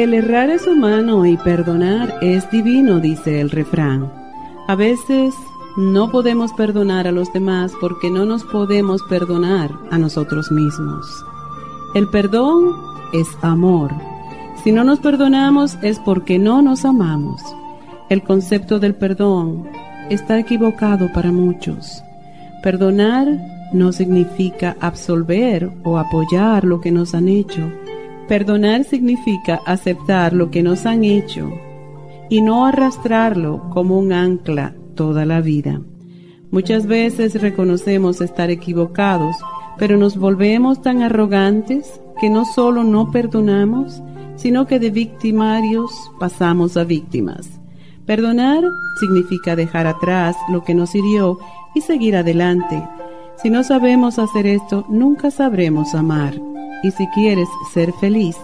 El errar es humano y perdonar es divino, dice el refrán. A veces no podemos perdonar a los demás porque no nos podemos perdonar a nosotros mismos. El perdón es amor. Si no nos perdonamos es porque no nos amamos. El concepto del perdón está equivocado para muchos. Perdonar no significa absolver o apoyar lo que nos han hecho Perdonar significa aceptar lo que nos han hecho y no arrastrarlo como un ancla toda la vida. Muchas veces reconocemos estar equivocados, pero nos volvemos tan arrogantes que no solo no perdonamos, sino que de victimarios pasamos a víctimas. Perdonar significa dejar atrás lo que nos hirió y seguir adelante. Si no sabemos hacer esto, nunca sabremos amar. Y si quieres ser feliz,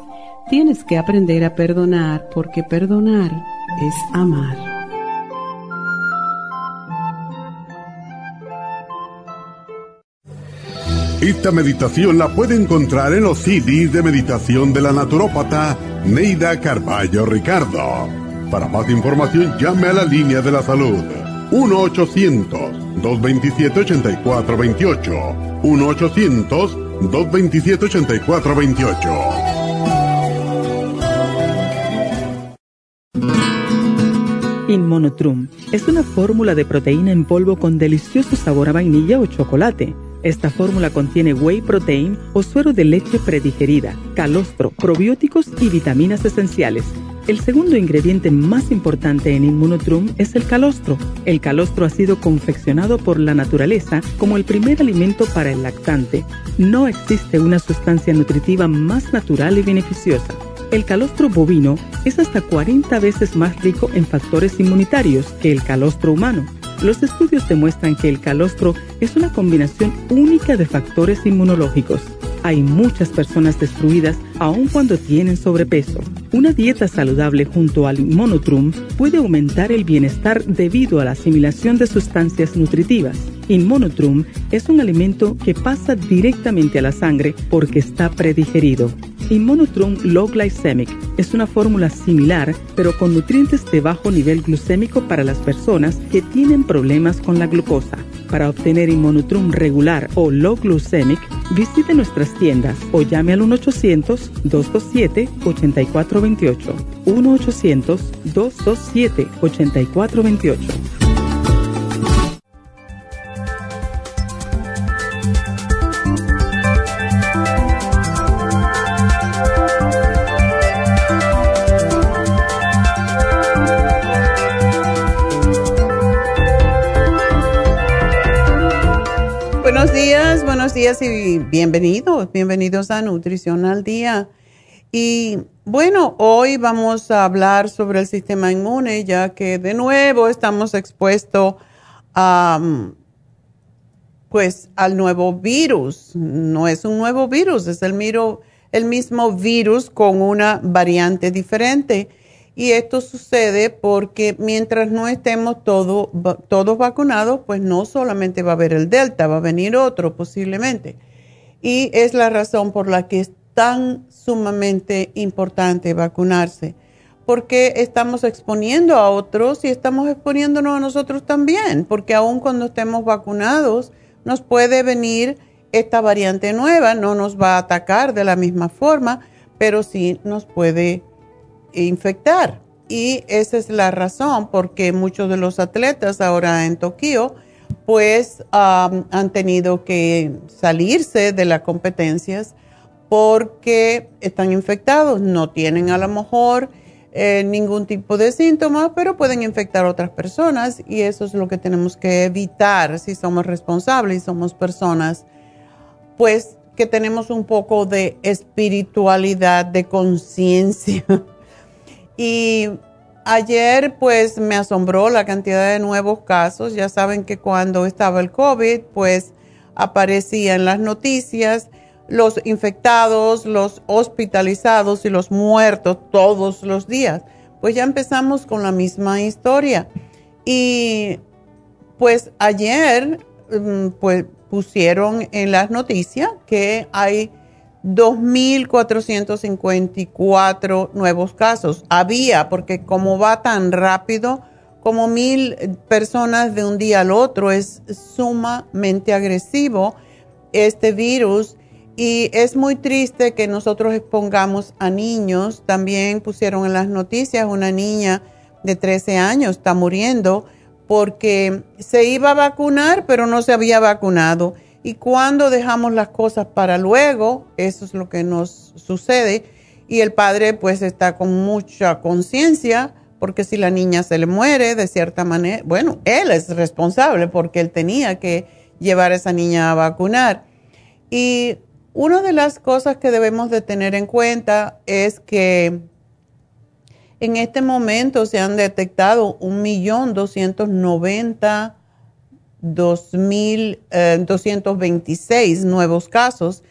tienes que aprender a perdonar porque perdonar es amar. Esta meditación la puede encontrar en los CDs de meditación de la naturópata Neida Carballo Ricardo. Para más información llame a la línea de la salud 1-800-227-8428. 1-800 227-8428. Inmonotrum es una fórmula de proteína en polvo con delicioso sabor a vainilla o chocolate. Esta fórmula contiene whey protein o suero de leche predigerida, calostro, probióticos y vitaminas esenciales el segundo ingrediente más importante en Immunotrum es el calostro. El calostro ha sido confeccionado por la naturaleza como el primer alimento para el lactante. No existe una sustancia nutritiva más natural y beneficiosa. El calostro bovino es hasta 40 veces más rico en factores inmunitarios que el calostro humano. Los estudios demuestran que el calostro es una combinación única de factores inmunológicos hay muchas personas destruidas aun cuando tienen sobrepeso. Una dieta saludable junto al Inmonotrum puede aumentar el bienestar debido a la asimilación de sustancias nutritivas. Inmonotrum es un alimento que pasa directamente a la sangre porque está predigerido. Inmonotrum Low Glycemic es una fórmula similar, pero con nutrientes de bajo nivel glucémico para las personas que tienen problemas con la glucosa. Para obtener Inmonotrum regular o Low Glycemic, visite nuestras tiendas o llame al 1-800-227-8428. 1-800-227-8428. Días y bienvenidos, bienvenidos a Nutrición al Día. Y bueno, hoy vamos a hablar sobre el sistema inmune, ya que de nuevo estamos expuestos a, pues, al nuevo virus. No es un nuevo virus, es el, el mismo virus con una variante diferente. Y esto sucede porque mientras no estemos todos vacunados, pues no solamente va a haber el Delta, va a venir otro posiblemente. Y es la razón por la que es tan sumamente importante vacunarse, porque estamos exponiendo a otros y estamos exponiéndonos a nosotros también, porque aun cuando estemos vacunados, nos puede venir esta variante nueva, no nos va a atacar de la misma forma, pero sí nos puede infectar. Y esa es la razón porque muchos de los atletas ahora en Tokio pues han tenido que salirse de las competencias porque están infectados, no tienen a lo mejor eh, ningún tipo de síntomas, pero pueden infectar a otras personas y eso es lo que tenemos que evitar si somos responsables y somos personas, pues que tenemos un poco de espiritualidad, de conciencia. y ayer pues me asombró la cantidad de nuevos casos. Ya saben que cuando estaba el COVID, pues aparecía en las noticias los infectados, los hospitalizados y los muertos todos los días. Pues ya empezamos con la misma historia. Y pues ayer mm, pues pusieron en las noticias que hay 2.454 nuevos casos. Había, porque como va tan rápido, como mil personas de un día al otro, es sumamente agresivo este virus y es muy triste que nosotros expongamos a niños. También pusieron en las noticias una niña de 13 años está muriendo porque se iba a vacunar, pero no se había vacunado. Y cuando dejamos las cosas para luego, eso es lo que nos sucede. Y el padre pues está con mucha conciencia, porque si la niña se le muere de cierta manera, bueno, él es responsable porque él tenía que llevar a esa niña a vacunar. Y una de las cosas que debemos de tener en cuenta es que en este momento se han detectado 1.290 2.226 eh, nuevos casos.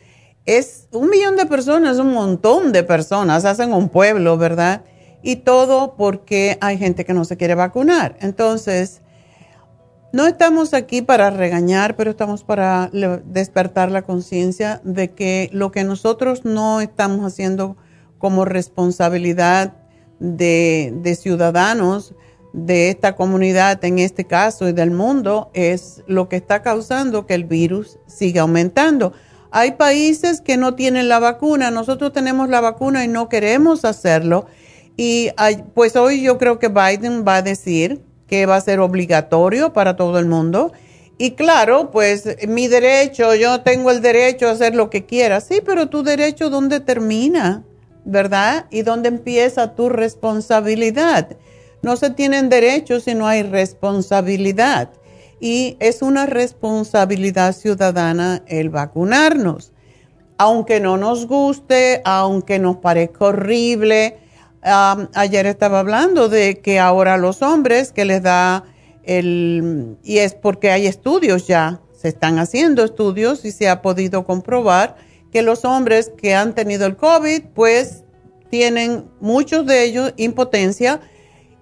Es un millón de personas, un montón de personas, hacen un pueblo, ¿verdad? Y todo porque hay gente que no se quiere vacunar. Entonces, no estamos aquí para regañar, pero estamos para despertar la conciencia de que lo que nosotros no estamos haciendo como responsabilidad de, de ciudadanos, de esta comunidad, en este caso, y del mundo, es lo que está causando que el virus siga aumentando. Hay países que no tienen la vacuna, nosotros tenemos la vacuna y no queremos hacerlo. Y pues hoy yo creo que Biden va a decir que va a ser obligatorio para todo el mundo. Y claro, pues mi derecho, yo tengo el derecho a hacer lo que quiera. Sí, pero tu derecho, ¿dónde termina? ¿Verdad? ¿Y dónde empieza tu responsabilidad? No se tienen derechos si no hay responsabilidad. Y es una responsabilidad ciudadana el vacunarnos. Aunque no nos guste, aunque nos parezca horrible, ayer estaba hablando de que ahora los hombres que les da el, y es porque hay estudios ya, se están haciendo estudios y se ha podido comprobar que los hombres que han tenido el COVID, pues tienen muchos de ellos impotencia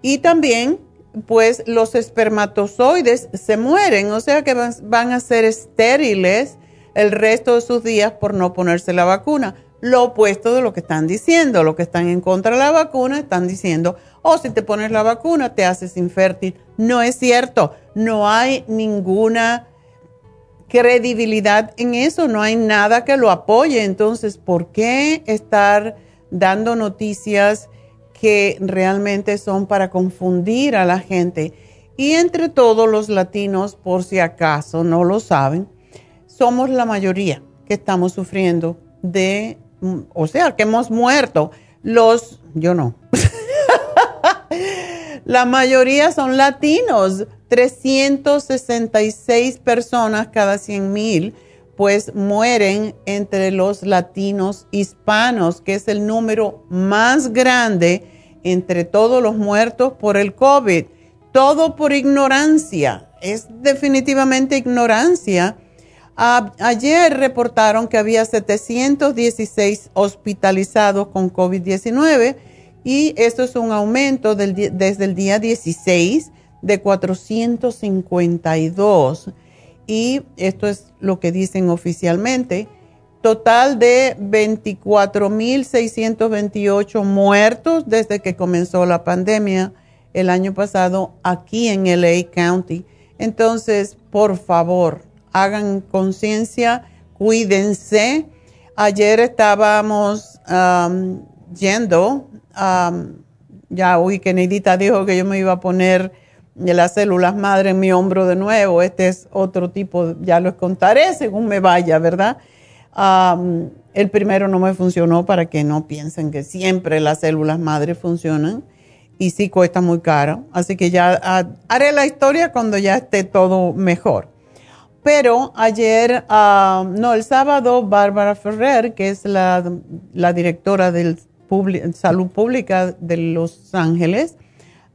y también pues los espermatozoides se mueren, o sea que van a ser estériles el resto de sus días por no ponerse la vacuna lo opuesto de lo que están diciendo. Lo que están en contra de la vacuna están diciendo, oh, si te pones la vacuna te haces infértil. No es cierto, no hay ninguna credibilidad en eso, no hay nada que lo apoye. Entonces, ¿por qué estar dando noticias que realmente son para confundir a la gente? Y entre todos los latinos, por si acaso no lo saben, somos la mayoría que estamos sufriendo de o sea, que hemos muerto. Los, yo no. La mayoría son latinos, 366 personas cada 100 mil, pues mueren entre los latinos hispanos, que es el número más grande entre todos los muertos por el COVID. Todo por ignorancia, es definitivamente ignorancia ayer reportaron que había 716 hospitalizados con COVID-19 y esto es un aumento desde el día 16 de 452. Y esto es lo que dicen oficialmente. Total de 24.628 muertos desde que comenzó la pandemia el año pasado aquí en LA County. Entonces, por favor, hagan conciencia, cuídense. Ayer estábamos um, yendo, um, ya hoy que Neidita dijo que yo me iba a poner las células madre en mi hombro de nuevo. Este es otro tipo, ya los contaré según me vaya, ¿verdad? El primero no me funcionó para que no piensen que siempre las células madre funcionan. y sí cuesta muy caro. Así que ya ah, haré la historia cuando ya esté todo mejor. Pero ayer, no, el sábado, Bárbara Ferrer, que es la, directora de Salud Pública de Los Ángeles,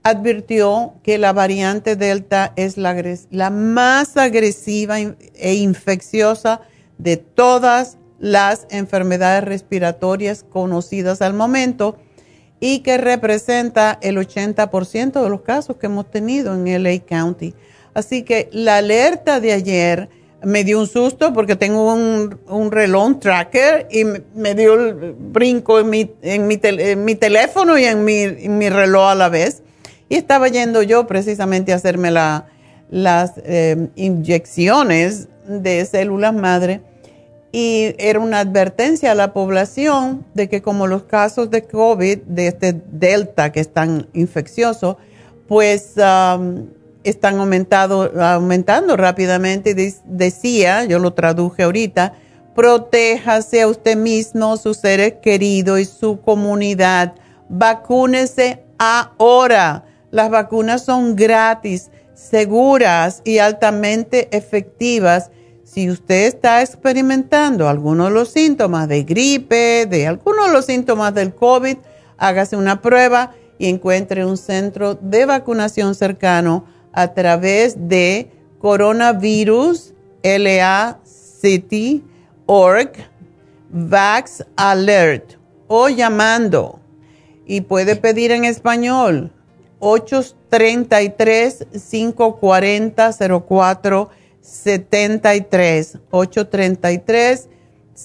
advirtió que la variante Delta es la, más agresiva e infecciosa de todas las enfermedades respiratorias conocidas al momento y que representa el 80% de los casos que hemos tenido en LA County. Así que la alerta de ayer me dio un susto porque tengo un, un reloj tracker y me, dio el brinco en mi, en teléfono y en mi, mi, reloj a la vez. Y estaba yendo yo precisamente a hacerme la, las eh, inyecciones de células madre y era una advertencia a la población de que como los casos de COVID, de este delta que es tan infeccioso, pues están aumentado, aumentando rápidamente. decía, yo lo traduje ahorita, protéjase a usted mismo, sus seres queridos y su comunidad. Vacúnese ahora. Las vacunas son gratis, seguras y altamente efectivas. Si usted está experimentando algunos de los síntomas de gripe, de algunos de los síntomas del COVID, hágase una prueba y encuentre un centro de vacunación cercano a través de coronavirus LA City org Vax Alert o llamando y puede pedir en español 833 540 0473 833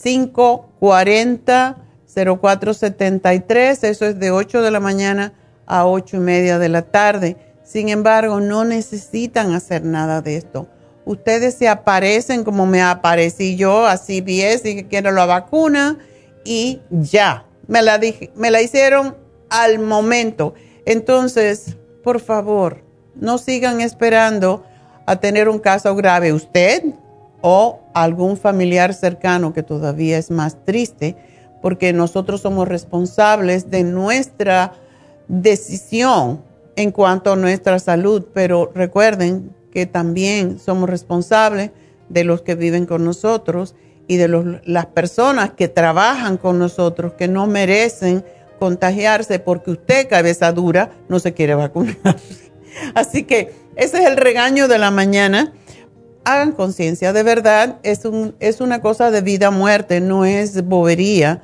540 0473 eso es de 8 de la mañana a 8 y media de la tarde sin embargo, no necesitan hacer nada de esto. Ustedes se aparecen como me aparecí yo a CBS y que quiero la vacuna y ya, me la hicieron al momento. Entonces, por favor, no sigan esperando a tener un caso grave usted o algún familiar cercano que todavía es más triste, porque nosotros somos responsables de nuestra decisión en cuanto a nuestra salud, pero recuerden que también somos responsables de los que viven con nosotros y de las personas que trabajan con nosotros, que no merecen contagiarse porque usted, cabeza dura, no se quiere vacunar. Así que ese es el regaño de la mañana. Hagan conciencia, de verdad, es, un, es una cosa de vida muerte, no es bobería.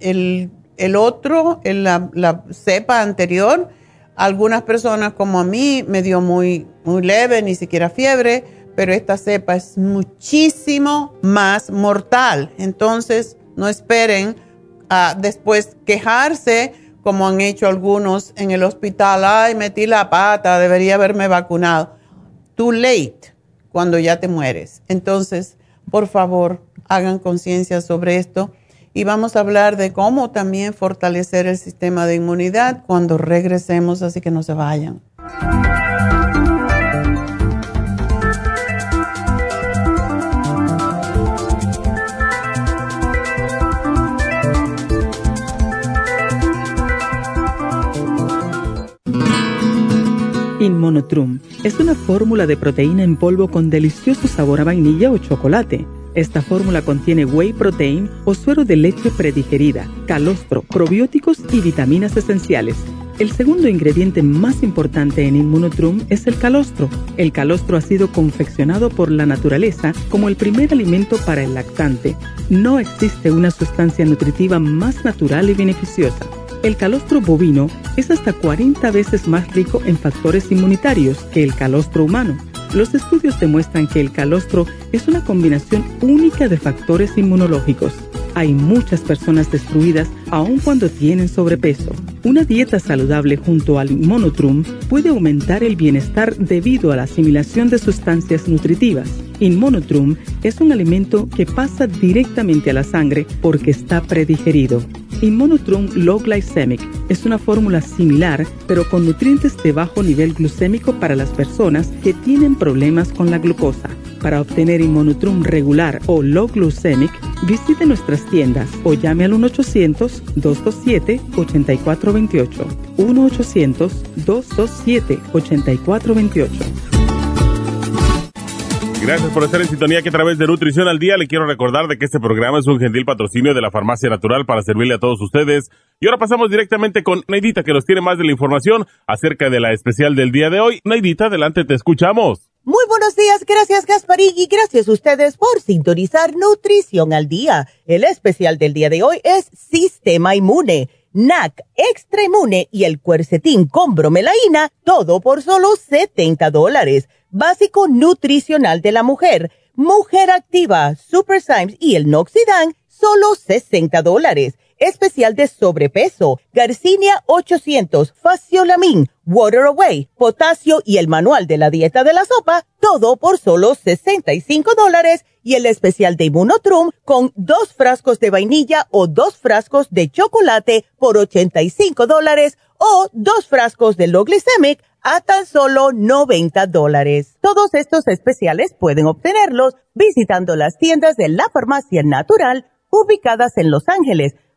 el, otro, la, la cepa anterior, algunas personas como a mí me dio muy, muy leve, ni siquiera fiebre, pero esta cepa es muchísimo más mortal. Entonces, no esperen a después quejarse como han hecho algunos en el hospital. Ay, metí la pata, debería haberme vacunado. Too late cuando ya te mueres. Entonces, por favor, hagan conciencia sobre esto y vamos a hablar de cómo también fortalecer el sistema de inmunidad cuando regresemos, así que no se vayan. Inmonotrum es una fórmula de proteína en polvo con delicioso sabor a vainilla o chocolate esta fórmula contiene whey protein o suero de leche predigerida, calostro, probióticos y vitaminas esenciales. El segundo ingrediente más importante en Immunotrum es el calostro. El calostro ha sido confeccionado por la naturaleza como el primer alimento para el lactante. No existe una sustancia nutritiva más natural y beneficiosa. El calostro bovino es hasta 40 veces más rico en factores inmunitarios que el calostro humano los estudios demuestran que el calostro es una combinación única de factores inmunológicos. Hay muchas personas destruidas aun cuando tienen sobrepeso. Una dieta saludable junto al Inmonotrum puede aumentar el bienestar debido a la asimilación de sustancias nutritivas. Inmonotrum es un alimento que pasa directamente a la sangre porque está predigerido. Inmonotrum Low Glycemic es una fórmula similar, pero con nutrientes de bajo nivel glucémico para las personas que tienen problemas con la glucosa. Para obtener Inmonotrum regular o Low Glycemic, Visite nuestras tiendas o llame al 1-800-227-8428. 1-800-227-8428. Gracias por estar en sintonía que a través de Nutrición al Día le quiero recordar de que este programa es un gentil patrocinio de la Farmacia Natural para servirle a todos ustedes. Y ahora pasamos directamente con Neidita que nos tiene más de la información acerca de la especial del día de hoy. Neidita, adelante, te escuchamos. Muy buenos días, gracias Gasparín y gracias a ustedes por sintonizar Nutrición al Día. El especial del día de hoy es Sistema Inmune, NAC, Extra Inmune y el Cuercetín con bromelaína, todo por solo 70 dólares. Básico nutricional de la mujer, Mujer Activa, Super Symes y el Noxidan, solo 60 dólares especial de sobrepeso, Garcinia 800, Faciolamin, Water Away, potasio y el manual de la dieta de la sopa, todo por solo 65 dólares y el especial de Immunotrum con dos frascos de vainilla o dos frascos de chocolate por 85 dólares o dos frascos de low glycemic a tan solo 90 dólares. Todos estos especiales pueden obtenerlos visitando las tiendas de la farmacia natural ubicadas en Los Ángeles,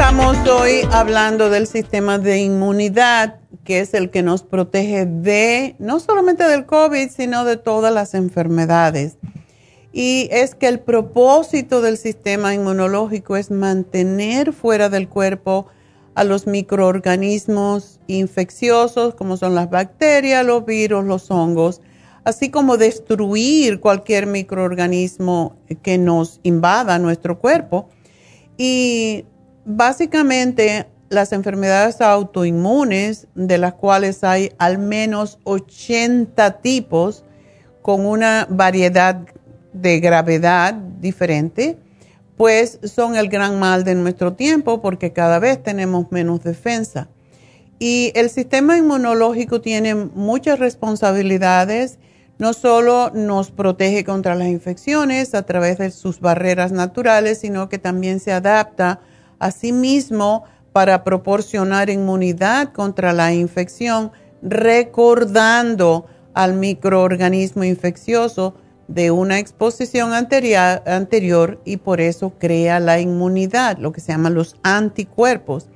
Estamos hoy hablando del sistema de inmunidad, que es el que nos protege de, no solamente del COVID, sino de todas las enfermedades. Y es que el propósito del sistema inmunológico es mantener fuera del cuerpo a los microorganismos infecciosos, como son las bacterias, los virus, los hongos, así como destruir cualquier microorganismo que nos invada nuestro cuerpo. Y básicamente las enfermedades autoinmunes, de las cuales hay al menos 80 tipos con una variedad de gravedad diferente, pues son el gran mal de nuestro tiempo porque cada vez tenemos menos defensa. Y el sistema inmunológico tiene muchas responsabilidades. No solo nos protege contra las infecciones a través de sus barreras naturales, sino que también se adapta Asimismo, para proporcionar inmunidad contra la infección, recordando al microorganismo infeccioso de una exposición anterior, y por eso crea la inmunidad, lo que se llaman los anticuerpos.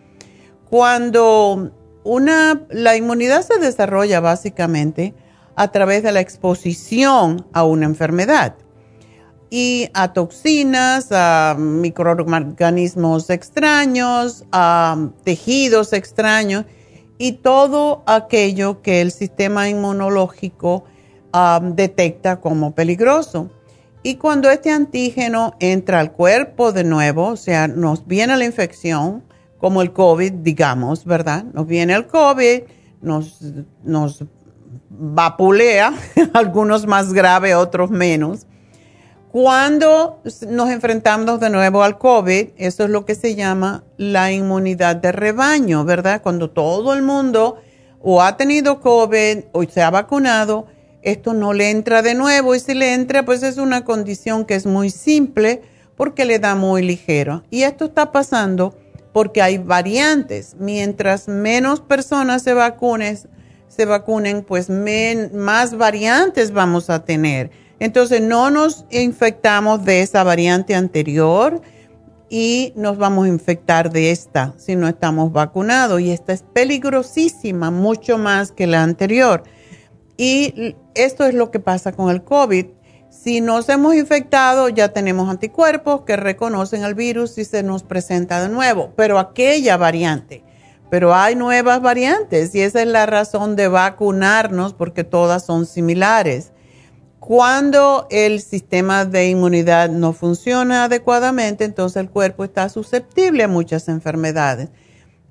Cuando una, la inmunidad se desarrolla básicamente a través de la exposición a una enfermedad y a toxinas, a microorganismos extraños, a tejidos extraños y todo aquello que el sistema inmunológico detecta como peligroso. Y cuando este antígeno entra al cuerpo de nuevo, o sea, nos viene la infección, como el COVID, digamos, ¿verdad? Nos viene el COVID, nos, nos vapulea, algunos más graves, otros menos cuando nos enfrentamos de nuevo al COVID, eso es lo que se llama la inmunidad de rebaño, ¿verdad? Cuando todo el mundo o ha tenido COVID o se ha vacunado, esto no le entra de nuevo y si le entra, pues es una condición que es muy simple porque le da muy ligero. Y esto está pasando porque hay variantes. Mientras menos personas se vacunen, se pues más variantes vamos a tener. Entonces no nos infectamos de esa variante anterior y nos vamos a infectar de esta si no estamos vacunados. Y esta es peligrosísima, mucho más que la anterior. Y esto es lo que pasa con el COVID. Si nos hemos infectado, ya tenemos anticuerpos que reconocen al virus y se nos presenta de nuevo, pero aquella variante. Pero hay nuevas variantes y esa es la razón de vacunarnos porque todas son similares. Cuando el sistema de inmunidad no funciona adecuadamente, entonces el cuerpo está susceptible a muchas enfermedades.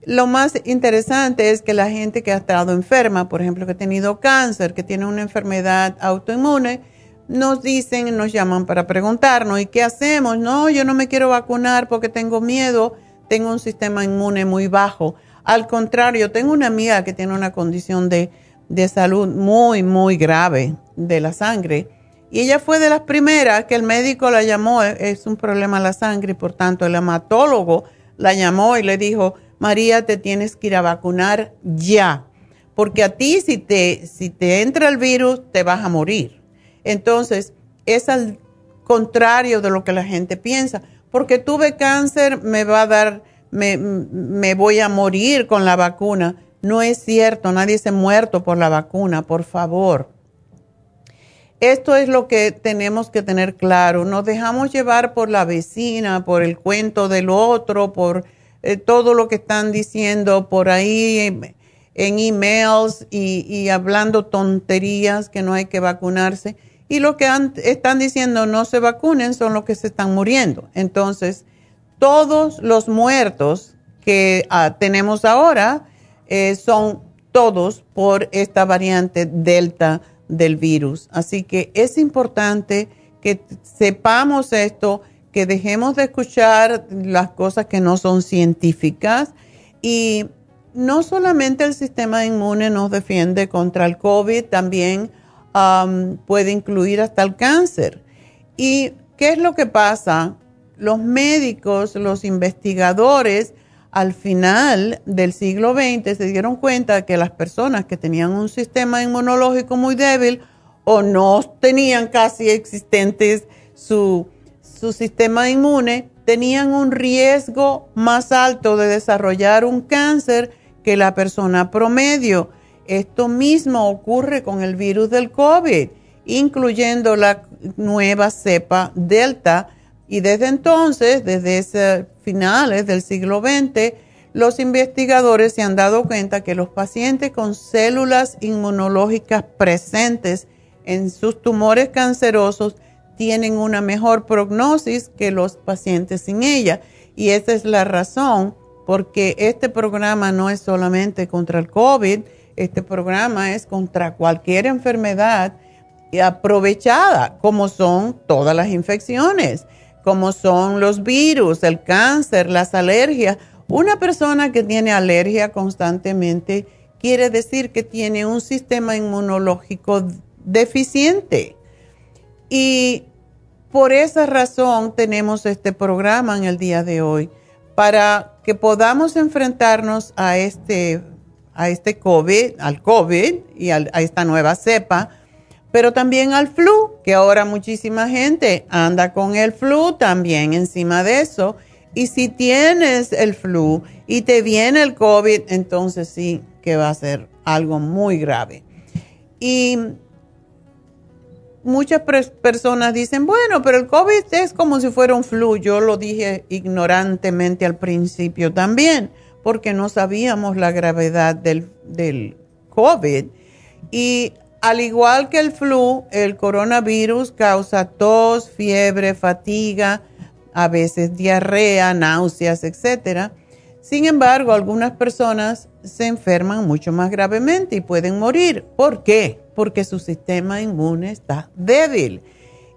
lo más interesante es que la gente que ha estado enferma, por ejemplo, que ha tenido cáncer, que tiene una enfermedad autoinmune, nos dicen, nos llaman para preguntarnos, ¿y qué hacemos? No, yo no me quiero vacunar porque tengo miedo, tengo un sistema inmune muy bajo. Al contrario, tengo una amiga que tiene una condición de, de salud muy, muy grave de la sangre. Y ella fue de las primeras que el médico la llamó, es un problema la sangre, y por tanto el hematólogo la llamó y le dijo, María, te tienes que ir a vacunar ya, porque a ti si te, si te entra el virus, te vas a morir. Entonces, es al contrario de lo que la gente piensa, porque tuve cáncer, me va a dar, me, me voy a morir con la vacuna. No es cierto, nadie se ha muerto por la vacuna, por favor. Esto es lo que tenemos que tener claro. Nos dejamos llevar por la vecina, por el cuento del otro, por eh, todo lo que están diciendo por ahí en, emails y, hablando tonterías que no hay que vacunarse. Y lo que están diciendo no se vacunen son los que se están muriendo. Entonces, todos los muertos que ah, tenemos ahora eh, son todos por esta variante delta del virus. Así que es importante que sepamos esto que dejemos de escuchar las cosas que no son científicas y no solamente el sistema inmune nos defiende contra el COVID, también um, puede incluir hasta el cáncer. ¿Y qué es lo que pasa? Los médicos, los investigadores, al final del siglo XX se dieron cuenta que las personas que tenían un sistema inmunológico muy débil o no tenían casi existentes su su sistema inmune tenían un riesgo más alto de desarrollar un cáncer que la persona promedio. Esto mismo ocurre con el virus del COVID, incluyendo la nueva cepa Delta. Y desde entonces, desde finales del siglo XX, los investigadores se han dado cuenta que los pacientes con células inmunológicas presentes en sus tumores cancerosos tienen una mejor prognosis que los pacientes sin ella. Y esa es la razón porque este programa no es solamente contra el COVID, este programa es contra cualquier enfermedad aprovechada, como son todas las infecciones, como son los virus, el cáncer, las alergias. Una persona que tiene alergia constantemente quiere decir que tiene un sistema inmunológico deficiente. Y por esa razón tenemos este programa en el día de hoy, para que podamos enfrentarnos a este, a este COVID, al COVID y a esta nueva cepa, pero también al flu, que ahora muchísima gente anda con el flu también encima de eso. Y si tienes el flu y te viene el COVID, entonces sí que va a ser algo muy grave. Y muchas personas dicen, bueno, pero el COVID es como si fuera un flu. Yo lo dije ignorantemente al principio también, porque no sabíamos la gravedad del, del COVID. Y al igual que el flu, el coronavirus causa tos, fiebre, fatiga, a veces diarrea, náuseas, etc. Sin embargo, algunas personas se enferman mucho más gravemente y pueden morir. ¿Por qué? porque su sistema inmune está débil.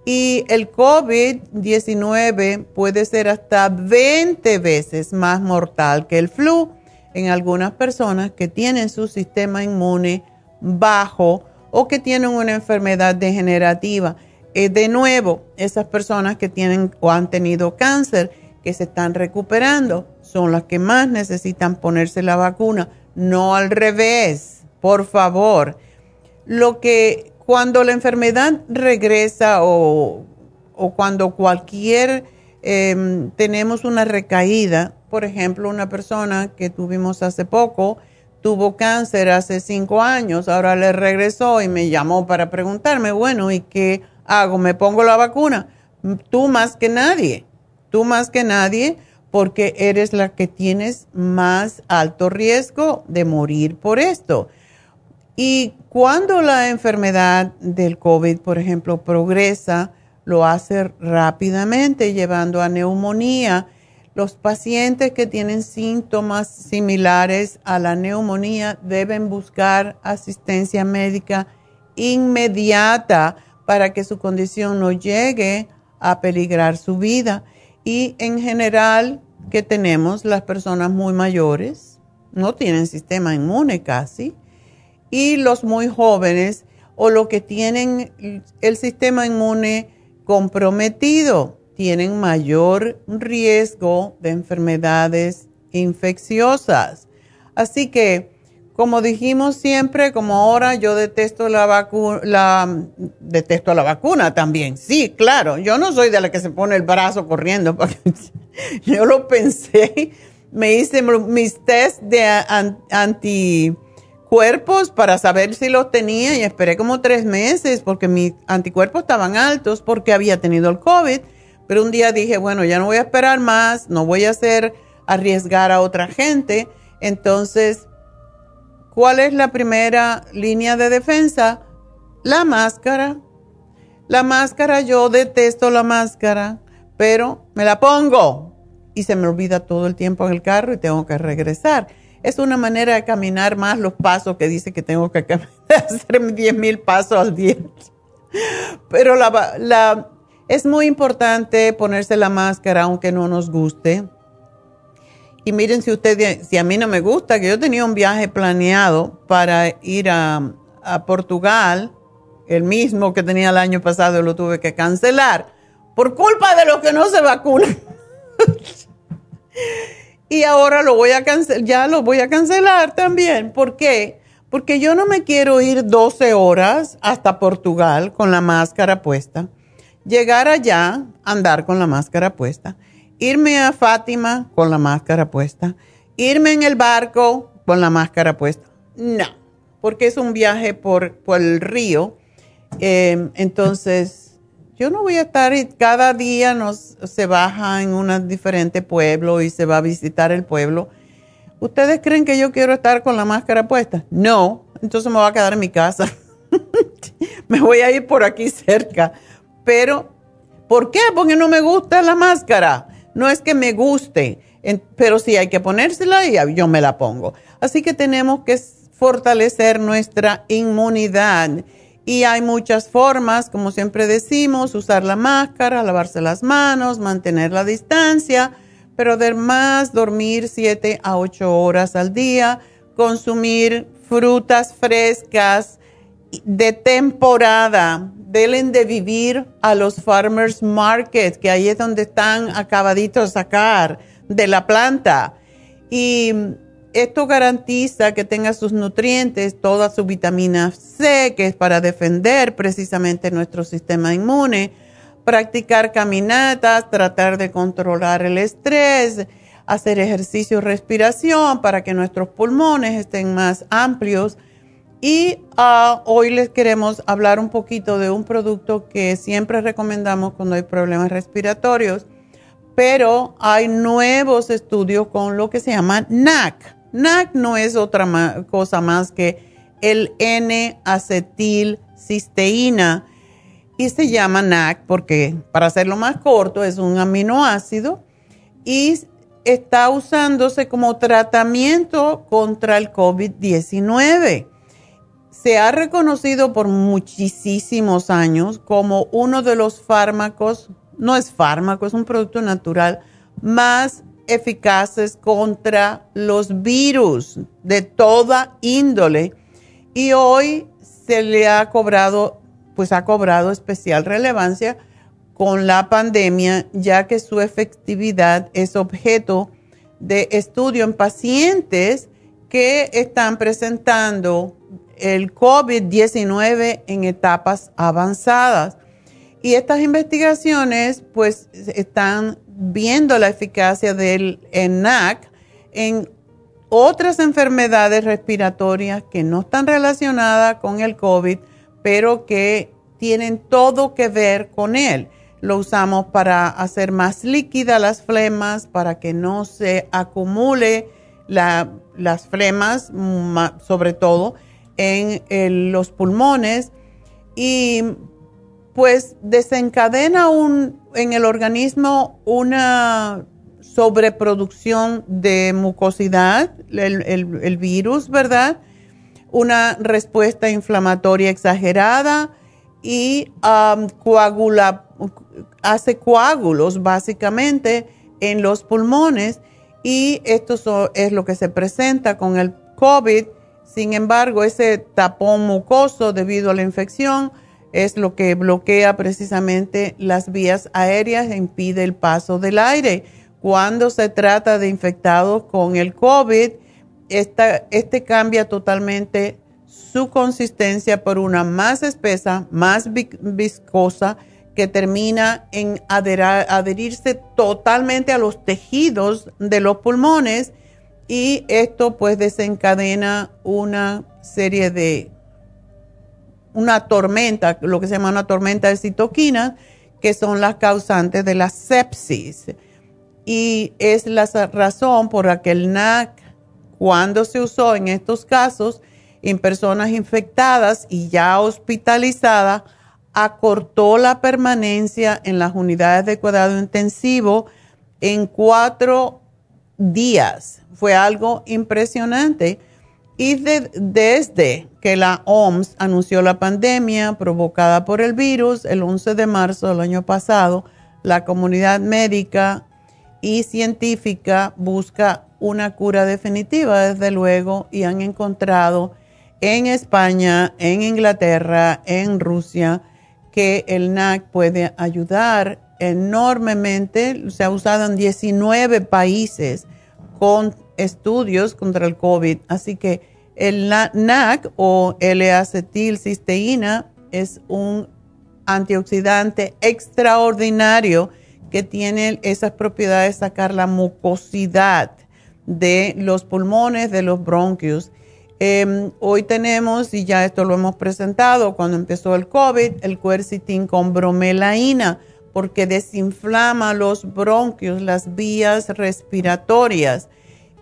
Y el COVID-19 puede ser hasta 20 veces más mortal que el flu en algunas personas que tienen su sistema inmune bajo o que tienen una enfermedad degenerativa. Eh, de nuevo, esas personas que tienen o han tenido cáncer, que se están recuperando, son las que más necesitan ponerse la vacuna, no al revés, por favor lo que cuando la enfermedad regresa o, cuando cualquier em, tenemos una recaída, por ejemplo, una persona que tuvimos hace poco tuvo cáncer hace cinco años, ahora le regresó y me llamó para preguntarme, bueno, ¿y qué hago? ¿Me pongo la vacuna? Tú más que nadie, tú más que nadie, porque eres la que tienes más alto riesgo de morir por esto. Y cuando la enfermedad del COVID, por ejemplo, progresa, lo hace rápidamente, llevando a neumonía. Los pacientes que tienen síntomas similares a la neumonía deben buscar asistencia médica inmediata para que su condición no llegue a peligrar su vida. Y en general, que tenemos las personas muy mayores, no tienen sistema inmune casi, y los muy jóvenes o los que tienen el sistema inmune comprometido tienen mayor riesgo de enfermedades infecciosas. Así que, como dijimos siempre, como ahora yo detesto la vacuna, la, detesto la vacuna también. Sí, claro, yo no soy de la que se pone el brazo corriendo. yo lo pensé, me hice mis test de anticuerpos para saber si los tenía y esperé como tres meses porque mis anticuerpos estaban altos porque había tenido el COVID pero un día dije, bueno, ya no voy a esperar más, no voy a hacer arriesgar a otra gente. Entonces, ¿cuál es la primera línea de defensa? La máscara. La máscara, yo detesto la máscara, pero me la pongo y se me olvida todo el tiempo en el carro y tengo que regresar. Es una manera de caminar más los pasos que dice que tengo que hacer 10 mil pasos al día. Pero la, la, es muy importante ponerse la máscara aunque no nos guste. Y miren si si a mí no me gusta, que yo tenía un viaje planeado para ir a, Portugal, el mismo que tenía el año pasado, lo tuve que cancelar por culpa de los que no se vacunan. y ahora lo voy a cancelar, ya lo voy a cancelar también. ¿Por qué? Porque yo no me quiero ir 12 horas hasta Portugal con la máscara puesta llegar allá, andar con la máscara puesta, irme a Fátima con la máscara puesta, irme en el barco con la máscara puesta. No, porque es un viaje por, el río. Em, entonces, yo no voy a estar cada día nos, se baja en un diferente pueblo y se va a visitar el pueblo. ¿Ustedes creen que yo quiero estar con la máscara puesta? No, entonces me voy a quedar en mi casa. me voy a ir por aquí cerca pero ¿por qué? Porque no me gusta la máscara. No es que me guste, pero sí hay que ponérsela y yo me la pongo. Así que tenemos que fortalecer nuestra inmunidad. Y hay muchas formas, como siempre decimos, usar la máscara, lavarse las manos, mantener la distancia, pero además dormir 7 a 8 horas al día, consumir frutas frescas de temporada, deben de vivir a los farmers market, que ahí es donde están acabaditos de sacar de la planta. Y esto garantiza que tenga sus nutrientes, toda su vitamina C, que es para defender precisamente nuestro sistema inmune, practicar caminatas, tratar de controlar el estrés, hacer ejercicio respiración para que nuestros pulmones estén más amplios y ah, hoy les queremos hablar un poquito de un producto que siempre recomendamos cuando hay problemas respiratorios, pero hay nuevos estudios con lo que se llama NAC. NAC no es otra cosa más que el N-acetilcisteína y se llama NAC porque, para hacerlo más corto, es un aminoácido y está usándose como tratamiento contra el COVID-19 se ha reconocido por muchísimos años como uno de los fármacos, no es fármaco, es un producto natural más eficaces contra los virus de toda índole. Y hoy se le ha cobrado, pues ha cobrado especial relevancia con la pandemia, ya que su efectividad es objeto de estudio en pacientes que están presentando el COVID-19 en etapas avanzadas. Y estas investigaciones pues están viendo la eficacia del ENAC en otras enfermedades respiratorias que no están relacionadas con el COVID, pero que tienen todo que ver con él. Lo usamos para hacer más líquida las flemas, para que no se acumule las flemas, sobre todo en, los pulmones y pues desencadena un, en el organismo una sobreproducción de mucosidad, el, virus, ¿verdad? Una respuesta inflamatoria exagerada y coagula, hace coágulos básicamente en los pulmones y esto es lo que se presenta con el COVID. Sin embargo, ese tapón mucoso debido a la infección es lo que bloquea precisamente las vías aéreas e impide el paso del aire. Cuando se trata de infectados con el COVID, este cambia totalmente su consistencia por una más espesa, más viscosa, que termina en adherirse totalmente a los tejidos de los pulmones y esto pues desencadena una serie de, una tormenta, lo que se llama una tormenta de citoquinas, que son las causantes de la sepsis. Y es la razón por la que el NAC, cuando se usó en estos casos, en personas infectadas y ya hospitalizadas, acortó la permanencia en las unidades de cuidado intensivo en cuatro días. Fue algo impresionante. Y desde que la OMS anunció la pandemia provocada por el virus el 11 de marzo del año pasado, la comunidad médica y científica busca una cura definitiva, desde luego, y han encontrado en España, en Inglaterra, en Rusia, que el NAC puede ayudar enormemente. Se ha usado en 19 países con estudios contra el COVID. Así que el NAC o L-acetilcisteína es un antioxidante extraordinario que tiene esas propiedades de sacar la mucosidad de los pulmones, de los bronquios Em, hoy tenemos, y ya esto lo hemos presentado cuando empezó el COVID, el cuercitín con bromelaína, porque desinflama los bronquios, las vías respiratorias.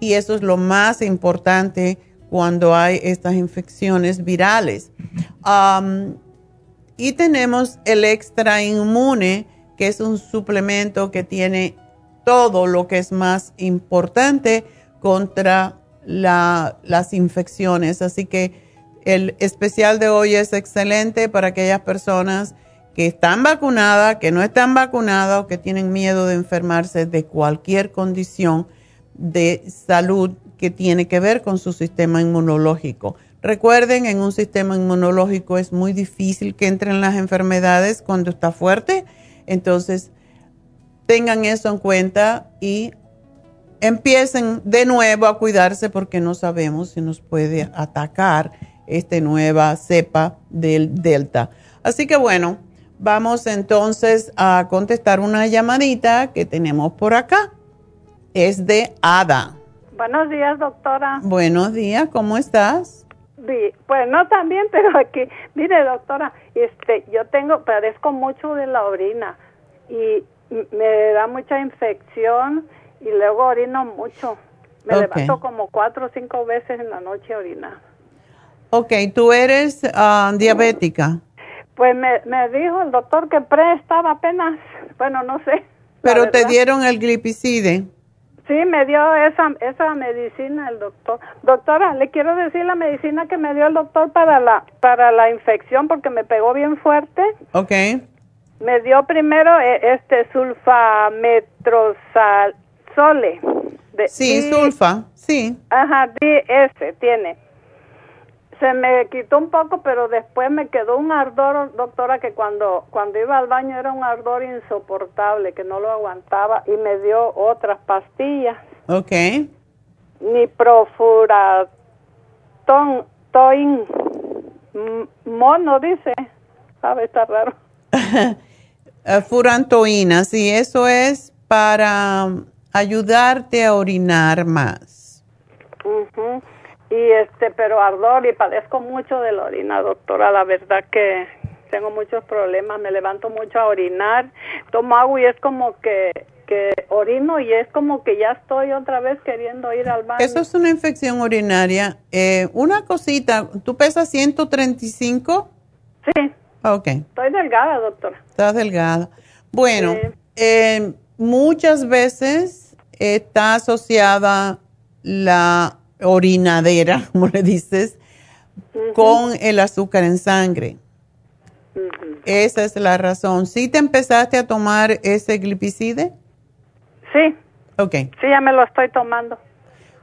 Y eso es lo más importante cuando hay estas infecciones virales. y tenemos el extra inmune, que es un suplemento que tiene todo lo que es más importante contra las infecciones. Así que el especial de hoy es excelente para aquellas personas que están vacunadas, que no están vacunadas o que tienen miedo de enfermarse de cualquier condición de salud que tiene que ver con su sistema inmunológico. Recuerden, en un sistema inmunológico es muy difícil que entren las enfermedades cuando está fuerte, entonces tengan eso en cuenta y empiecen de nuevo a cuidarse porque no sabemos si nos puede atacar esta nueva cepa del Delta. Así que bueno, vamos entonces a contestar una llamadita que tenemos por acá. Es de Ada. Buenos días, doctora. Buenos días, ¿cómo estás? pues no también, pero aquí, mire, doctora, este, yo tengo, padezco mucho de la orina y me da mucha infección y luego orino mucho. Me levanto como cuatro o cinco veces en la noche a orinar. Ok, ¿tú eres ah, diabética? Pues me, me dijo el doctor que pre estaba apenas, bueno, no sé. Pero te dieron el glipicide. Sí, me dio esa, esa medicina el doctor. Doctora, le quiero decir la medicina que me dio el doctor para la, para la infección porque me pegó bien fuerte. Ok. Me dio primero eh, este sulfametrozal, Sole. De sí, sulfa, sí. Ajá, DS tiene. Se me quitó un poco, pero después me quedó un ardor, doctora, que cuando, cuando iba al baño era un ardor insoportable, que no lo aguantaba y me dio otras pastillas. Ok. Ni profuratón, toin, mono dice, sabe, está raro. Eh, furantoína, sí, eso es para ayudarte a orinar más. Y este, pero ardor y padezco mucho de la orina, doctora, la verdad que tengo muchos problemas, me levanto mucho a orinar, tomo agua y es como que que orino y es como que ya estoy otra vez queriendo ir al baño. Eso es una infección urinaria. Eh, una cosita, ¿tú pesas 135? Sí. Ok. Estoy delgada, doctora. Estás delgada. Bueno, eh, muchas veces está asociada la orinadera, como le dices, con el azúcar en sangre. Esa es la razón. ¿Sí te empezaste a tomar ese glipicide? Sí. Ok. Sí, ya me lo estoy tomando.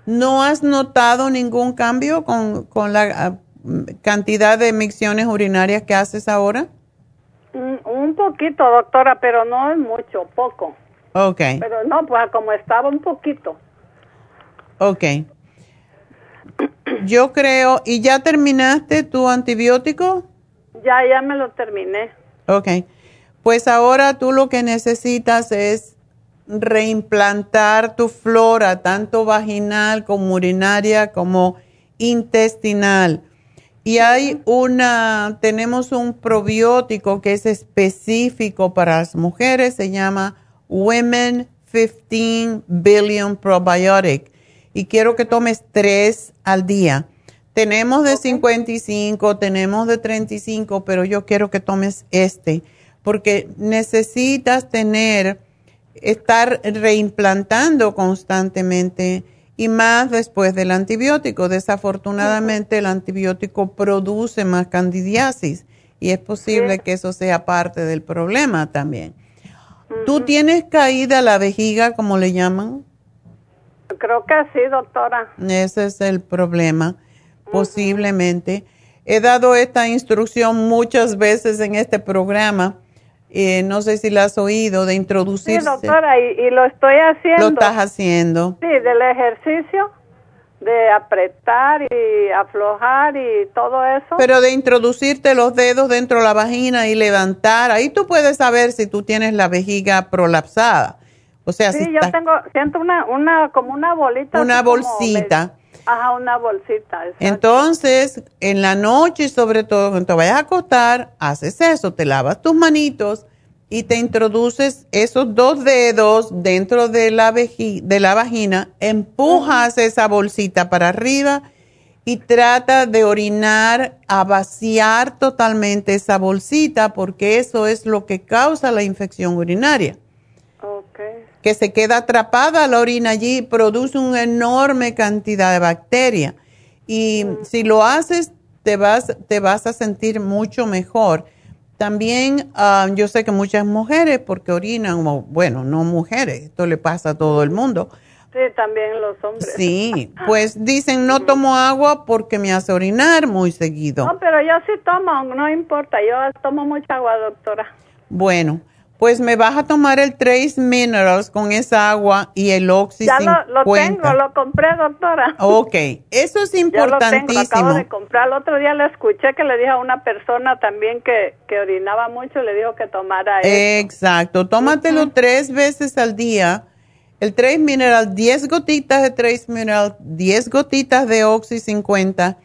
¿No has notado ningún cambio con, con la ah, cantidad de micciones urinarias que haces ahora? Mm, un poquito, doctora, pero no es mucho, poco. Ok. Pero no, pues como estaba un poquito. Ok. Yo creo, ¿y ya terminaste tu antibiótico? Ya, ya me lo terminé. Ok. Pues ahora tú lo que necesitas es reimplantar tu flora, tanto vaginal como urinaria como intestinal. Y hay una, tenemos un probiótico que es específico para las mujeres, se llama Women 15 Billion Probiotic. Y quiero que tomes tres al día. Tenemos de 55, tenemos de 35, pero yo quiero que tomes este, porque necesitas tener, estar reimplantando constantemente y más después del antibiótico. Desafortunadamente el antibiótico produce más candidiasis y es posible que eso sea parte del problema también. ¿Tú tienes caída la vejiga, como le llaman? Creo que sí, doctora. Ese es el problema posiblemente. He dado esta instrucción muchas veces en este programa. Eh, no sé si la has oído, de introducirse. Sí, doctora, y, lo estoy haciendo. Lo estás haciendo. Sí, del ejercicio, de apretar y aflojar y todo eso. Pero de introducirte los dedos dentro de la vagina y levantar, ahí tú puedes saber si tú tienes la vejiga prolapsada. O sea, sí, si yo tengo, siento una, una, como una bolita. Una bolsita. Ajá, una bolsita. Entonces, en la noche, sobre todo cuando te vayas a acostar, haces eso, te lavas tus manitos y te introduces esos dos dedos dentro de la, de la vagina, empujas esa bolsita para arriba y trata de orinar a vaciar totalmente esa bolsita porque eso es lo que causa la infección urinaria que se queda atrapada la orina allí, produce una enorme cantidad de bacterias. Y si lo haces, te vas, te vas a sentir mucho mejor. También ah, yo sé que muchas mujeres, porque orinan, bueno, no mujeres, esto le pasa a todo el mundo. Sí, también los hombres. Sí, pues dicen no tomo agua porque me hace orinar muy seguido. No, pero yo sí tomo, no importa, yo tomo mucha agua, doctora. Bueno, pues me vas a tomar el Trace Minerals con esa agua y el Oxy Ya lo, tengo, lo compré, doctora. Ok, eso es importantísimo. Ya lo, acabo de comprar. El otro día le escuché que le dije a una persona también que, que orinaba mucho, le dijo que tomara eso. Exacto, tómatelo tres veces al día. El Trace Mineral, 10 gotitas de Trace Mineral, 10 gotitas de Oxy 50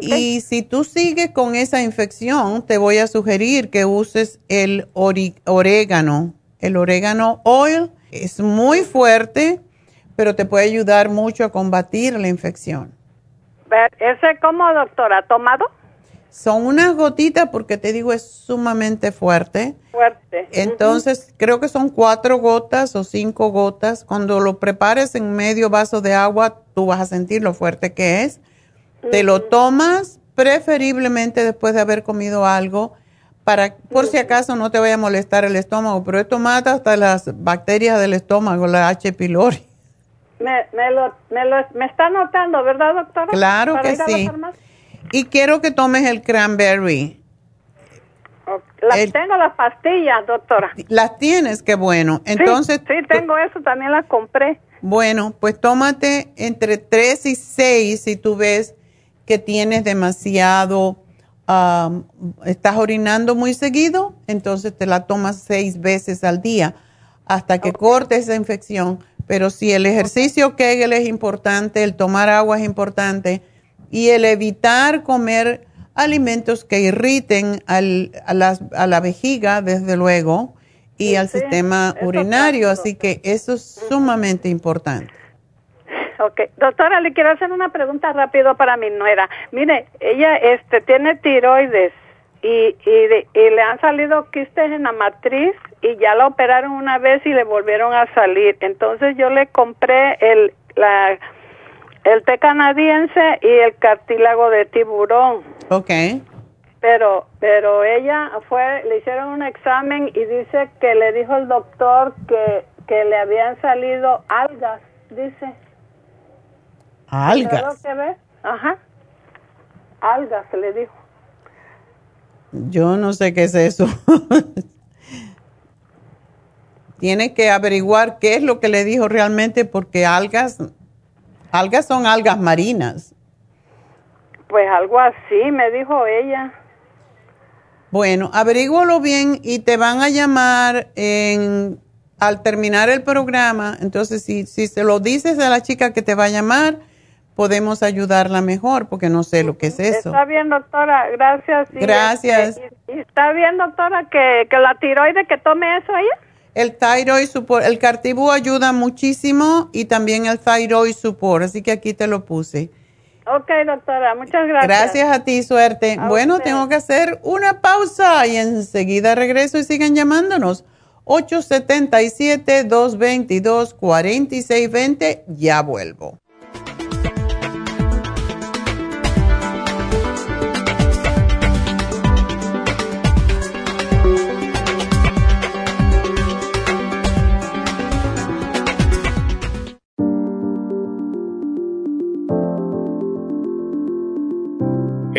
y si tú sigues con esa infección, te voy a sugerir que uses el orégano. El orégano oil es muy fuerte, pero te puede ayudar mucho a combatir la infección. ¿Ese cómo, doctora? ¿Tomado? Son unas gotitas porque te digo es sumamente fuerte. Fuerte. Entonces creo que son cuatro gotas o cinco gotas. Cuando lo prepares en medio vaso de agua, tú vas a sentir lo fuerte que es. Te lo tomas preferiblemente después de haber comido algo para por si acaso no te vaya a molestar el estómago, pero esto mata hasta las bacterias del estómago, la H. pylori. Me, me, lo, me, lo, me está notando, ¿verdad, doctora? Claro que sí. Y quiero que tomes el cranberry. Las tengo las pastillas, doctora. Las tienes, qué bueno. Entonces, sí, sí, tengo eso, también las compré. Bueno, pues tómate entre 3 y 6 si tú ves que tienes demasiado, estás orinando muy seguido, entonces te la tomas seis veces al día hasta que cortes esa infección. Pero si el ejercicio Kegel es importante, el tomar agua es importante y el evitar comer alimentos que irriten a, la vejiga, desde luego, y al sistema urinario. Así que eso es sumamente importante. Ok, doctora, le quiero hacer una pregunta rápido para mi nuera. Mire, ella este, tiene tiroides y, y, le han salido quistes en la matriz y ya la operaron una vez y le volvieron a salir. Entonces yo le compré el, la, el té canadiense y el cartílago de tiburón. Ok. Pero, pero ella fue, le hicieron un examen y dice que le dijo el doctor que, que le habían salido algas, dice. ¿Algas? Ajá. Algas, le dijo. Yo no sé qué es eso. Tiene que averiguar qué es lo que le dijo realmente porque algas, algas son algas marinas. Pues algo así, me dijo ella. Bueno, averígualo bien y te van a llamar en, al terminar el programa. Entonces, si, si se lo dices a la chica que te va a llamar, podemos ayudarla mejor, porque no sé lo que es eso. Está bien, doctora, gracias. Gracias. Este, está bien, doctora, que, que la tiroide, que tome eso ella. El thyroid support, el cartibú ayuda muchísimo y también el thyroid support, así que aquí te lo puse. Ok, doctora, muchas gracias. Gracias a ti, suerte. bueno, tengo que hacer una pausa y enseguida regreso y sigan llamándonos. 877-222-4620, ya vuelvo.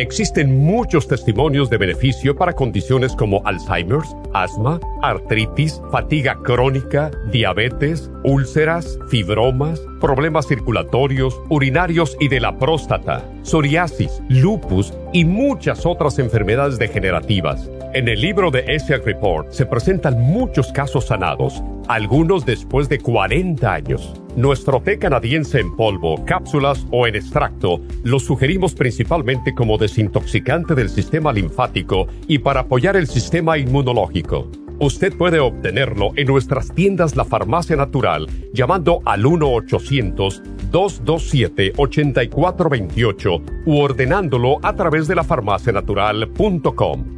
existen muchos testimonios de beneficio para condiciones como Alzheimer's, asma, artritis, fatiga crónica, diabetes, úlceras, fibromas, problemas circulatorios, urinarios y de la próstata, psoriasis, lupus y muchas otras enfermedades degenerativas. En el libro de ESIAC Report se presentan muchos casos sanados, algunos después de 40 años. Nuestro té canadiense en polvo, cápsulas o en extracto lo sugerimos principalmente como desintoxicante del sistema linfático y para apoyar el sistema inmunológico. Usted puede obtenerlo en nuestras tiendas La Farmacia Natural llamando al 1-800-227-8428 u ordenándolo a través de lafarmacianatural.com.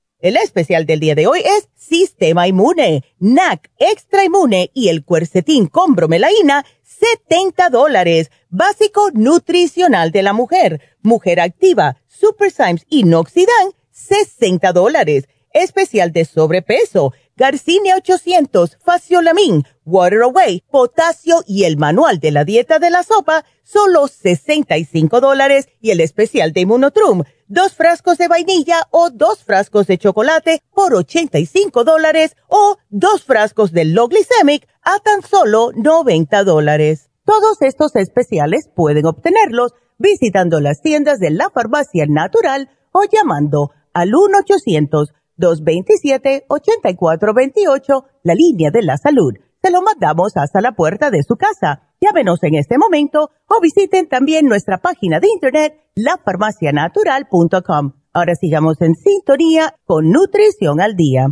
El especial del día de hoy es Sistema Inmune, NAC Extra Inmune y el Cuercetín con bromelaína, 70 dólares. Básico nutricional de la mujer, Mujer Activa, Super Symes y Noxidan, 60 dólares. Especial de sobrepeso, Garcinia 800, Faciolamin, Water Away, Potasio y el Manual de la Dieta de la Sopa, solo 65 dólares. Y el especial de Immunotrum, dos frascos de vainilla o dos frascos de chocolate por 85 dólares o dos frascos de low glycemic a tan solo 90 dólares. Todos estos especiales pueden obtenerlos visitando las tiendas de la farmacia natural o llamando al 1-800-227-8428, la línea de la salud. Se lo mandamos hasta la puerta de su casa Llámenos en este momento o visiten también nuestra página de internet lafarmacianatural.com. Ahora sigamos en sintonía con Nutrición al Día.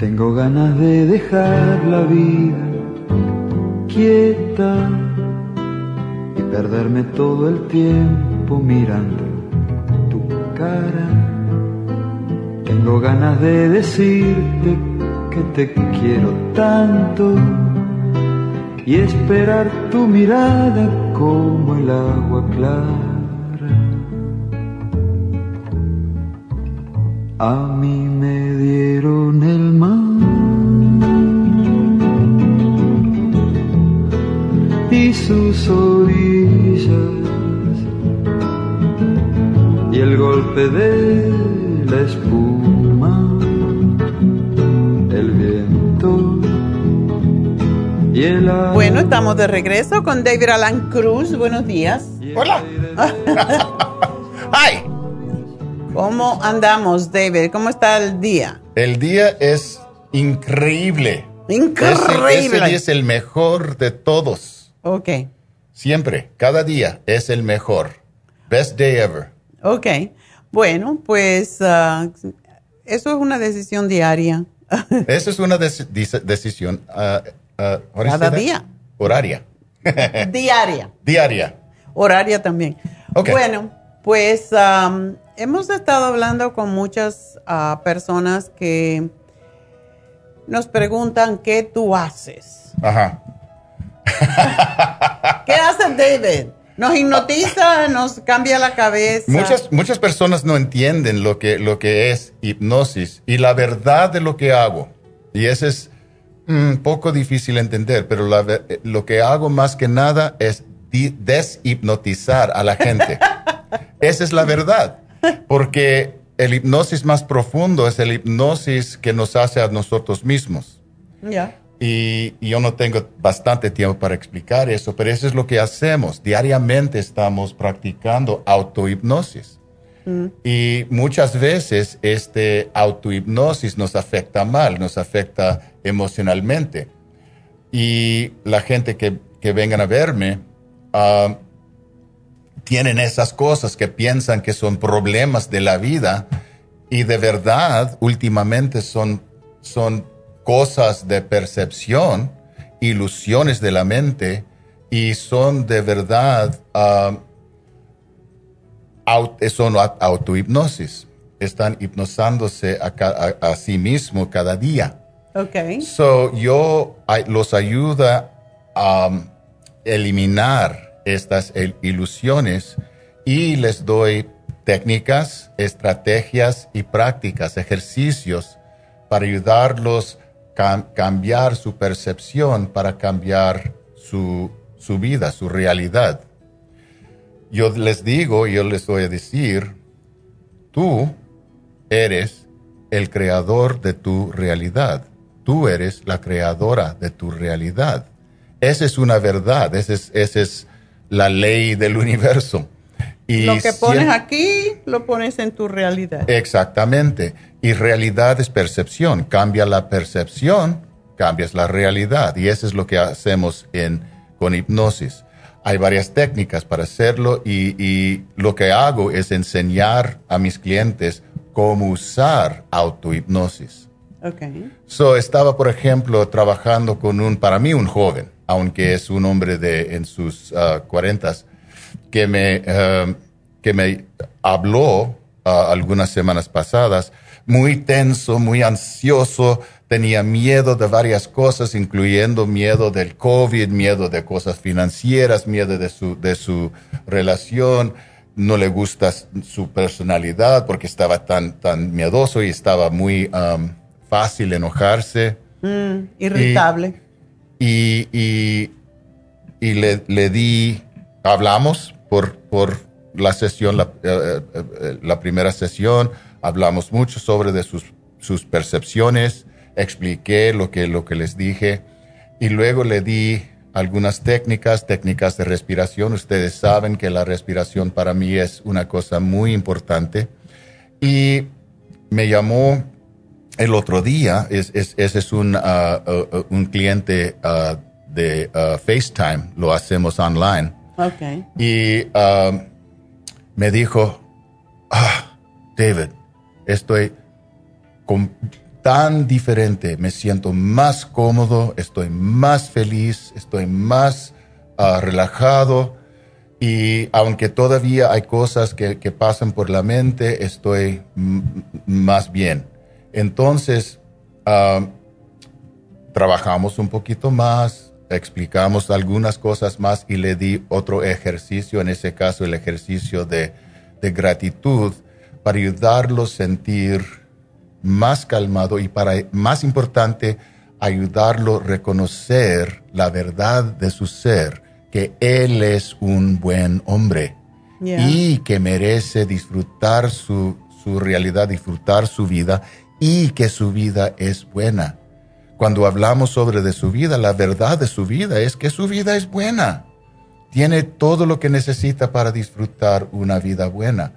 Tengo ganas de dejar la vida inquieta y perderme todo el tiempo mirando tu cara. Tengo ganas de decirte que te quiero tanto y esperar tu mirada como el agua clara. A mí me dieron el mar y sus orillas y el golpe de la espuma, el viento y el agua. Bueno, estamos de regreso con David Alan Cruz. Buenos días. Hola. Hi. ¿Cómo andamos, David? ¿Cómo está el día? El día es increíble. Increíble. Ese, ese día es el mejor de todos. Ok, Siempre, cada día es el mejor. Best day ever. ok. Bueno, pues ah, eso es una decisión diaria. Esa es una decisión. is Cada día. Horaria. diaria. Diaria. Horaria también. Ok. Bueno, pues hemos estado hablando con muchas ah, personas que nos preguntan qué tú haces. Ajá. ¿Qué haces, David? Nos hipnotiza, nos cambia la cabeza. Muchas, muchas personas no entienden lo que, lo que es hipnosis y la verdad de lo que hago. Y eso es un poco difícil entender, pero la eh, lo que hago más que nada es deshipnotizar a la gente. Esa es la verdad. Porque el hipnosis más profundo es el hipnosis que nos hace a nosotros mismos. Ya. Y, y yo no tengo bastante tiempo para explicar eso, pero eso es lo que hacemos. Diariamente estamos practicando autohipnosis. Y muchas veces este autohipnosis nos afecta mal, nos afecta emocionalmente. Y la gente que, que vengan a verme ah, tienen esas cosas que piensan que son problemas de la vida y de verdad últimamente son, son cosas de percepción, ilusiones de la mente y son de verdad ah, son au- autohipnosis. Están hipnozándose a, a- a sí mismo cada día. Ok. So, yo los ayuda a eliminar estas ilusiones y les doy técnicas, estrategias y prácticas, ejercicios para ayudarlos a cambiar su percepción, para cambiar su, su vida, su realidad. Yo les digo, yo les voy a decir, tú eres el creador de tu realidad. Tú eres la creadora de tu realidad. Esa es una verdad, esa es, esa es la ley del universo. Y Lo que pones aquí, lo pones en tu realidad. Exactamente. Y realidad es percepción. Cambia la percepción, cambias la realidad. Y eso es lo que hacemos en, con hipnosis. Hay varias técnicas para hacerlo y, y lo que hago es enseñar a mis clientes cómo usar autohipnosis. Ok. So, estaba, por ejemplo, trabajando con un, para mí, un joven, aunque es un hombre de en sus cuarentas, que me, eh, que me habló ah, algunas semanas pasadas, muy tenso, muy ansioso, tenía miedo de varias cosas, incluyendo miedo del COVID, miedo de cosas financieras, miedo de su, de su relación, no le gusta su personalidad porque estaba tan, tan miedoso y estaba muy um, fácil enojarse. Mm, irritable. Y, y, y le, le di, hablamos por, por la sesión, la, eh, eh, la primera sesión, hablamos mucho sobre de sus, sus percepciones, expliqué lo que, lo que les dije y luego le di algunas técnicas, técnicas de respiración. Ustedes saben que la respiración para mí es una cosa muy importante. Y me llamó el otro día, es, es- ese es un, ah, un cliente ah, de ah, FaceTime, lo hacemos online. Y me dijo, ah, David, estoy tan diferente, me siento más cómodo, estoy más feliz, estoy más relajado y aunque todavía hay cosas que, pasan por la mente, estoy más bien. Entonces, trabajamos un poquito más, explicamos algunas cosas más y le di otro ejercicio, en ese caso el ejercicio de, de gratitud, para ayudarlo a sentir más calmado y para, más importante, ayudarlo a reconocer la verdad de su ser, que él es un buen hombre y que merece disfrutar su, su realidad, disfrutar su vida y que su vida es buena cuando hablamos sobre de su vida, la verdad de su vida es que su vida es buena. Tiene todo lo que necesita para disfrutar una vida buena.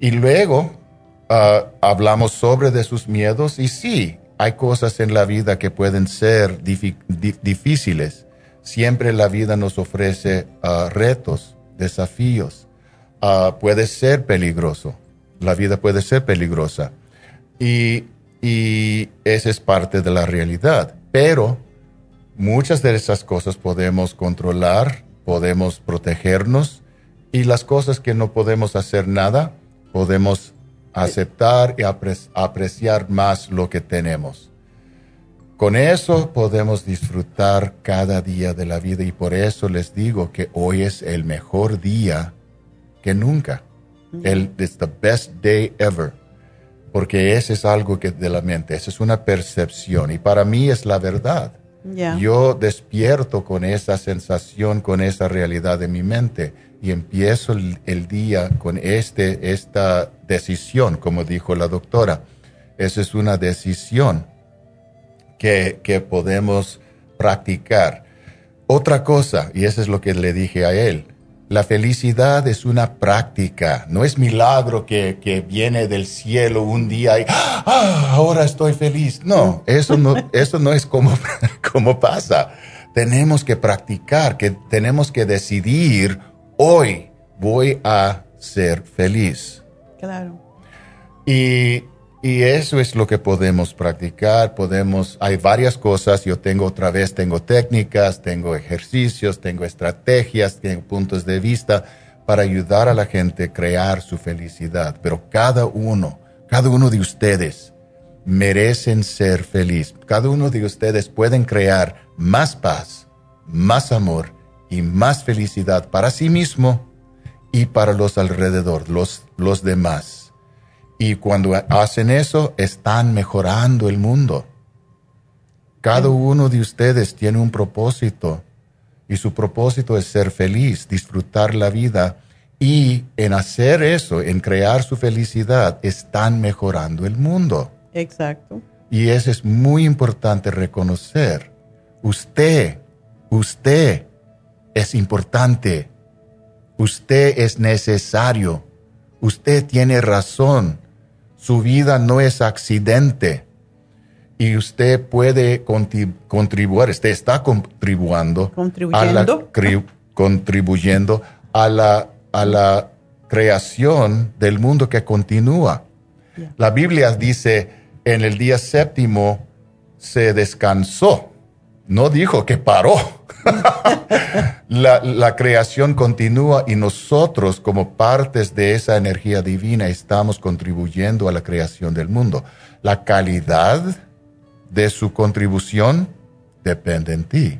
Y luego ah, hablamos sobre de sus miedos y sí, hay cosas en la vida que pueden ser difíciles. Siempre la vida nos ofrece ah, retos, desafíos. Ah, puede ser peligroso. La vida puede ser peligrosa. Y y esa es parte de la realidad. Pero muchas de esas cosas podemos controlar, podemos protegernos y las cosas que no podemos hacer nada, podemos aceptar y apreciar más lo que tenemos. Con eso podemos disfrutar cada día de la vida y por eso les digo que hoy es el mejor día que nunca. El, it's the best day ever porque ese es algo que de la mente, esa es una percepción y para mí es la verdad. Yo despierto con esa sensación, con esa realidad de mi mente y empiezo el, día con este, esta decisión, como dijo la doctora. Esa es una decisión que, que podemos practicar. Otra cosa, y eso es lo que le dije a él, la felicidad es una práctica, no es milagro que, viene del cielo un día y ah, ahora estoy feliz. No, eso no, eso no es como, como pasa. Tenemos que practicar, que tenemos que decidir hoy voy a ser feliz. Claro. Y y eso es lo que podemos practicar, podemos, hay varias cosas, yo tengo otra vez, tengo técnicas, tengo ejercicios, tengo estrategias, tengo puntos de vista para ayudar a la gente a crear su felicidad, pero cada uno, cada uno de ustedes merecen ser feliz, cada uno de ustedes pueden crear más paz, más amor y más felicidad para sí mismo y para los alrededor, los, los demás. Y cuando hacen eso, están mejorando el mundo. Cada uno de ustedes tiene un propósito y su propósito es ser feliz, disfrutar la vida y en hacer eso, en crear su felicidad, están mejorando el mundo. Exacto. Y eso es muy importante reconocer. Usted, usted es importante. Usted es necesario. Usted tiene razón su vida no es accidente y usted puede contribuir, usted está contribuyendo, contribuyendo a la, contribuyendo a la, a la creación del mundo que continúa. La Biblia dice, en el día séptimo se descansó, no dijo que paró. La, creación continúa y nosotros como partes de esa energía divina estamos contribuyendo a la creación del mundo. La calidad de su contribución depende en ti.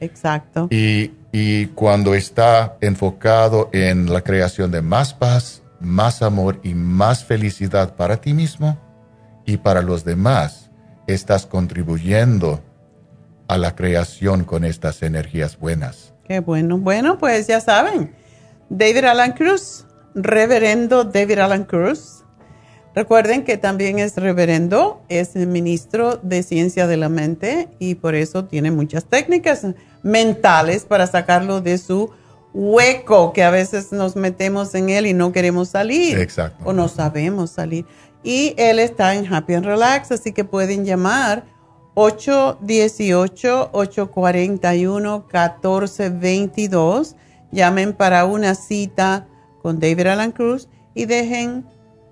Exacto. Y, y cuando está enfocado en la creación de más paz, más amor y más felicidad para ti mismo y para los demás, estás contribuyendo a la creación con estas energías buenas. Qué bueno. Bueno, pues ya saben, David Alan Cruz, reverendo David Alan Cruz. Recuerden que también es reverendo, es el ministro de Ciencia de la Mente y por eso tiene muchas técnicas mentales para sacarlo de su hueco que a veces nos metemos en él y no queremos salir. Exacto. O no sabemos salir. Y él está en Happy and Relax, así que pueden llamar 818-841-1422. Llamen para una cita con David Alan Cruz y dejen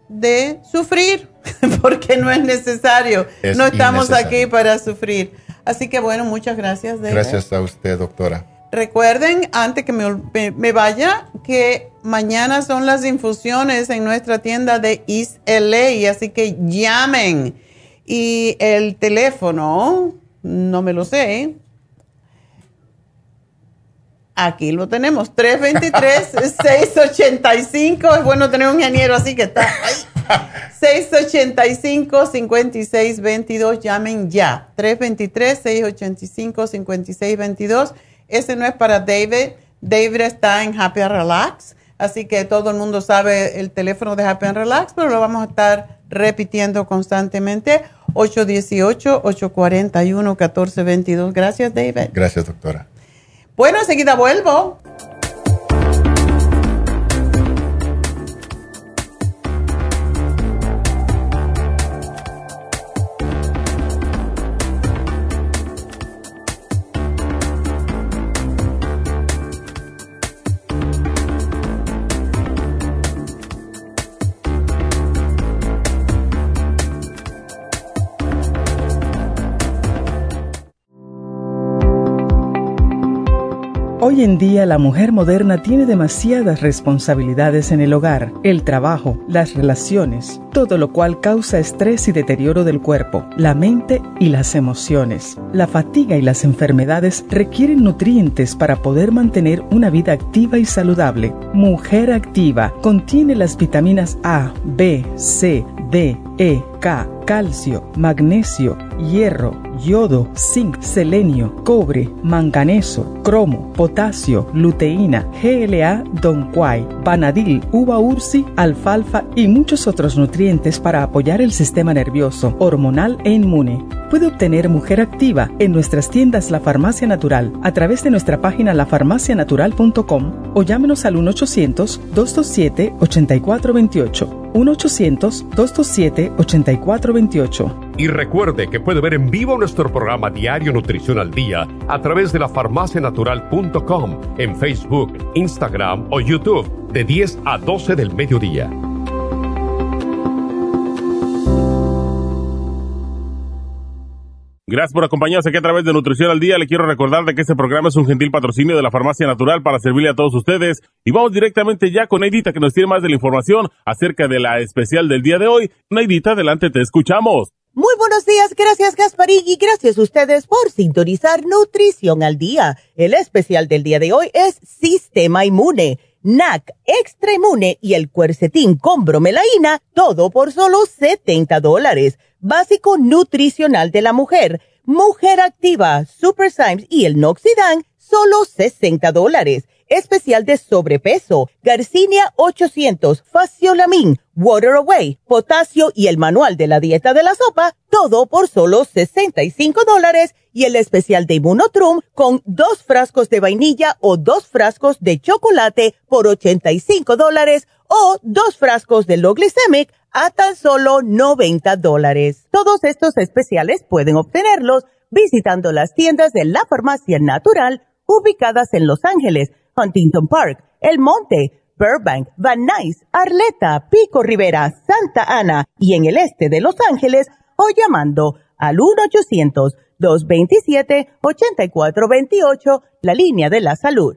de sufrir, porque no es necesario. Es no estamos aquí para sufrir. Así que bueno, muchas gracias. David. Gracias a usted, doctora. Recuerden, antes que me- me vaya, que mañana son las infusiones en nuestra tienda de East LA, así que llamen. Y el teléfono, no me lo sé. Aquí lo tenemos, 323-685. Es bueno tener un ingeniero así que está ahí. 685-5622. Llamen ya. 323-685-5622. Ese no es para David. David está en Happy and Relax. Así que todo el mundo sabe el teléfono de Happy and Relax, pero lo vamos a estar repitiendo constantemente. 818-841-1422. Gracias, David. Gracias, doctora. Bueno, enseguida vuelvo. Hoy en día la mujer moderna tiene demasiadas responsabilidades en el hogar, el trabajo, las relaciones, todo lo cual causa estrés y deterioro del cuerpo, la mente y las emociones. La fatiga y las enfermedades requieren nutrientes para poder mantener una vida activa y saludable. Mujer Activa contiene las vitaminas A, B, C, D, E, K, calcio, magnesio, hierro, yodo, zinc, selenio, cobre, manganeso, cromo, potasio, luteína, GLA, donquai, vanadil, uva ursi, alfalfa y muchos otros nutrientes para apoyar el sistema nervioso, hormonal e inmune. Puede obtener Mujer Activa en nuestras tiendas La Farmacia Natural a través de nuestra página lafarmacianatural.com o llámenos al 1-800-227-8428. 1-800-227-8428. Y recuerde que puede ver en vivo nuestro programa Diario Nutrición al Día a través de la farmacianatural.com en Facebook, Instagram o YouTube de 10 a 12 del mediodía. Gracias por acompañarnos aquí a través de Nutrición al Día. Le quiero recordar de que este programa es un gentil patrocinio de la Farmacia Natural para servirle a todos ustedes. Y vamos directamente ya con Neidita que nos tiene más de la información acerca de la especial del día de hoy. Neidita, adelante, te escuchamos. Muy buenos días, gracias Gasparín y gracias a ustedes por sintonizar Nutrición al Día. El especial del día de hoy es Sistema Inmune, NAC, Extra Inmune y el Cuercetín con bromelaína, todo por solo 70 dólares. Básico nutricional de la mujer, Mujer Activa, Super Symes y el Noxidan, solo 60 dólares. Especial de sobrepeso, Garcinia 800, Faciolamin, Water Away, Potasio y el Manual de la Dieta de la Sopa, todo por solo 65 dólares. Y el especial de Immunotrum con dos frascos de vainilla o dos frascos de chocolate por 85 dólares o dos frascos de Low Glycemic a tan solo 90 dólares. Todos estos especiales pueden obtenerlos visitando las tiendas de la Farmacia Natural ubicadas en Los Ángeles, Huntington Park, El Monte, Burbank, Van Nuys, Arleta, Pico Rivera, Santa Ana y en el este de Los Ángeles o llamando al 1-800-227-8428, la línea de la salud.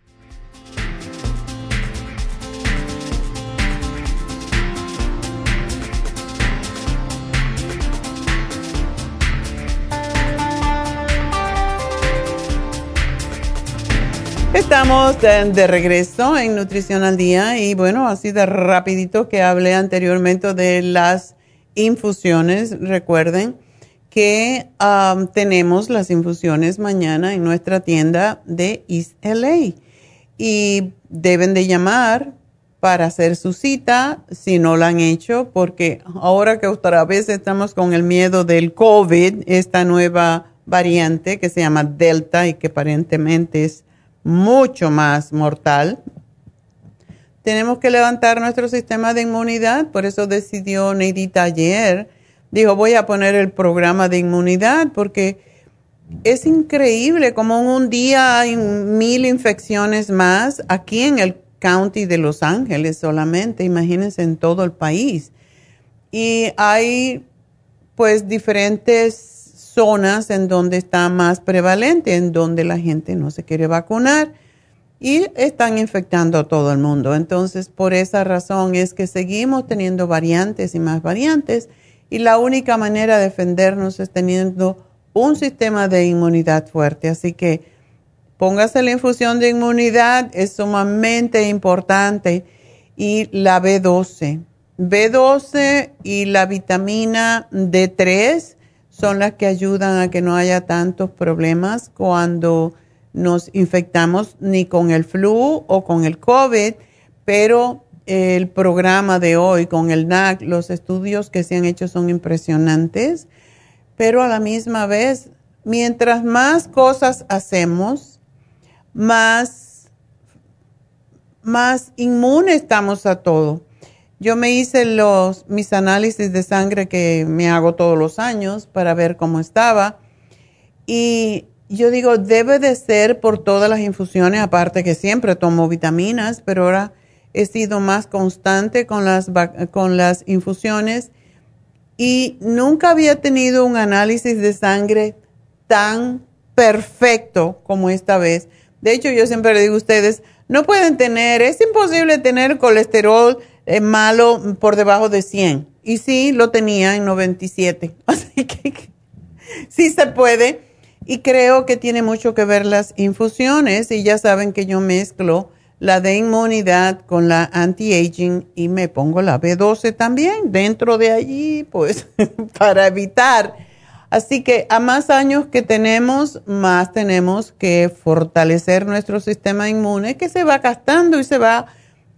Estamos de, regreso en Nutrición al Día y bueno, así de rapidito que hablé anteriormente de las infusiones. Recuerden que tenemos las infusiones mañana en nuestra tienda de East LA y deben de llamar para hacer su cita si no la han hecho porque ahora que otra vez estamos con el miedo del COVID, esta nueva variante que se llama Delta y que aparentemente es mucho más mortal. Tenemos que levantar nuestro sistema de inmunidad, por eso decidió Neidita ayer dijo, voy a poner el programa de inmunidad porque es increíble como en un día hay mil infecciones más aquí en el county de Los Ángeles solamente, imagínense en todo el país. Y hay pues diferentes zonas en donde está más prevalente, en donde la gente no se quiere vacunar y están infectando a todo el mundo. Entonces, por esa razón es que seguimos teniendo variantes y más variantes y la única manera de defendernos es teniendo un sistema de inmunidad fuerte. Así que póngase la infusión de inmunidad, es sumamente importante. Y la B12. B12 y la vitamina D3 son las que ayudan a que no haya tantos problemas cuando nos infectamos ni con el flu o con el COVID, pero el programa de hoy con el NAC, los estudios que se han hecho son impresionantes pero a la misma vez, mientras más cosas hacemos, más, más inmune estamos a todo. Yo me hice los, mis análisis de sangre que me hago todos los años para ver cómo estaba. Y yo digo, debe de ser por todas las infusiones, aparte que siempre tomo vitaminas, pero ahora he sido más constante con las, con las infusiones y nunca había tenido un análisis de sangre tan perfecto como esta vez. De hecho, yo siempre le digo a ustedes, no pueden tener, es imposible tener colesterol eh, malo por debajo de 100. Y sí, lo tenía en 97. Así que sí se puede. Y creo que tiene mucho que ver las infusiones. Y ya saben que yo mezclo la de inmunidad con la anti-aging y me pongo la B12 también dentro de allí, pues para evitar. Así que a más años que tenemos, más tenemos que fortalecer nuestro sistema inmune que se va gastando y se va,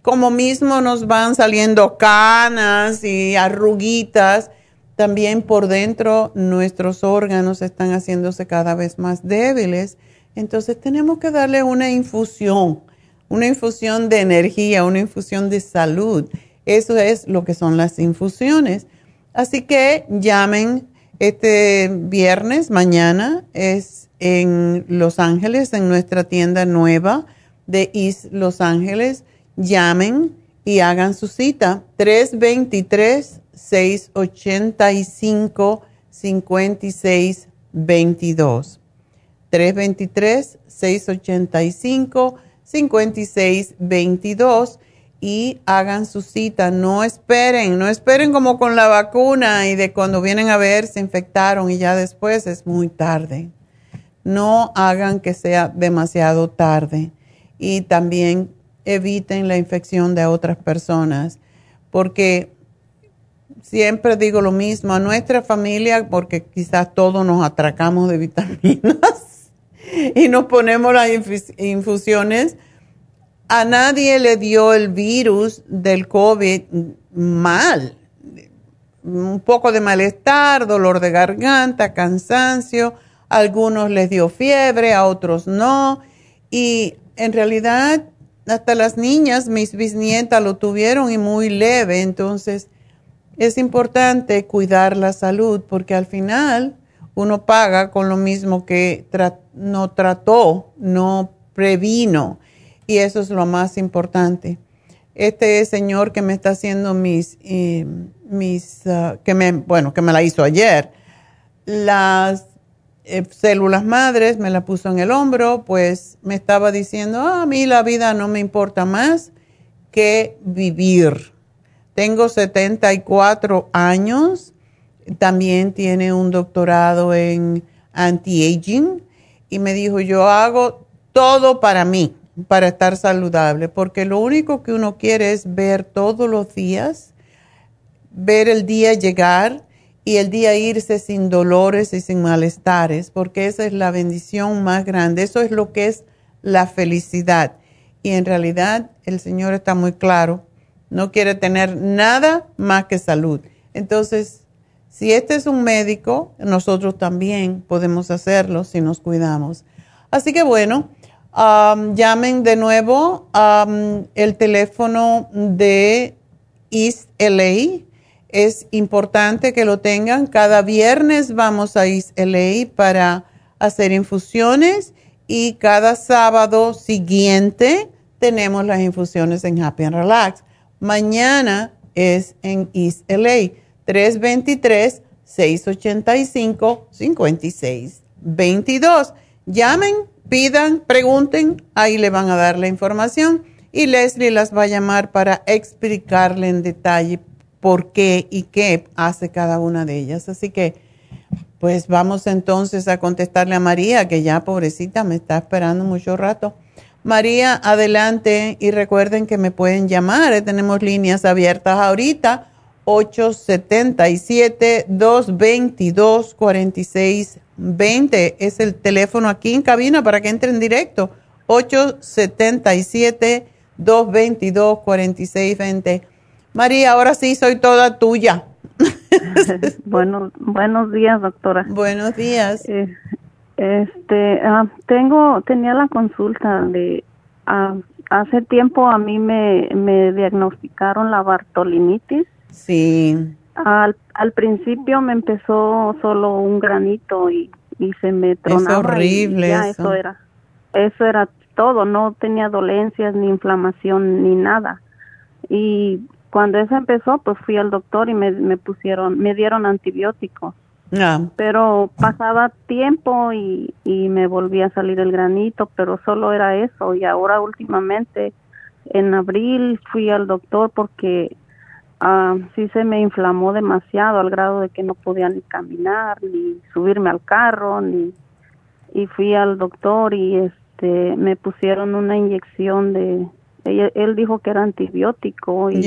como mismo nos van saliendo canas y arruguitas, también por dentro nuestros órganos están haciéndose cada vez más débiles. Entonces tenemos que darle una infusión una infusión de energía, una infusión de salud. Eso es lo que son las infusiones. Así que llamen este viernes, mañana, es en Los Ángeles, en nuestra tienda nueva de East Los Ángeles. Llamen y hagan su cita. 323-685-5622. 323-685-5622. 5622 y hagan su cita. No esperen, no esperen como con la vacuna y de cuando vienen a ver se infectaron y ya después es muy tarde. No hagan que sea demasiado tarde y también eviten la infección de otras personas porque siempre digo lo mismo a nuestra familia porque quizás todos nos atracamos de vitaminas y nos ponemos las infusiones. A nadie le dio el virus del COVID mal. Un poco de malestar, dolor de garganta, cansancio. A algunos les dio fiebre, a otros no. Y en realidad, hasta las niñas, mis bisnietas lo tuvieron y muy leve. Entonces, es importante cuidar la salud porque al final uno paga con lo mismo que no trató, no previno. Y eso es lo más importante. Este señor que me está haciendo mis, eh, mis ah, que me, bueno, que me la hizo ayer, las eh, células madres me la puso en el hombro, pues me estaba diciendo, ah, a mí la vida no me importa más que vivir. Tengo 74 años también tiene un doctorado en anti-aging y me dijo, yo hago todo para mí, para estar saludable, porque lo único que uno quiere es ver todos los días, ver el día llegar y el día irse sin dolores y sin malestares, porque esa es la bendición más grande, eso es lo que es la felicidad. Y en realidad el Señor está muy claro, no quiere tener nada más que salud. Entonces, si este es un médico, nosotros también podemos hacerlo si nos cuidamos. Así que bueno, llamen de nuevo el teléfono de East LA es importante que lo tengan. Cada viernes vamos a ISLA para hacer infusiones y cada sábado siguiente tenemos las infusiones en Happy and Relax. Mañana es en East LA, 323-685-5622. Llamen, pidan, pregunten, ahí le van a dar la información y Leslie las va a llamar para explicarle en detalle por qué y qué hace cada una de ellas. Así que, pues vamos entonces a contestarle a María, que ya pobrecita me está esperando mucho rato. María, adelante y recuerden que me pueden llamar. Tenemos líneas abiertas ahorita, 877-222-4620. Es el teléfono aquí en cabina para que entren directo. 877-222-4620. María, ahora sí soy toda tuya. bueno, buenos días, doctora. Buenos días. Eh, este, ah, tengo, tenía la consulta de, ah, hace tiempo a mí me, me diagnosticaron la bartolinitis. Sí. Al, al principio me empezó solo un granito y, y se me tronaba. Es horrible eso. eso era, eso era todo, no tenía dolencias ni inflamación ni nada. Y cuando eso empezó, pues fui al doctor y me, me pusieron, me dieron antibióticos. Pero pasaba tiempo y, y me volvía a salir el granito, pero solo era eso. Y ahora últimamente, en abril, fui al doctor porque uh, sí se me inflamó demasiado al grado de que no podía ni caminar, ni subirme al carro, ni y fui al doctor y este me pusieron una inyección de él, dijo que era antibiótico y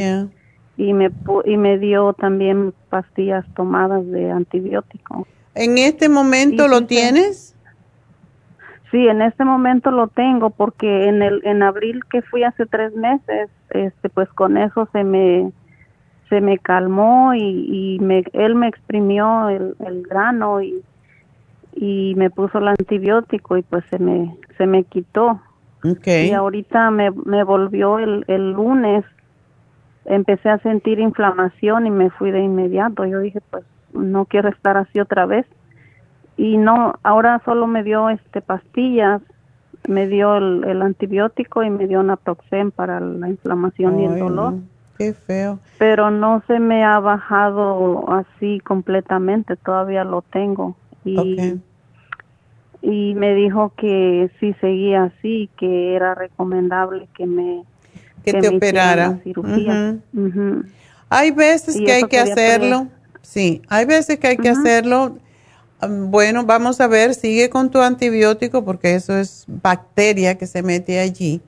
y me y me dio también pastillas tomadas de antibiótico. ¿En este momento lo tienes? Sí, en este momento lo tengo porque en el en abril que fui hace tres meses, este pues con eso se me se me calmó y, y me él me exprimió el, el grano y y me puso el antibiótico y pues se me se me quitó. Okay. Y ahorita me, me volvió el, el lunes empecé a sentir inflamación y me fui de inmediato. Yo dije, pues no quiero estar así otra vez. Y no, ahora solo me dio este pastillas, me dio el, antibiótico y me dio naproxen para la inflamación y el dolor. qué feo. Pero no se me ha bajado así completamente, todavía lo tengo. Y, y me dijo que si seguía así, que era recomendable que me que, te operara. Hay veces que hay que hacerlo. Sí, hay veces que hay que hacerlo. Bueno, vamos a ver, sigue con tu antibiótico porque eso es bacteria que se mete allí.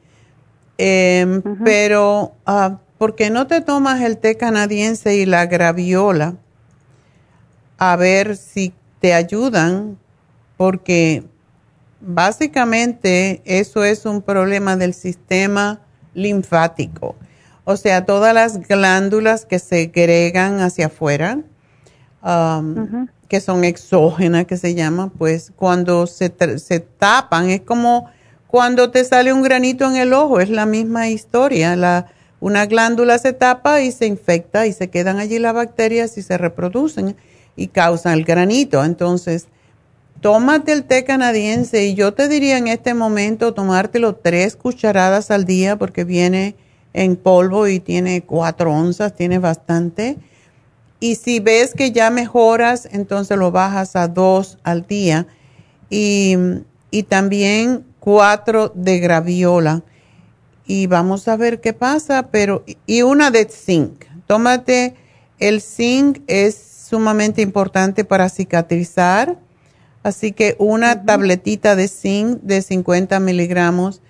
Em, pero, uh, ¿por qué no te tomas el té canadiense y la graviola? A ver si te ayudan, porque básicamente eso es un problema del sistema linfático. O sea, todas las glándulas que se segregan hacia afuera, um, que son exógenas, que se llama, pues cuando se, se tapan, es como cuando te sale un granito en el ojo, es la misma historia. La, una glándula se tapa y se infecta y se quedan allí las bacterias y se reproducen y causan el granito. Entonces, tómate el té canadiense y yo te diría en este momento tomártelo tres cucharadas al día porque viene en polvo y tiene cuatro onzas, tiene bastante. Y si ves que ya mejoras, entonces lo bajas a dos al día. Y, y también cuatro de graviola. Y vamos a ver qué pasa, pero, y una de zinc. Tómate, el zinc es sumamente importante para cicatrizar Así que una tabletita de zinc de 50 miligramos.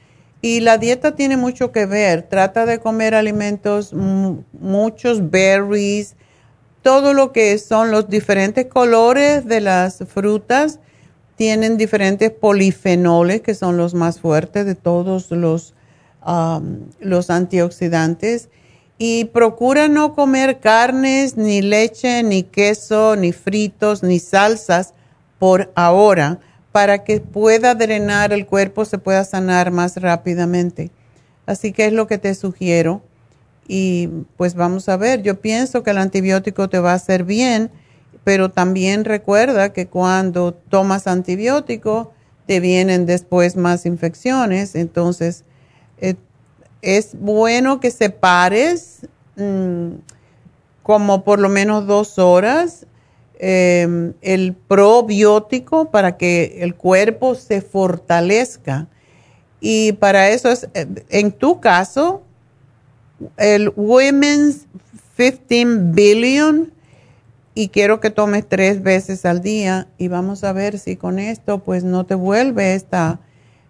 Y la dieta tiene mucho que ver. Trata de comer alimentos, muchos berries, todo lo que son los diferentes colores de las frutas. Tienen diferentes polifenoles, que son los más fuertes de todos los, los antioxidantes. Y procura no comer carnes, ni leche, ni queso, ni fritos, ni salsas por ahora para que pueda drenar el cuerpo, se pueda sanar más rápidamente. Así que es lo que te sugiero. y pues vamos a ver, yo pienso que el antibiótico te va a hacer bien, pero también recuerda que cuando tomas antibiótico te vienen después más infecciones, entonces eh, es bueno que separes mm, como por lo menos dos horas em, el probiótico para que el cuerpo se fortalezca. Y para eso es, eh, en tu caso, el Women's 15 Billion y quiero que tomes tres veces al día y vamos a ver si con esto pues no te vuelve esta,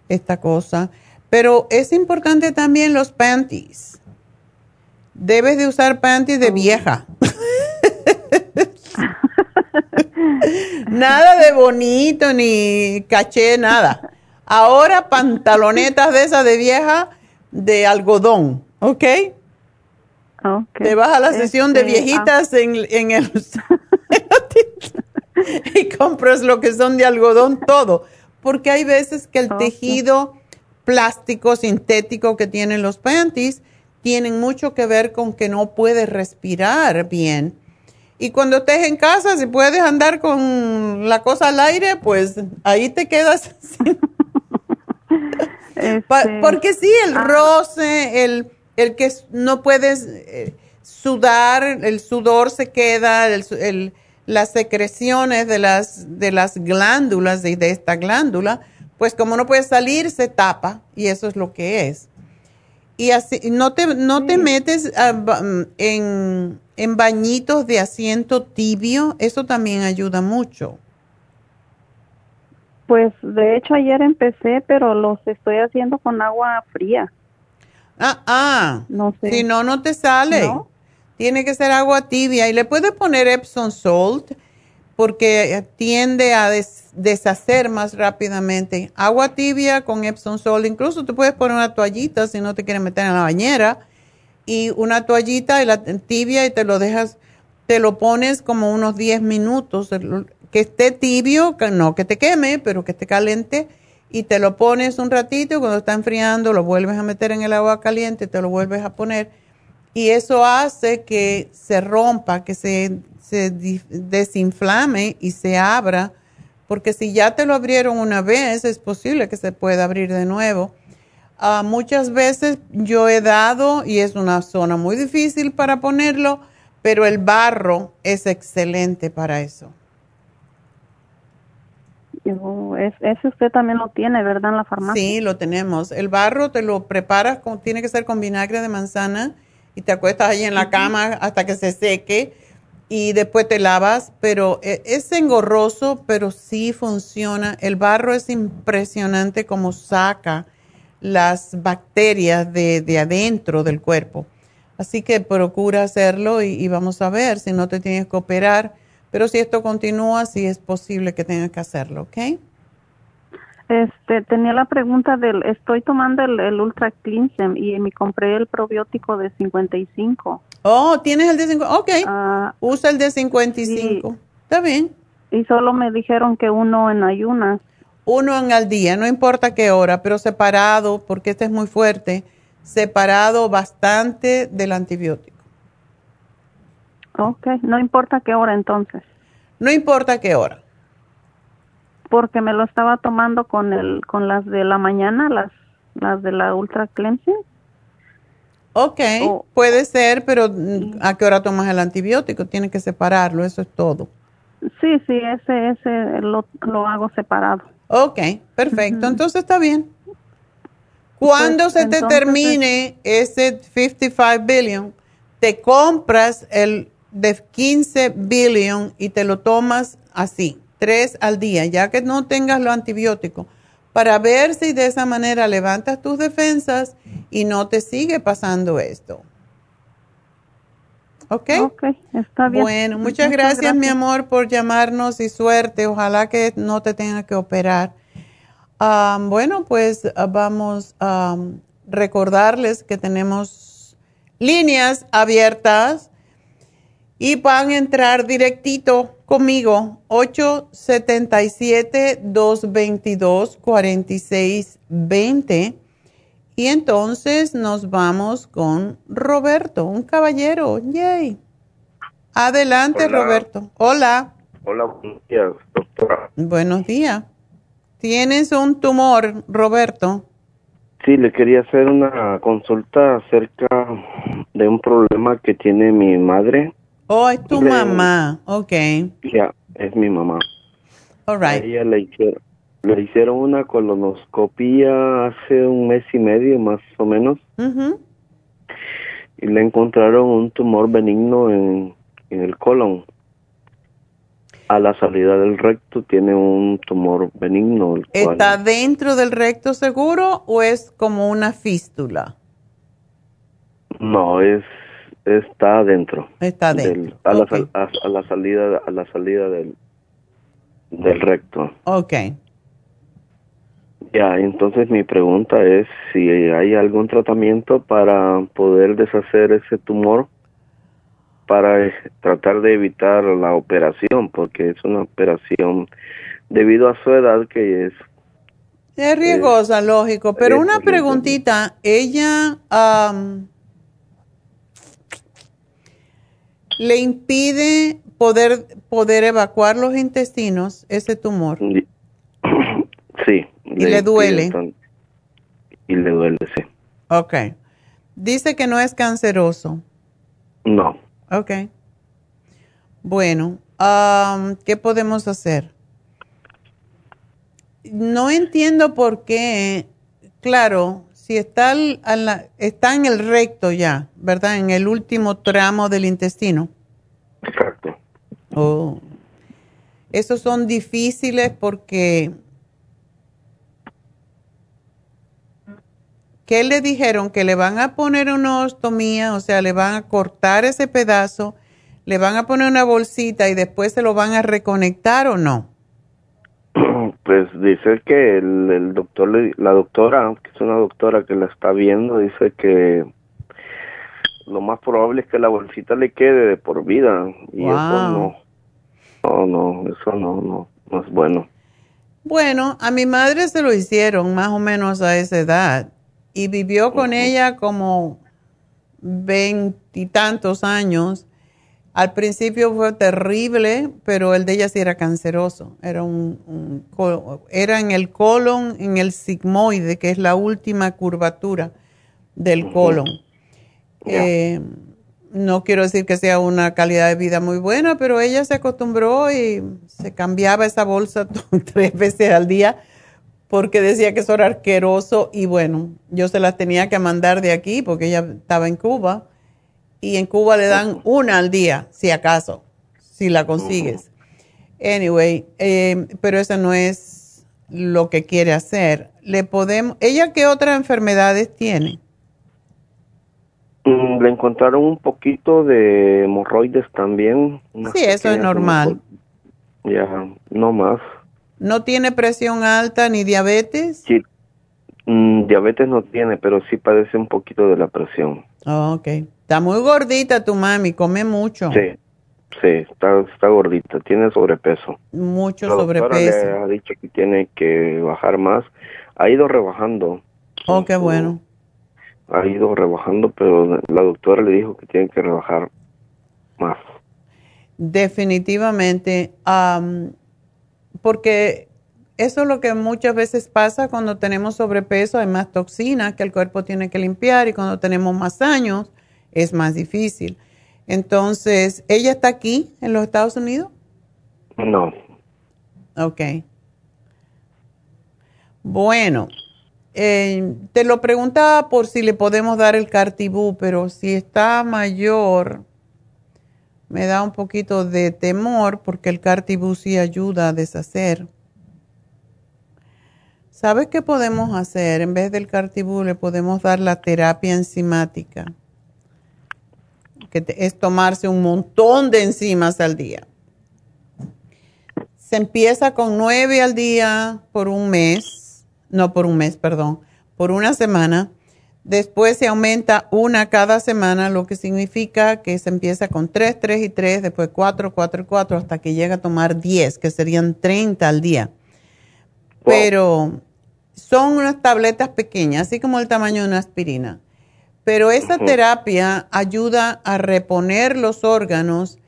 esta cosa. Pero es importante también los panties. Debes de usar panties de vieja. nada de bonito ni caché, nada. Ahora pantalonetas de esas de vieja de algodón, ¿ok? Te vas a la sesión de este, viejitas en, en el... y compras lo que son de algodón todo. Porque hay veces que el tejido plástico sintético que tienen los panties tienen mucho que ver con que no puedes respirar bien. Y cuando estés en casa, si puedes andar con la cosa al aire, pues ahí te quedas. Este, porque sí, el ah. roce, el el que no puedes eh, sudar, el sudor se queda, las secreciones de las, de las glándulas, de, de, esta glándula, pues como no puede salir, se tapa y eso es lo que es. Y así, no te, no te metes mm, en, en bañitos de asiento tibio, eso también ayuda mucho. Pues de hecho ayer empecé, pero los estoy haciendo con agua fría. Ah, ah. No sé. Si no, no te sale. Tiene que ser agua tibia. Y le puedes poner Epsom Salt porque tiende a deshacer más rápidamente. Agua tibia con Epsom Salt. Incluso tú puedes poner una toallita si no te quieres meter en la bañera. Y una toallita y la tibia y te lo dejas, te lo pones como unos 10 minutos. Que esté tibio, no que te queme, pero que esté caliente y te lo pones un ratito y cuando está enfriando lo vuelves a meter en el agua caliente, te lo vuelves a poner y eso hace que se rompa, que se desinflame y se abra, porque si ya te lo abrieron una vez es posible que se pueda abrir de nuevo. Ah, muchas veces yo he dado, y es una zona muy difícil para ponerlo, pero el barro es excelente para eso ese usted también lo tiene, ¿verdad? En la farmacia. Sí, lo tenemos. El barro te lo preparas, con, tiene que ser con vinagre de manzana y te acuestas ahí en la cama hasta que se seque y después te lavas, pero e, es engorroso, pero sí funciona. El barro es impresionante como saca las bacterias de, de adentro del cuerpo. Así que procura hacerlo y, y, vamos a ver si no te tienes que operar pero si esto continúa, sí es posible que tengas que hacerlo, ¿ok? Este, tenía la pregunta del, estoy tomando el, Ultra Cleansem y me compré el probiótico de 55. Oh, ¿tienes el de 55? Ok, ah, usa el de 55. Está bien. Y solo me dijeron que uno en ayunas. Uno en al día, no importa qué hora, pero separado, porque este es muy fuerte, separado bastante del antibiótico. Ok, no importa qué hora entonces. No importa qué hora. Porque me lo estaba tomando con el con las de la mañana, las las de la Ultra Cleansing. Ok, puede ser, pero mm, ¿a qué hora tomas el antibiótico? Tienes que separarlo, eso es todo. Sí, sí, ese, ese lo, lo hago separado. Ok, perfecto, entonces está bien. Cuando pues, se te termine ese 55 billion, te compras el de 15 billion y te lo tomas así, tres al día, ya que no tengas lo antibiótico, para ver si de esa manera levantas tus defensas y no te sigue pasando esto. ¿Ok? Ok, está bien. Bueno, muchas, gracias, mi amor, por llamarnos y suerte. Ojalá que no te tenga que operar. bueno, pues ah, vamos a recordarles que tenemos líneas abiertas y van a entrar directito conmigo, 877-222-4620. Y entonces nos vamos con Roberto, un caballero. Yay. Adelante, Hola. Roberto. Hola. Hola, buenos días, doctora. Buenos días. ¿Tienes un tumor, Roberto? Sí, le quería hacer una consulta acerca de un problema que tiene mi madre. Oh, es tu Le- mamá. Ok. Ya, es mi mamá. All A right. ella le hicieron, le hicieron una colonoscopía hace un mes y medio más o menos y le encontraron un tumor benigno en, en el colon. A la salida del recto tiene un tumor benigno. el cual- ¿Está dentro del recto seguro o es como una fístula? No, es está adentro. Está del- dentro. a, la, Ok. sal- a, a la salida a la salida del del recto. Ok. Ya, entonces mi pregunta es si hay algún tratamiento para poder deshacer ese tumor para eh, tratar de evitar la operación, porque es una operación debido a su edad que es Es riesgosa, lógico. Pero es una preguntita. ¿Ella am, le impide poder, poder evacuar los intestinos, ese tumor? sí. ¿Y le duele? Y le duele, sí. Ok. Dice que no es canceroso. No. Ok. Bueno, am, ¿qué podemos hacer? No entiendo por qué, claro, si al- está en el recto ya, ¿verdad? En el último tramo del intestino. Exacto. Oh. Esos son difíciles porque... ¿Qué le dijeron? Que le van a poner una ostomía, o sea, le van a cortar ese pedazo, le van a poner una bolsita y después se lo van a reconectar o no. Pues dice que el, el doctor, la doctora, que es una doctora que la está viendo, dice que lo más probable es que la bolsita le quede de por vida y eso Wow. no, no, no, eso no, no, no es bueno. Bueno, a mi madre se lo hicieron más o menos a esa edad y vivió con ella como veintitantos años. Al principio fue terrible, pero el de ella sí era canceroso. Era, un, era en el colon, en el sigmoide, que es la última curvatura del colon. Eh, no quiero decir que sea una calidad de vida muy buena, pero ella se acostumbró y se cambiaba esa bolsa tres veces al día porque decía que eso era asqueroso y bueno, yo se las tenía que mandar de aquí porque ella estaba en Cuba y en Cuba le dan una al día, si acaso, si la consigues. Anyway, eh, pero eso no es lo que quiere hacer. Le podemos, ¿ella qué otras enfermedades tiene? Mm, Le encontraron un poquito de hemorroides también. Sí, eso es normal. Ya, no más. ¿No tiene presión alta ni diabetes? Sí, mm, diabetes no tiene, pero sí padece un poquito de la presión. Oh, ok. Está muy gordita tu mami, come mucho. Sí, sí, está, está gordita, tiene sobrepeso. Mucho la sobrepeso. le ha dicho que tiene que bajar más. Ha ido rebajando, Oh, qué bueno. ha ido rebajando, pero la doctora le dijo que tiene que rebajar más. Definitivamente. am, porque eso es lo que muchas veces pasa cuando tenemos sobrepeso, hay más toxinas que el cuerpo tiene que limpiar y cuando tenemos más años es más difícil. Entonces, ¿ella está aquí en los Estados Unidos? No, Ok. Bueno, eh, te lo preguntaba por si le podemos dar el cartibú, pero si está mayor, me da un poquito de temor porque el cartibú sí ayuda a deshacer. ¿Sabes qué podemos hacer? En vez del cartibú le podemos dar la terapia enzimática, que es tomarse un montón de enzimas al día. Se empieza con nueve al día por un mes, no por un mes, perdón, por una semana. Después se aumenta una cada semana, lo que significa que se empieza con tres, tres y tres, después cuatro, cuatro y cuatro, hasta que llega a tomar diez, que serían 30 al día. Pero son unas tabletas pequeñas, así como el tamaño de una aspirina. Pero esa terapia ayuda a reponer los órganos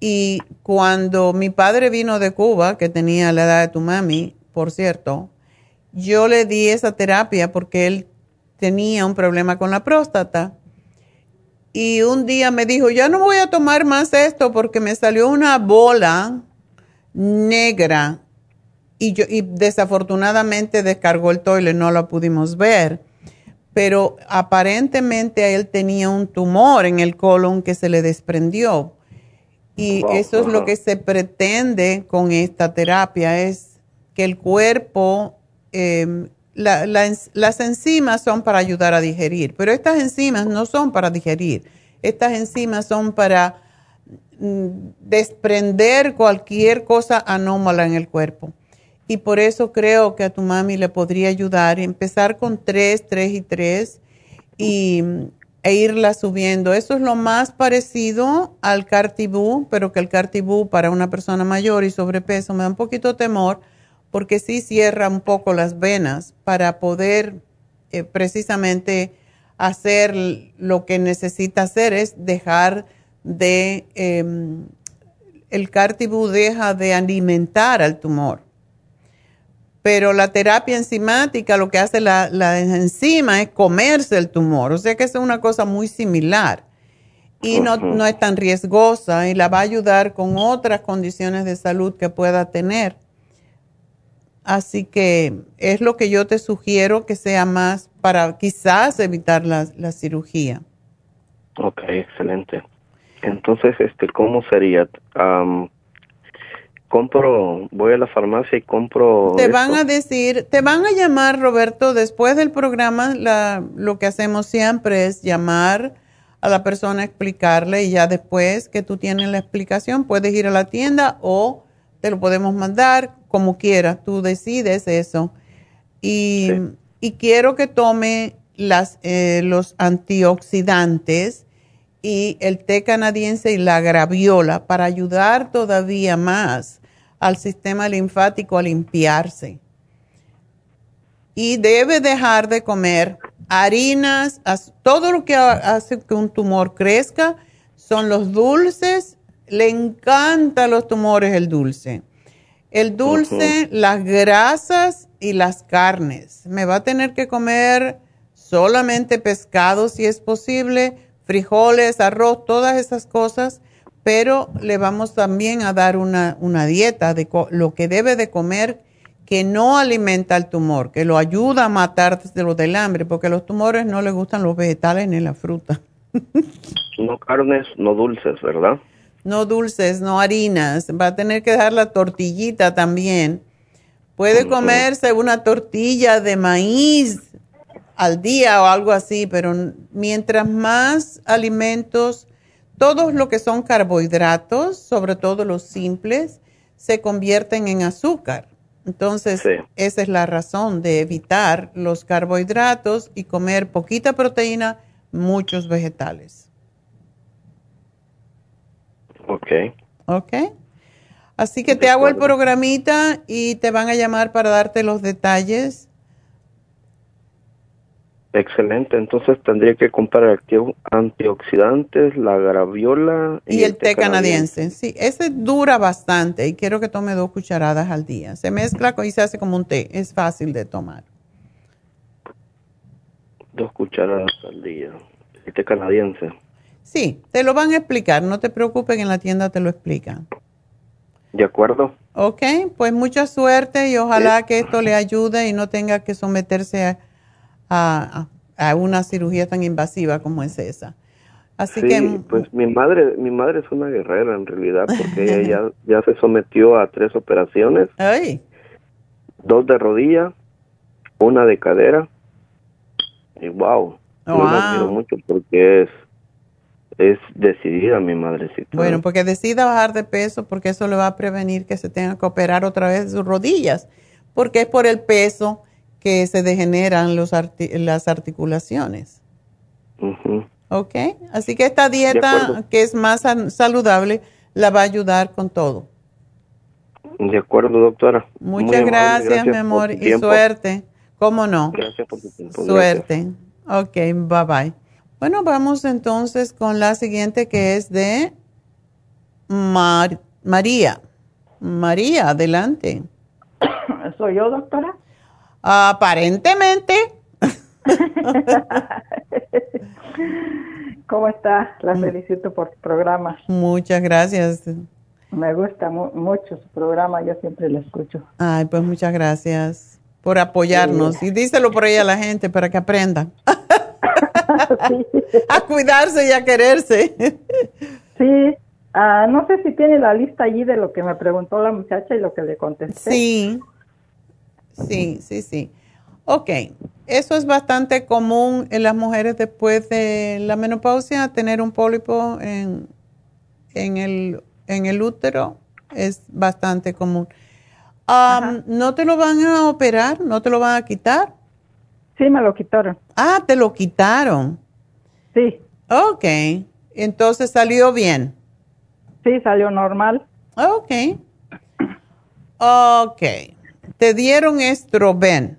y cuando mi padre vino de Cuba, que tenía la edad de tu mami, por cierto, yo le di esa terapia porque él tenía un problema con la próstata. Y un día me dijo, ya no voy a tomar más esto porque me salió una bola negra y, yo, y desafortunadamente descargó el toile, no lo pudimos ver. Pero aparentemente él tenía un tumor en el colon que se le desprendió. Y eso es lo que se pretende con esta terapia, es que el cuerpo eh, las enzimas son para ayudar a digerir, pero estas enzimas no son para digerir. Estas enzimas son para mm, desprender cualquier cosa anómala en el cuerpo. Y por eso creo que a tu mami le podría ayudar empezar con tres, tres y tres y, e irla subiendo. Eso es lo más parecido al cartibú, pero que el cartibú para una persona mayor y sobrepeso me da un poquito de temor porque sí cierra un poco las venas para poder eh, precisamente hacer lo que necesita hacer es dejar de, em, el cartibú deja de alimentar al tumor. Pero la terapia enzimática lo que hace la, la enzima es comerse el tumor, o sea que es una cosa muy similar y no, no es tan riesgosa y la va a ayudar con otras condiciones de salud que pueda tener. Así que es lo que yo te sugiero que sea más para quizás evitar la, cirugía. Ok, excelente. Entonces, este, ¿cómo sería? compro, voy a la farmacia y compro. Te van a decir, te van a llamar, Roberto, después del programa, la, lo que hacemos siempre es llamar a la persona, explicarle y ya después que tú tienes la explicación, puedes ir a la tienda o te lo podemos mandar como quieras, tú decides eso. Y, quiero que tome las, eh, los antioxidantes y el té canadiense y la graviola para ayudar todavía más al sistema linfático a limpiarse. Y debe dejar de comer harinas, todo lo que hace que un tumor crezca son los dulces. Le encantan los tumores el dulce el dulce, las grasas y las carnes. Me va a tener que comer solamente pescado si es posible, frijoles, arroz, todas esas cosas, pero le vamos también a dar una, dieta de lo que debe de comer que no alimenta el tumor, que lo ayuda a matar desde lo del hambre, porque a los tumores no les gustan los vegetales ni la fruta. no carnes, no dulces, ¿verdad? No dulces, no harinas. Va a tener que dejar la tortillita también. Puede comerse una tortilla de maíz al día o algo así, pero mientras más alimentos, todos lo que son carbohidratos, sobre todo los simples, se convierten en azúcar. Entonces, esa es la razón de evitar los carbohidratos y comer poquita proteína, muchos vegetales. Ok. Ok. Así que te hago el programita y te van a llamar para darte los detalles. Excelente, entonces tendría que comprar antioxidantes, la graviola y, el, té canadiense. Sí, ese dura bastante y quiero que tome dos cucharadas al día. Se mezcla y se hace como un té, es fácil de tomar. Dos cucharadas al día. El té canadiense. Sí, te lo van a explicar, no te preocupes, en la tienda te lo explican. De acuerdo. Ok, pues mucha suerte y ojalá que esto le ayude y no tenga que someterse a, una cirugía tan invasiva como es esa. Así sí, que pues mi madre, mi madre es una guerrera en realidad porque ella ya, se sometió a tres operaciones. Ay. Dos de rodilla, una de cadera. Y wow, wow. yo la quiero mucho porque es es decidida mi madrecita. Bueno, porque decida bajar de peso porque eso le va a prevenir que se tenga que operar otra vez sus rodillas, porque es por el peso que se degeneran los las articulaciones. Ok, así que esta dieta que es más saludable la va a ayudar con todo. De acuerdo, doctora. Muchas gracias, mi amor, y suerte. ¿Cómo no? Gracias por tu tiempo. Suerte. Ok, bye bye. Bueno, vamos entonces con la siguiente que es de Mar- María. María, adelante. ¿Soy yo, doctora? Aparentemente. ¿Cómo está? La felicito por su programa. Muchas gracias. Me gusta mu- mucho su programa, yo siempre lo escucho. Ay, pues muchas gracias por apoyarnos. Y díselo por ahí a la gente para que aprendan. a cuidarse y a quererse. Sí, ah, no sé si tiene la lista allí de lo que me preguntó la muchacha y lo que le contesté. Sí, sí, sí, sí. Ok, eso es bastante común en las mujeres después de la menopausia, tener un pólipo en, en, el, en el útero es bastante común. Am, ¿No te lo van a operar? ¿No te lo van a quitar? Sí, me lo quitaron. Ah, te lo quitaron. Sí. Ok, entonces salió bien. Sí, salió normal. Ok. Ok. Te dieron estroben.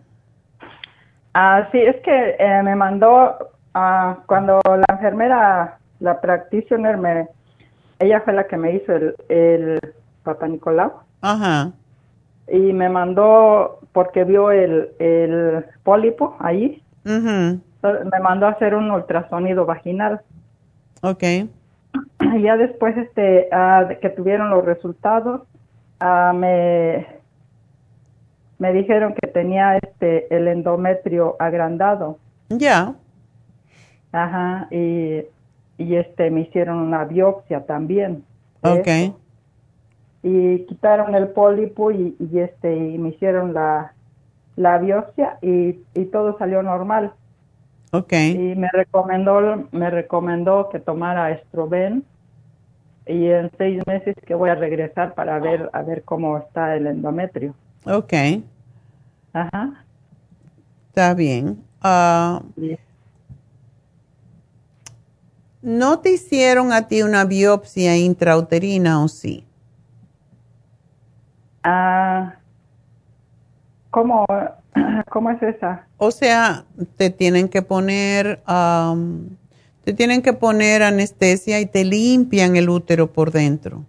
Ah, sí, es que eh, me mandó, ah, cuando la enfermera, la practitioner, me, ella fue la que me hizo el, el Papa Nicolau Ajá. Y me mandó, porque vio el, el pólipo ahí, me mandó a hacer un ultrasonido vaginal. Ok. Y ya después este, de que tuvieron los resultados, ah, me, me dijeron que tenía este el endometrio agrandado. Ya. Ajá, y, y este me hicieron una biopsia también. Ok. eso. Y quitaron el pólipo y, y este y me hicieron la, la biopsia y, y todo salió normal. Ok. Y me recomendó me recomendó que tomara estroben y en seis meses que voy a regresar para ver a ver cómo está el endometrio. Ok. Ajá. Está bien. Ah, ¿No te hicieron a ti una biopsia intrauterina o sí? Ah, ¿cómo, ¿Cómo es esa? O sea, te tienen que poner, am, te tienen que poner anestesia y te limpian el útero por dentro.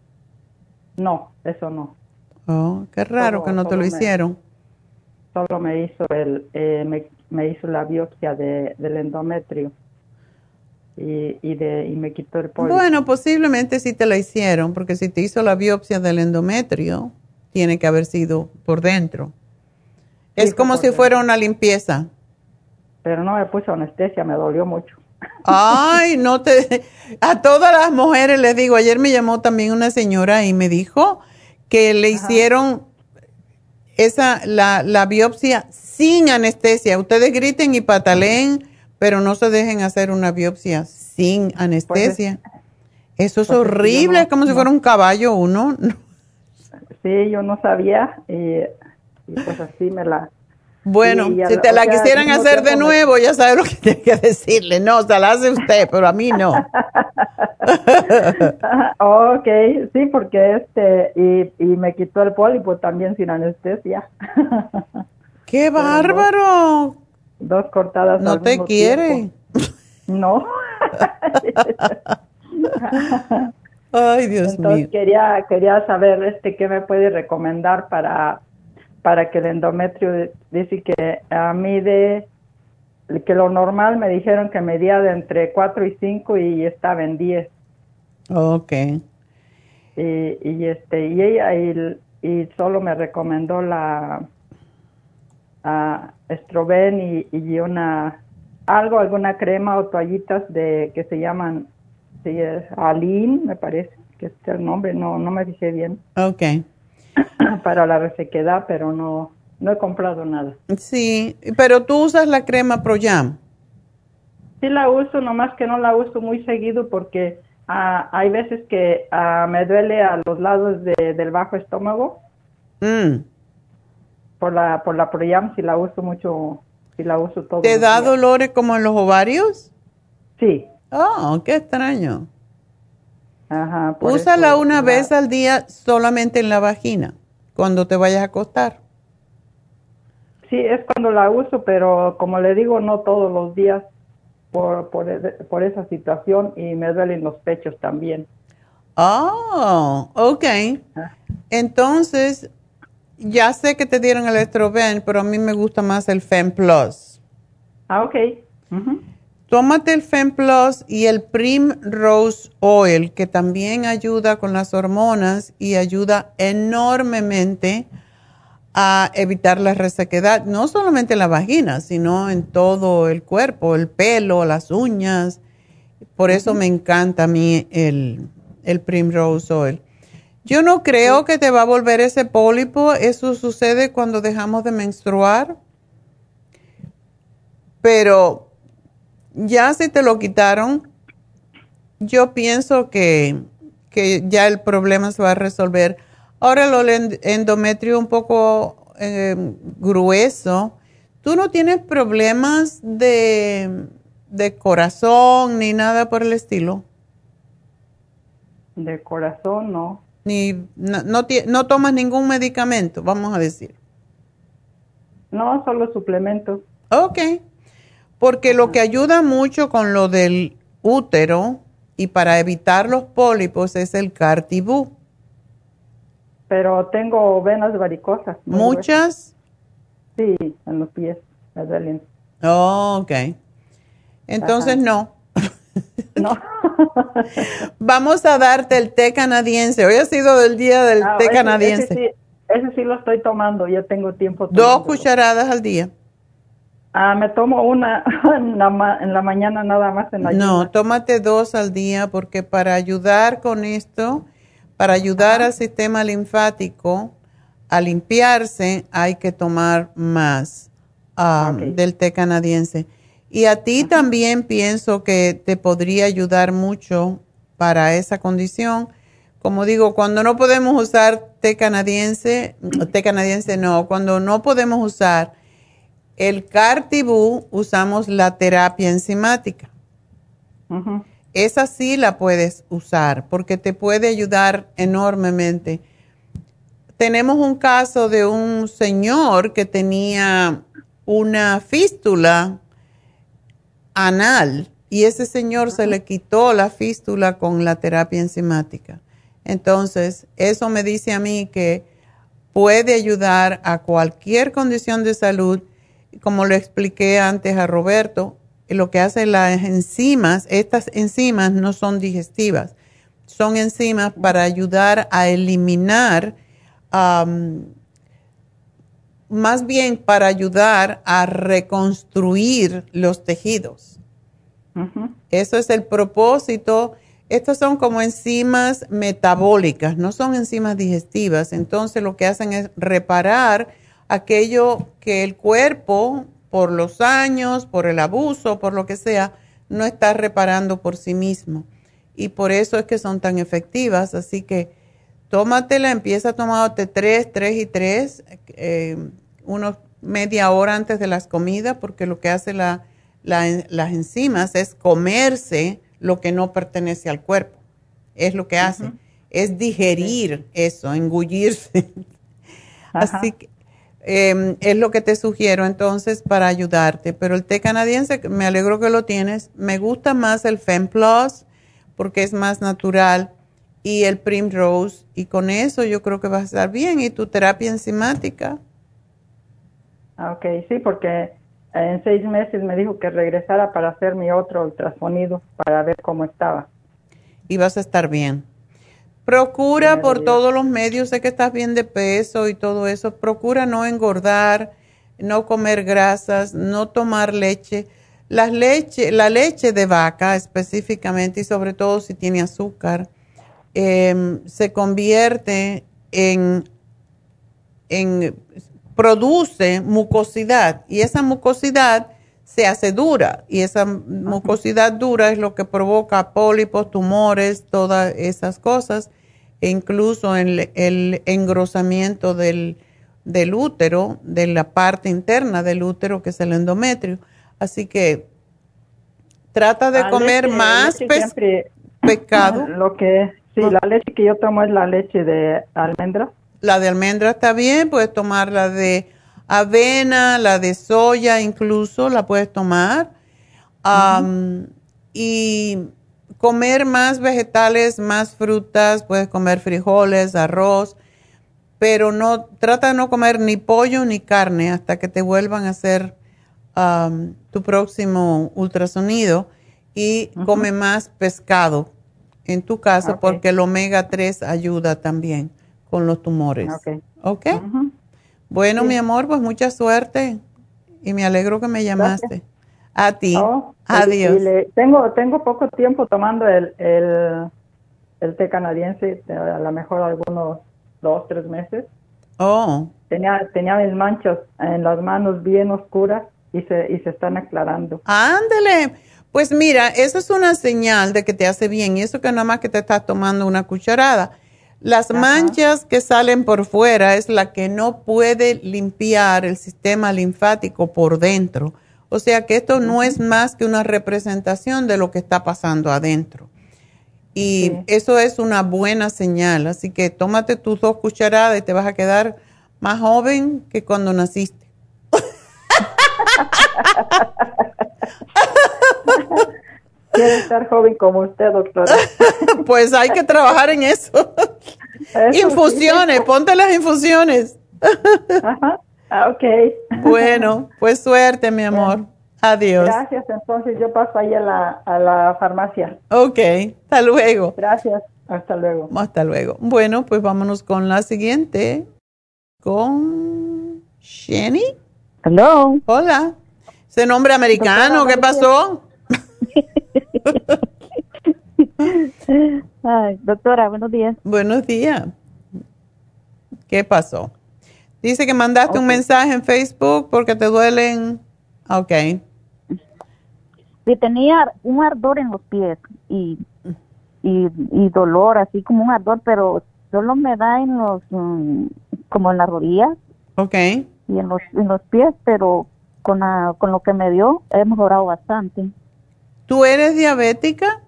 No, eso no. Oh, qué raro Solo- que no te lo me- hicieron. Solo me hizo el eh, me, me hizo la biopsia de, del endometrio y, y de y me quitó el pólipo. Bueno, posiblemente sí te la hicieron, porque si te hizo la biopsia del endometrio, tiene que haber sido por dentro. Sí, Es como si dentro. fuera una limpieza. Pero no me puso anestesia, me dolió mucho. Ay, no te... A todas las mujeres les digo, ayer me llamó también una señora y me dijo que le hicieron esa, la, la biopsia sin anestesia. Ustedes griten y pataleen, pero no se dejen hacer una biopsia sin anestesia. Eso es pues es que yo horrible, no- es como si fuera un caballo uno. Sí, yo no sabía y, y pues así me la... Bueno, si te la quisieran hacer de me- nuevo, ya sabe lo que tiene que decirle. No, se la hace usted, pero a mí no. ok, sí, porque este, y, y me quitó el pólipo también sin anestesia. ¡Qué bárbaro! Dos cortadas. No al te mismo quiere. tiempo. No. Ay, Dios Entonces mío. quería quería saber este qué me puede recomendar para para que el endometrio dice que a mí de que lo normal me dijeron que medía de entre 4 y 5 y estaba en 10 Ok. y, y este y ella y, y solo me recomendó la a estroben y, y una algo alguna crema o toallitas de que se llaman sí, es Aline me parece que es el nombre no no me fijé bien Ok. para la resequedad pero no no he comprado nada Sí, pero tú usas la crema Proyam. sí la uso nomás que no la uso muy seguido porque ah, hay veces que ah, me duele a los lados de- del bajo estómago Mm. por la por la Proyam si la uso mucho si la uso todo ¿Te da dolores como en los ovarios? Sí. Oh, qué extraño. Ajá, por Úsala eso una la- vez al día solamente en la vagina, cuando te vayas a acostar. Sí, es cuando la uso, pero como le digo, no todos los días por, por, por esa situación y me duelen los pechos también. Oh, ok. Entonces, ya sé que te dieron el Estroven, pero a mí me gusta más el Fem Plus. Ah, ok. Tómate el Fem Plus y el Primrose Oil, que también ayuda con las hormonas y ayuda enormemente a evitar la resequedad, no solamente en la vagina, sino en todo el cuerpo, el pelo, las uñas. Por eso me encanta a mí el, el Primrose Oil. Yo no creo que te va a volver ese pólipo. Eso sucede cuando dejamos de menstruar. Pero ya si te lo quitaron, yo pienso que, ya el problema se va a resolver. Ahora lo endometrio un poco eh, grueso. ¿Tú no tienes problemas de, de corazón ni nada por el estilo? De corazón, no ni no, no, tomas ningún medicamento, vamos a decir. No, solo suplementos. Ok, porque lo que ayuda mucho con lo del útero y para evitar los pólipos es el cartibú. Pero tengo venas varicosas. ¿Muchas? Sí, en los pies, me duelen. Oh, ok. Entonces no. No. Vamos a darte el té canadiense. Hoy ha sido el día del ah, té canadiense. Ese sí, lo estoy tomando, ya tengo tiempo. Dos cucharadas al día. Ah, me tomo una en la, mañana nada más. En la no, tómate dos al día porque para ayudar con esto, para ayudar al sistema linfático a limpiarse, hay que tomar más del té canadiense. Y a ti también pienso que te podría ayudar mucho para esa condición. Como digo, cuando no podemos usar té canadiense, té canadiense no, cuando no podemos usar el cartibú, usamos la terapia enzimática. Esa sí la puedes usar porque te puede ayudar enormemente. Tenemos un caso de un señor que tenía una fístula anal y ese señor se le quitó la fístula con la terapia enzimática. Entonces, eso me dice a mí que puede ayudar a cualquier condición de salud. Como lo expliqué antes a Roberto, lo que hacen las enzimas, estas enzimas no son digestivas, son enzimas para ayudar a eliminar más bien para ayudar a reconstruir los tejidos. Eso es el propósito. Estas son como enzimas metabólicas, no son enzimas digestivas. Entonces lo que hacen es reparar aquello que el cuerpo, por los años, por el abuso, por lo que sea, no está reparando por sí mismo. Y por eso es que son tan efectivas. Así que tómatela, empieza tomándote tres, tres y tres, eh, unos media hora antes de las comidas, porque lo que hace la, las enzimas es comerse lo que no pertenece al cuerpo. Es lo que hace. Es digerir eso, engullirse. Así que em, es lo que te sugiero entonces para ayudarte. Pero el té canadiense, me alegro que lo tienes. Me gusta más el FemPlus porque es más natural y el Primrose. Y con eso yo creo que vas a estar bien. Y tu terapia enzimática. Ah, ok, sí, porque en seis meses me dijo que regresara para hacer mi otro ultrasonido para ver cómo estaba. Y vas a estar bien. Procura por todos los medios, sé que estás bien de peso y todo eso, procura no engordar, no comer grasas, no tomar leche. La leche, la leche de vaca específicamente y sobre todo si tiene azúcar, Em, se convierte en, en, produce mucosidad y esa mucosidad se hace dura y esa mucosidad dura es lo que provoca pólipos, tumores, todas esas cosas e incluso el, el engrosamiento del, del, útero, de la parte interna del útero que es el endometrio. Así que trata de comer más pescado. Lo que Sí, la leche que yo tomo es la leche de almendra. La de almendra está bien, puedes tomar la de avena, la de soya incluso, la puedes tomar. Y comer más vegetales, más frutas, puedes comer frijoles, arroz, pero no, trata de no comer ni pollo ni carne hasta que te vuelvan a hacer am, tu próximo ultrasonido y come más pescado en tu caso porque el omega 3 ayuda también con los tumores. Ok. ¿Ok? Bueno, mi amor, pues mucha suerte y me alegro que me llamaste. A ti. Oh, Adiós. y le- tengo, tengo poco tiempo tomando el, el, el té canadiense, eh, a lo mejor algunos dos, tres meses. Oh, Tenía, tenía mis manchas en las manos bien oscuras y se, y se están aclarando. ándele. Pues mira, eso es una señal de que te hace bien y eso que nada más que te estás tomando una cucharada. Las manchas que salen por fuera es la que no puede limpiar el sistema linfático por dentro. O sea que esto no es más que una representación de lo que está pasando adentro. Y eso es una buena señal. Así que tómate tus dos cucharadas y te vas a quedar más joven que cuando naciste. Quiero estar joven como usted, doctora. pues hay que trabajar en eso. infusiones, ponte las infusiones. Ah, ok. Bueno, pues suerte, mi amor. Adiós. Gracias, entonces yo paso ahí a la, a la farmacia. Ok, hasta luego. Gracias, hasta luego. Hasta luego. Bueno, pues vámonos con la siguiente. Con Jenny. Hello. Hola. Ese nombre americano, ¿qué pasó? Ay, doctora, buenos días. Buenos días. ¿Qué pasó? Dice que mandaste un mensaje en Facebook porque te duelen. Ok. Sí, tenía un ardor en los pies y, y, y dolor, así como un ardor, pero solo me da en los, mm, como en las rodillas Ok. y en los, en los pies, pero con, la- con lo que me dio he mejorado bastante. ¿Tú eres diabética?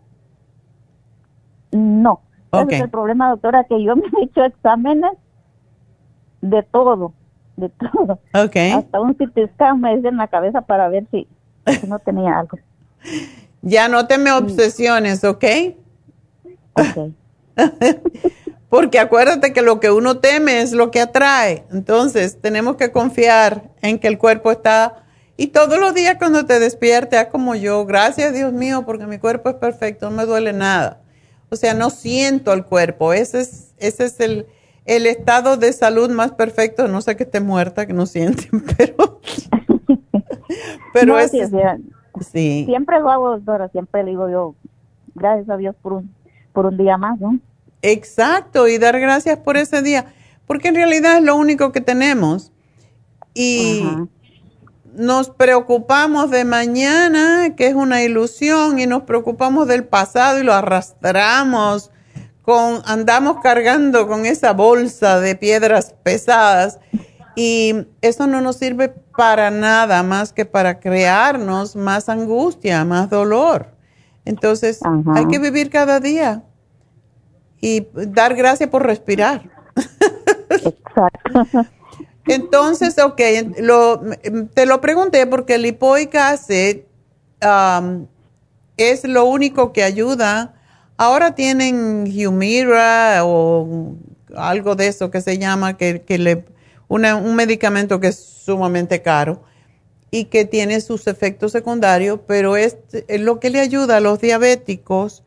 No. Ok. Ese es el problema, doctora, que yo me he hecho exámenes de todo, de todo. Ok. Hasta un CT scan me hice en la cabeza para ver si, si no tenía algo. Ya no te me obsesiones, ¿ok? Porque acuérdate que lo que uno teme es lo que atrae. Entonces, tenemos que confiar en que el cuerpo está... Y todos los días cuando te despiertes, haz como yo, gracias Dios mío, porque mi cuerpo es perfecto, no me duele nada. O sea, no siento el cuerpo. Ese es, ese es el, el estado de salud más perfecto. No sé que esté muerta, que no sienten, pero... pero No, es... sí, sí. Siempre lo hago, doctora, siempre le digo yo, gracias a Dios por un, por un día más, ¿no? Exacto, y dar gracias por ese día, porque en realidad es lo único que tenemos. Y nos preocupamos de mañana, que es una ilusión, y nos preocupamos del pasado y lo arrastramos, con, andamos cargando con esa bolsa de piedras pesadas. Y eso no nos sirve para nada más que para crearnos más angustia, más dolor. Entonces, hay que vivir cada día y dar gracias por respirar. Entonces, ok, lo, te lo pregunté porque el lipoic acid um, es lo único que ayuda. Ahora tienen Humira o algo de eso que se llama, que, que le, una- un medicamento que es sumamente caro y que tiene sus efectos secundarios, pero es, es lo que le ayuda a los diabéticos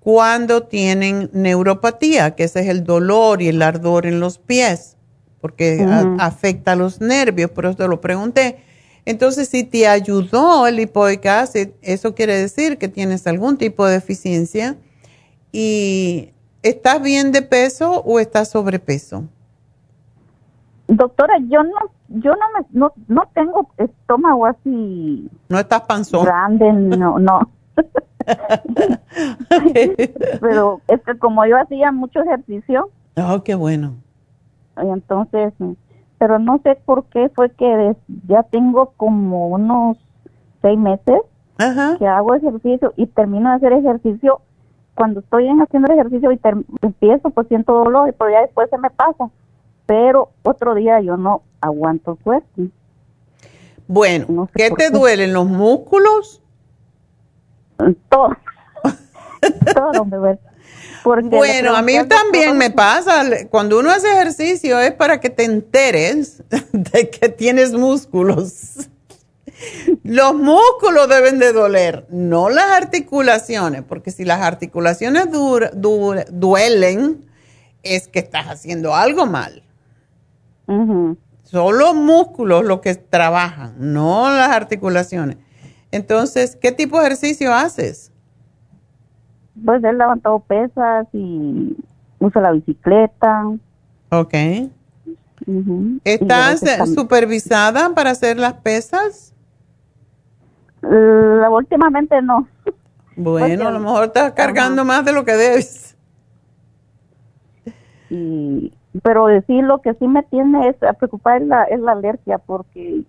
cuando tienen neuropatía, que ese es el dolor y el ardor en los pies, porque a- afecta a los nervios, por eso te lo pregunté. Entonces, si te ayudó el lipoic acid, eso quiere decir que tienes algún tipo de deficiencia y ¿estás bien de peso o estás sobrepeso? Doctora, yo no, yo no me, no, no tengo estómago así No estás panzón. grande, no, no. Pero es que como yo hacía mucho ejercicio, Oh, qué bueno. entonces, pero no sé por qué fue que ya tengo como unos seis meses que hago ejercicio y termino de hacer ejercicio. Cuando estoy en haciendo el ejercicio y empiezo, pues siento dolor, pero ya después se me pasa. pero otro día yo no aguanto fuerte. Bueno, ¿qué te duelen? ¿Los músculos? Todo. Todo me duele. bueno, a mí también me pasa, cuando uno hace ejercicio es para que te enteres de que tienes músculos. Los músculos deben de doler, no las articulaciones, porque si las articulaciones duelen, es que estás haciendo algo mal. Son los músculos los que trabajan, no las articulaciones. Entonces, ¿qué tipo de ejercicio haces? Pues he levantado pesas y uso la bicicleta. Ok. ¿Estás supervisada para hacer las pesas? Últimamente no. Bueno, a lo mejor estás cargando más de lo que debes. Y, pero decir lo que sí me tiene es a preocupar es la, es la alergia porque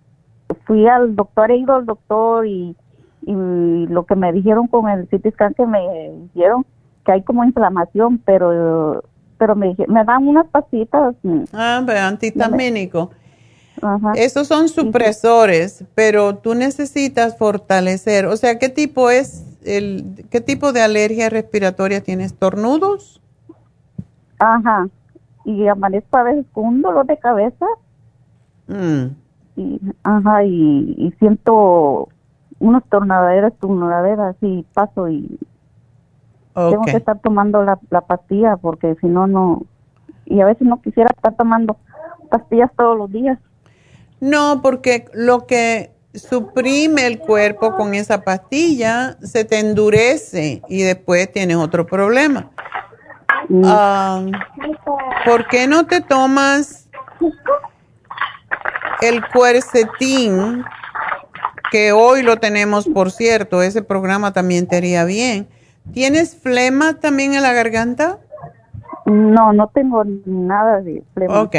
fui al doctor, he ido al doctor y, y lo que me dijeron con el CT scan que me dijeron que hay como inflamación, pero pero me, me dan unas pasitas. Mm, ah, pero antihistamínico. Esos son supresores, pero tú necesitas fortalecer. O sea, ¿qué tipo es el qué tipo de alergia respiratoria tienes? ¿Tornudos? Ajá y amanezco a veces con un dolor de cabeza. Mm. Y, ajá, y, siento unos tornaderas, tornaderas y paso y tengo que estar tomando la, la pastilla porque si no, no. Y a veces no quisiera estar tomando pastillas todos los días. No, porque lo que suprime el cuerpo con esa pastilla se te endurece y después tienes otro problema. Ah, ¿Por qué no te tomas el cuercetín? Que hoy lo tenemos, por cierto, ese programa también te haría bien. ¿Tienes flema también en la garganta? No, no tengo nada de flema. Ok.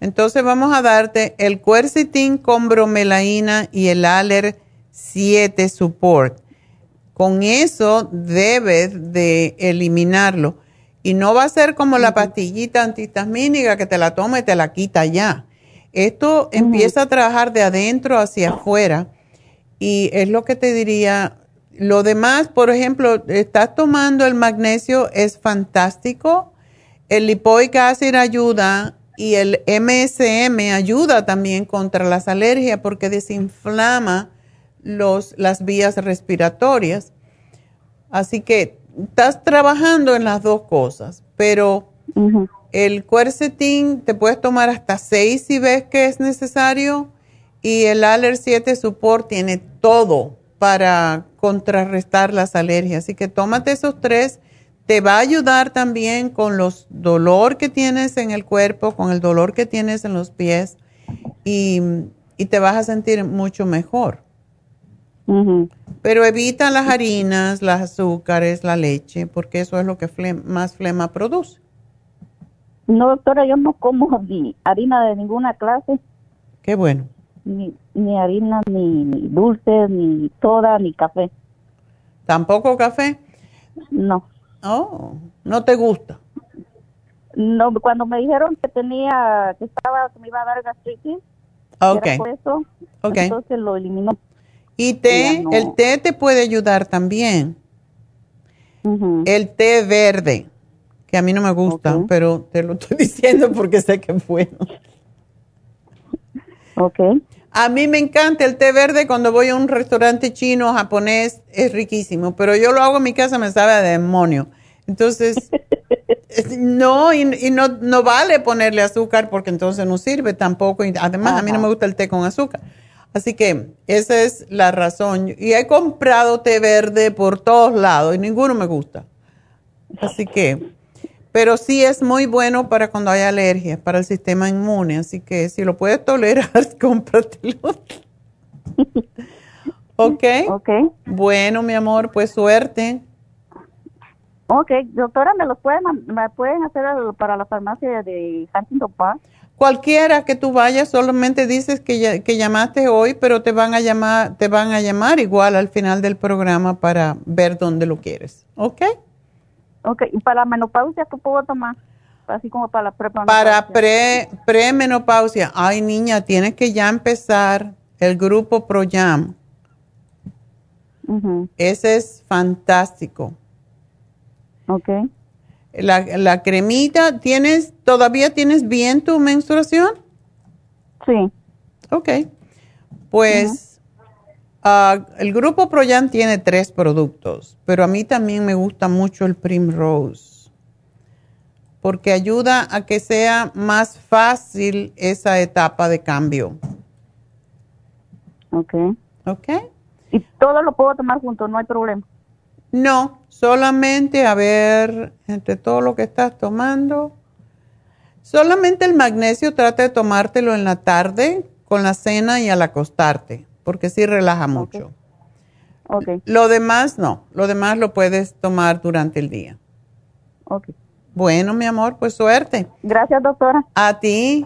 Entonces vamos a darte el cuercetín con bromelaína y el Aller 7 Support. Con eso debes de eliminarlo. Y no va a ser como la pastillita antihistamínica que te la toma y te la quita ya. Esto empieza a trabajar de adentro hacia afuera. Y es lo que te diría. Lo demás, por ejemplo, estás tomando el magnesio, es fantástico. El lipoic acid ayuda y el MSM ayuda también contra las alergias porque desinflama los, las vías respiratorias. Así que estás trabajando en las dos cosas, pero el cuercetín te puedes tomar hasta seis si ves que es necesario y el Aller 7 Support tiene todo para contrarrestar las alergias. Así que tómate esos tres. Te va a ayudar también con los dolor que tienes en el cuerpo, con el dolor que tienes en los pies y te vas a sentir mucho mejor. Pero evita las harinas, las azúcares, la leche, porque eso es lo que más flema produce. No, doctora, yo no como ni harina de ninguna clase. Qué bueno. Ni, ni harina, ni, ni dulce, ni soda, ni café. ¿Tampoco café? No. Oh, ¿no te gusta? No, cuando me dijeron que tenía, que estaba, que me iba a dar gastritis, okay. eso, entonces lo eliminó. Y té, el té te puede ayudar también. El té verde, que a mí no me gusta, pero te lo estoy diciendo porque sé que es bueno. Ok. A mí me encanta el té verde cuando voy a un restaurante chino, japonés, es riquísimo, pero yo lo hago en mi casa, me sabe a demonio. Entonces, no, y, no, no, vale ponerle azúcar porque entonces no sirve tampoco. Y además, a mí no me gusta el té con azúcar. Así que esa es la razón. Y he comprado té verde por todos lados y ninguno me gusta. Así que, pero sí es muy bueno para cuando hay alergias, para el sistema inmune. Así que si lo puedes tolerar, cómpratelo. ¿Ok? Ok. Bueno, mi amor, pues suerte. Ok, doctora, ¿me lo pueden, me pueden hacer para la farmacia de Huntington Park? Cualquiera que tú vayas, solamente dices que, que llamaste hoy, pero te van a llamar, te van a llamar igual al final del programa para ver dónde lo quieres. ¿Ok? Ok, ¿y para la menopausia qué puedo tomar? así como para la premenopausia. Para pre, premenopausia. Ay, niña, tienes que ya empezar el grupo ProYam. Ese es fantástico. Ok. La, la cremita, ¿tienes, todavía tienes bien tu menstruación? Sí. Ok. Pues ah, el grupo Proyan tiene tres productos, pero a mí también me gusta mucho el Primrose, porque ayuda a que sea más fácil esa etapa de cambio. Ok. Ok. Y todo lo puedo tomar junto, no hay problema. No, solamente a ver, entre todo lo que estás tomando, solamente el magnesio trata de tomártelo en la tarde con la cena y al acostarte, porque sí relaja mucho. Ok. Lo demás no, lo demás lo puedes tomar durante el día. Ok. Bueno, mi amor, pues suerte. Gracias, doctora. A ti.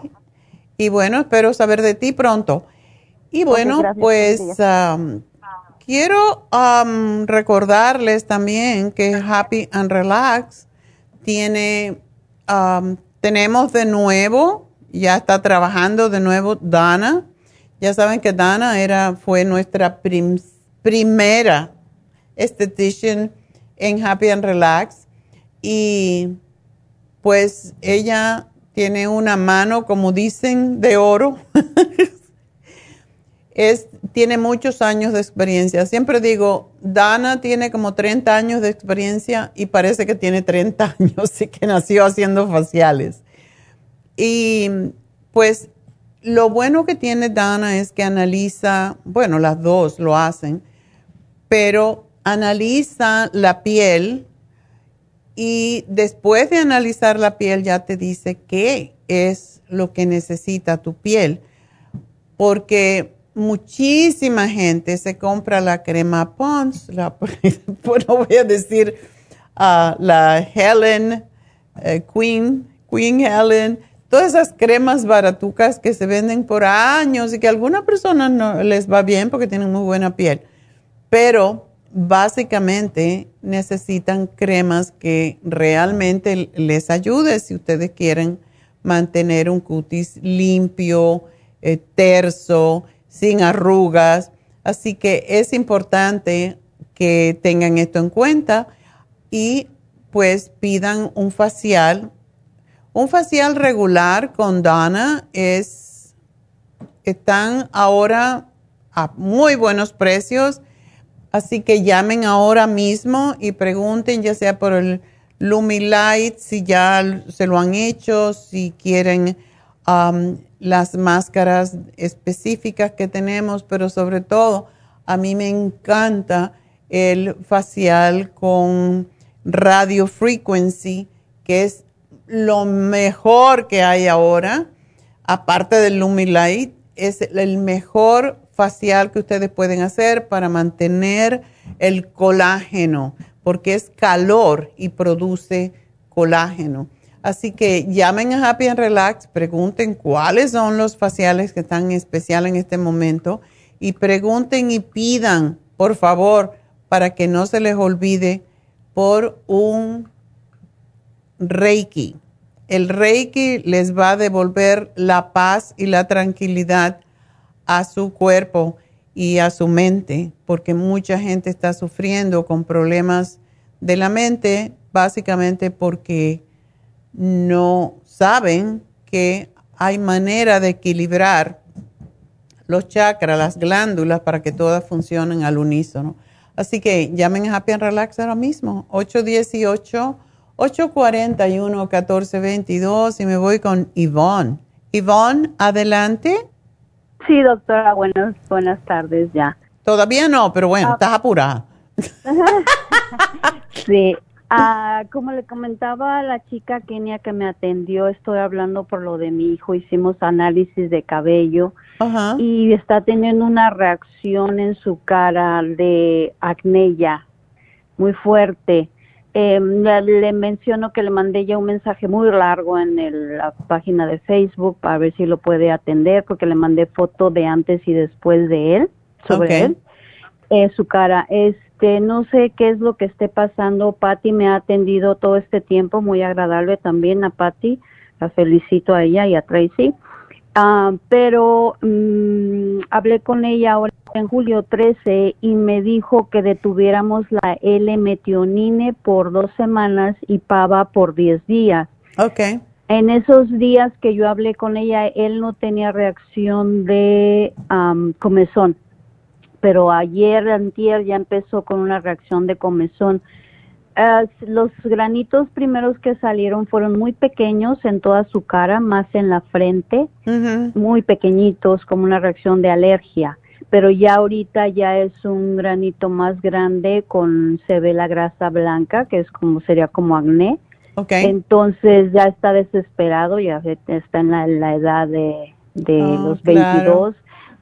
Y bueno, espero saber de ti pronto. Y bueno, pues am, quiero am, recordarles también que Happy and Relax tiene, am, tenemos de nuevo, ya está trabajando de nuevo Dana. Ya saben que Dana era, fue nuestra prim- primera esthetician en Happy and Relax. Y pues ella tiene una mano, como dicen, de oro. es, tiene muchos años de experiencia. Siempre digo, Dana tiene como 30 años de experiencia y parece que tiene 30 años y que nació haciendo faciales. Y pues lo bueno que tiene Dana es que analiza, bueno, las dos lo hacen, pero analiza la piel y después de analizar la piel ya te dice qué es lo que necesita tu piel. Porque muchísima gente se compra la crema Pons, la, pues no voy a decir ah, la Helen, eh, Queen, Queen Helen, todas esas cremas baratucas que se venden por años y que a algunas personas no les va bien porque tienen muy buena piel. Pero básicamente necesitan cremas que realmente les ayude si ustedes quieren mantener un cutis limpio, eh, terso, sin arrugas. Así que es importante que tengan esto en cuenta y pues pidan un facial. Un facial regular con Dana es, están ahora a muy buenos precios. Así que llamen ahora mismo y pregunten, ya sea por el Lumilight, si ya se lo han hecho, si quieren um, las máscaras específicas que tenemos, pero sobre todo a mí me encanta el facial con radio frequency, que es lo mejor que hay ahora, aparte del Lumilight, es el mejor facial que ustedes pueden hacer para mantener el colágeno, porque es calor y produce colágeno. Así que llamen a Happy and Relax, pregunten cuáles son los faciales que están especial en este momento y pregunten y pidan, por favor, para que no se les olvide, por un Reiki. El Reiki les va a devolver la paz y la tranquilidad a su cuerpo y a su mente, porque mucha gente está sufriendo con problemas de la mente, básicamente porque no saben que hay manera de equilibrar los chakras, las glándulas, para que todas funcionen al unísono. Así que llamen a Happy and Relax ahora mismo, 818-841-1422 y me voy con Yvonne. Yvonne, adelante. Sí, doctora, buenas, buenas tardes ya. Todavía no, pero bueno, estás apurada. Sí, ah, como le comentaba a la chica Kenia que me atendió, estoy hablando por lo de mi hijo, hicimos análisis de cabello y está teniendo una reacción en su cara de acné ya, muy fuerte. Eh, le, menciono que le mandé ya un mensaje muy largo en el- la página de Facebook para ver si lo puede atender, porque le mandé foto de antes y después de él, sobre él, eh, su cara. Este, no sé qué es lo que esté pasando. Patty me ha atendido todo este tiempo, muy agradable también a Patty. La felicito a ella y a Tracy. Ah, pero mm, hablé con ella ahora en julio 13 y me dijo que detuviéramos la L-metionine por dos semanas y PAVA por 10 días. Ok. En esos días que yo hablé con ella, él no tenía reacción de comezón, pero ayer, antier, ya empezó con una reacción de comezón. Los granitos primeros que salieron fueron muy pequeños en toda su cara, más en la frente, muy pequeñitos, como una reacción de alergia. Pero ya ahorita ya es un granito más grande con, se ve la grasa blanca, que es como, sería como acné entonces ya está desesperado, ya está en la, edad de, oh, los 22.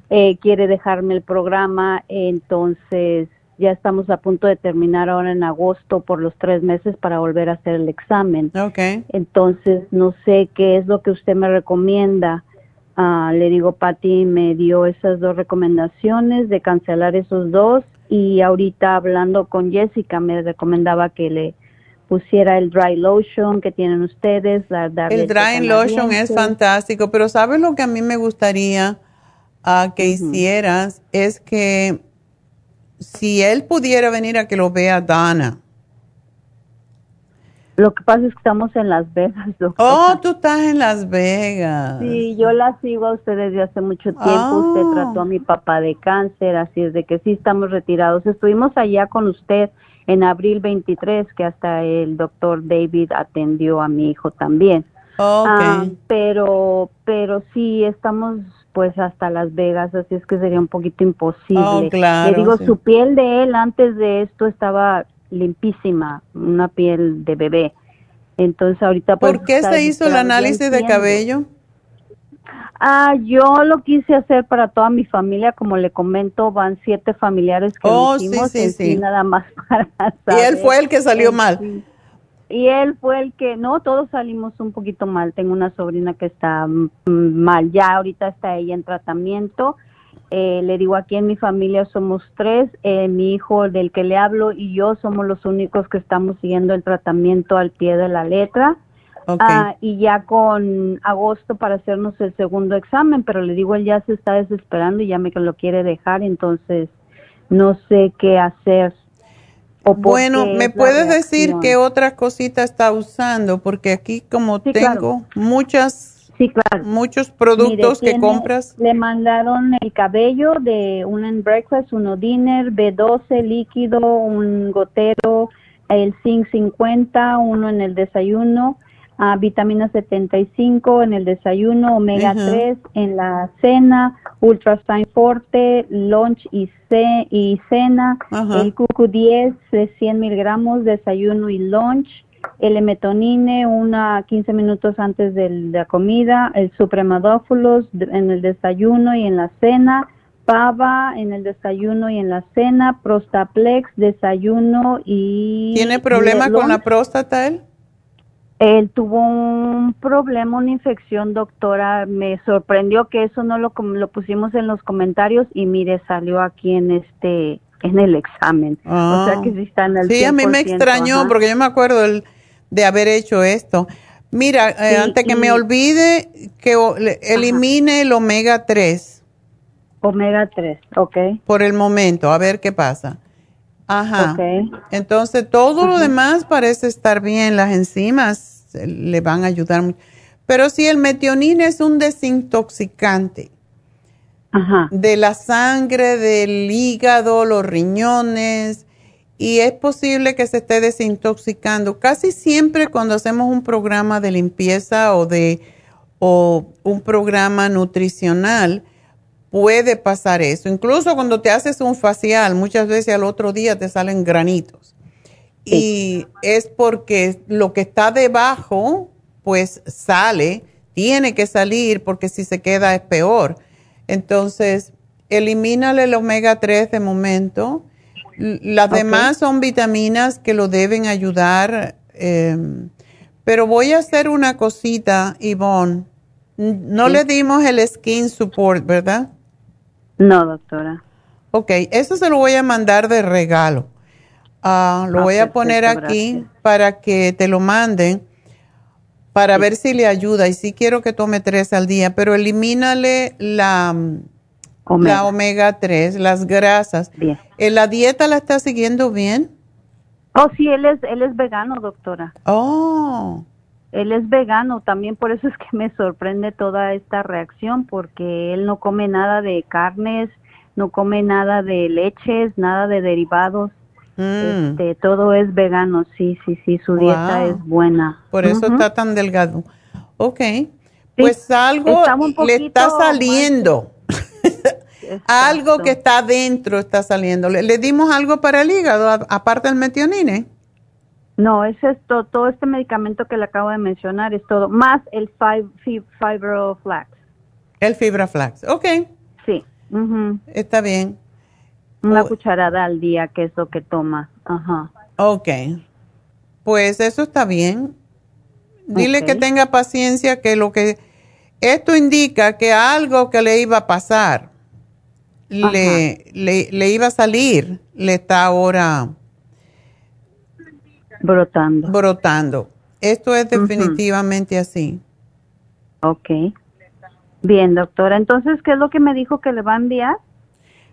Eh, quiere dejarme el programa, entonces ya estamos a punto de terminar ahora en agosto por los tres meses para volver a hacer el examen. Entonces no sé qué es lo que usted me recomienda. Ah, le digo, Patti me dio esas dos recomendaciones de cancelar esos dos y ahorita hablando con Jessica me recomendaba que le pusiera el dry lotion que tienen ustedes. el dry lotion es fantástico, pero ¿sabes lo que a mí me gustaría uh, que hicieras? Es que si él pudiera venir a que lo vea Dana. Lo que pasa es que estamos en Las Vegas, doctor. Oh, tú estás en Las Vegas. Sí, yo la sigo a usted desde hace mucho tiempo. Usted ah. trató a mi papá de cáncer, así es de que sí estamos retirados. Estuvimos allá con usted en abril 23 que hasta el doctor David atendió a mi hijo también. Ah, pero, pero sí estamos pues hasta Las Vegas, así es que sería un poquito imposible. Oh, Le digo, su piel de él antes de esto estaba limpísima, una piel de bebé. Entonces ahorita... ¿Por pues, qué se hizo el análisis de cabello? Ah, yo lo quise hacer para toda mi familia, como le comento, van siete familiares que oh, hicimos, sí, sí, nada más para Y él fue el que salió mal. Y él fue el que, no, todos salimos un poquito mal. Tengo una sobrina que está mm, mal, ya ahorita está ella en tratamiento. Eh, le digo, aquí en mi familia somos tres, eh, mi hijo del que le hablo y yo somos los únicos que estamos siguiendo el tratamiento al pie de la letra. Ah, y ya con agosto para hacernos el segundo examen, pero le digo, él ya se está desesperando y ya me lo quiere dejar, entonces no sé qué hacer. Bueno, ¿me puedes decir qué otra cosita está usando? Porque aquí como tengo muchas Muchos productos que compras. Le mandaron el cabello de un en breakfast, uno dinner, B12 líquido, un gotero, el zinc 50, uno en el desayuno, uh, vitamina 75 en el desayuno, omega 3 en la cena, Ultrasign Forte, lunch y, y cena, el cucu 10 de 100 miligramos, desayuno y lunch, el emetonine una 15 minutos antes de la comida, el supremadófulos en el desayuno y en la cena, pava en el desayuno y en la cena, prostaplex, desayuno y... ¿Tiene problema con la próstata él? Él tuvo un problema, una infección, doctora. Me sorprendió que eso no lo, lo pusimos en los comentarios y mire, salió aquí en este en el examen. o sea que sí está en el Sí, a mí me extrañó porque yo me acuerdo de haber hecho esto. Mira, eh, antes que me olvide, que elimine el omega 3. Omega 3, ok. Por el momento, a ver qué pasa. Ajá. Entonces, todo lo demás parece estar bien. Las enzimas le van a ayudar Pero si el metionina es un desintoxicante de la sangre, del hígado, los riñones, y es posible que se esté desintoxicando. Casi siempre cuando hacemos un programa de limpieza o de o un programa nutricional, puede pasar eso. Incluso cuando te haces un facial, muchas veces al otro día te salen granitos. Y es porque lo que está debajo, pues sale, tiene que salir porque si se queda es peor. Entonces, elimínale el omega 3 de momento. Las demás son vitaminas que lo deben ayudar. Em, pero voy a hacer una cosita, Yvonne. No le dimos el skin support, ¿verdad? No, doctora. Ok, eso se lo voy a mandar de regalo. Ah, lo Ah, voy a perfecto, poner aquí gracias. para que te lo manden para ver si le ayuda. Y sí quiero que tome tres al día, pero elimínale la Omega. la omega 3, las grasas. Bien. ¿En ¿La dieta la está siguiendo bien? Oh, sí, él es, él es vegano, doctora. Oh. Él es vegano, también por eso es que me sorprende toda esta reacción, porque él no come nada de carnes, no come nada de leches, nada de derivados. Mm. Este, todo es vegano, sí, sí, sí, su dieta es buena. Por eso está tan delgado. Ok. Pues algo le está saliendo. algo que está adentro está saliendo. ¿Le, le dimos algo para el hígado, aparte del metionine? No, es esto, todo este medicamento que le acabo de mencionar es todo, más el fib, fib- Fibroflax. El fibra flax. Ok, Sí. está bien. Una Oh. cucharada al día, que es lo que toma. Ajá. Ok. Pues eso está bien. Dile que tenga paciencia, que lo que... Esto indica que algo que le iba a pasar, le, le, le iba a salir, le está ahora brotando. Brotando. Esto es definitivamente así. Ok. Bien, doctora. Entonces, ¿qué es lo que me dijo que le va a enviar?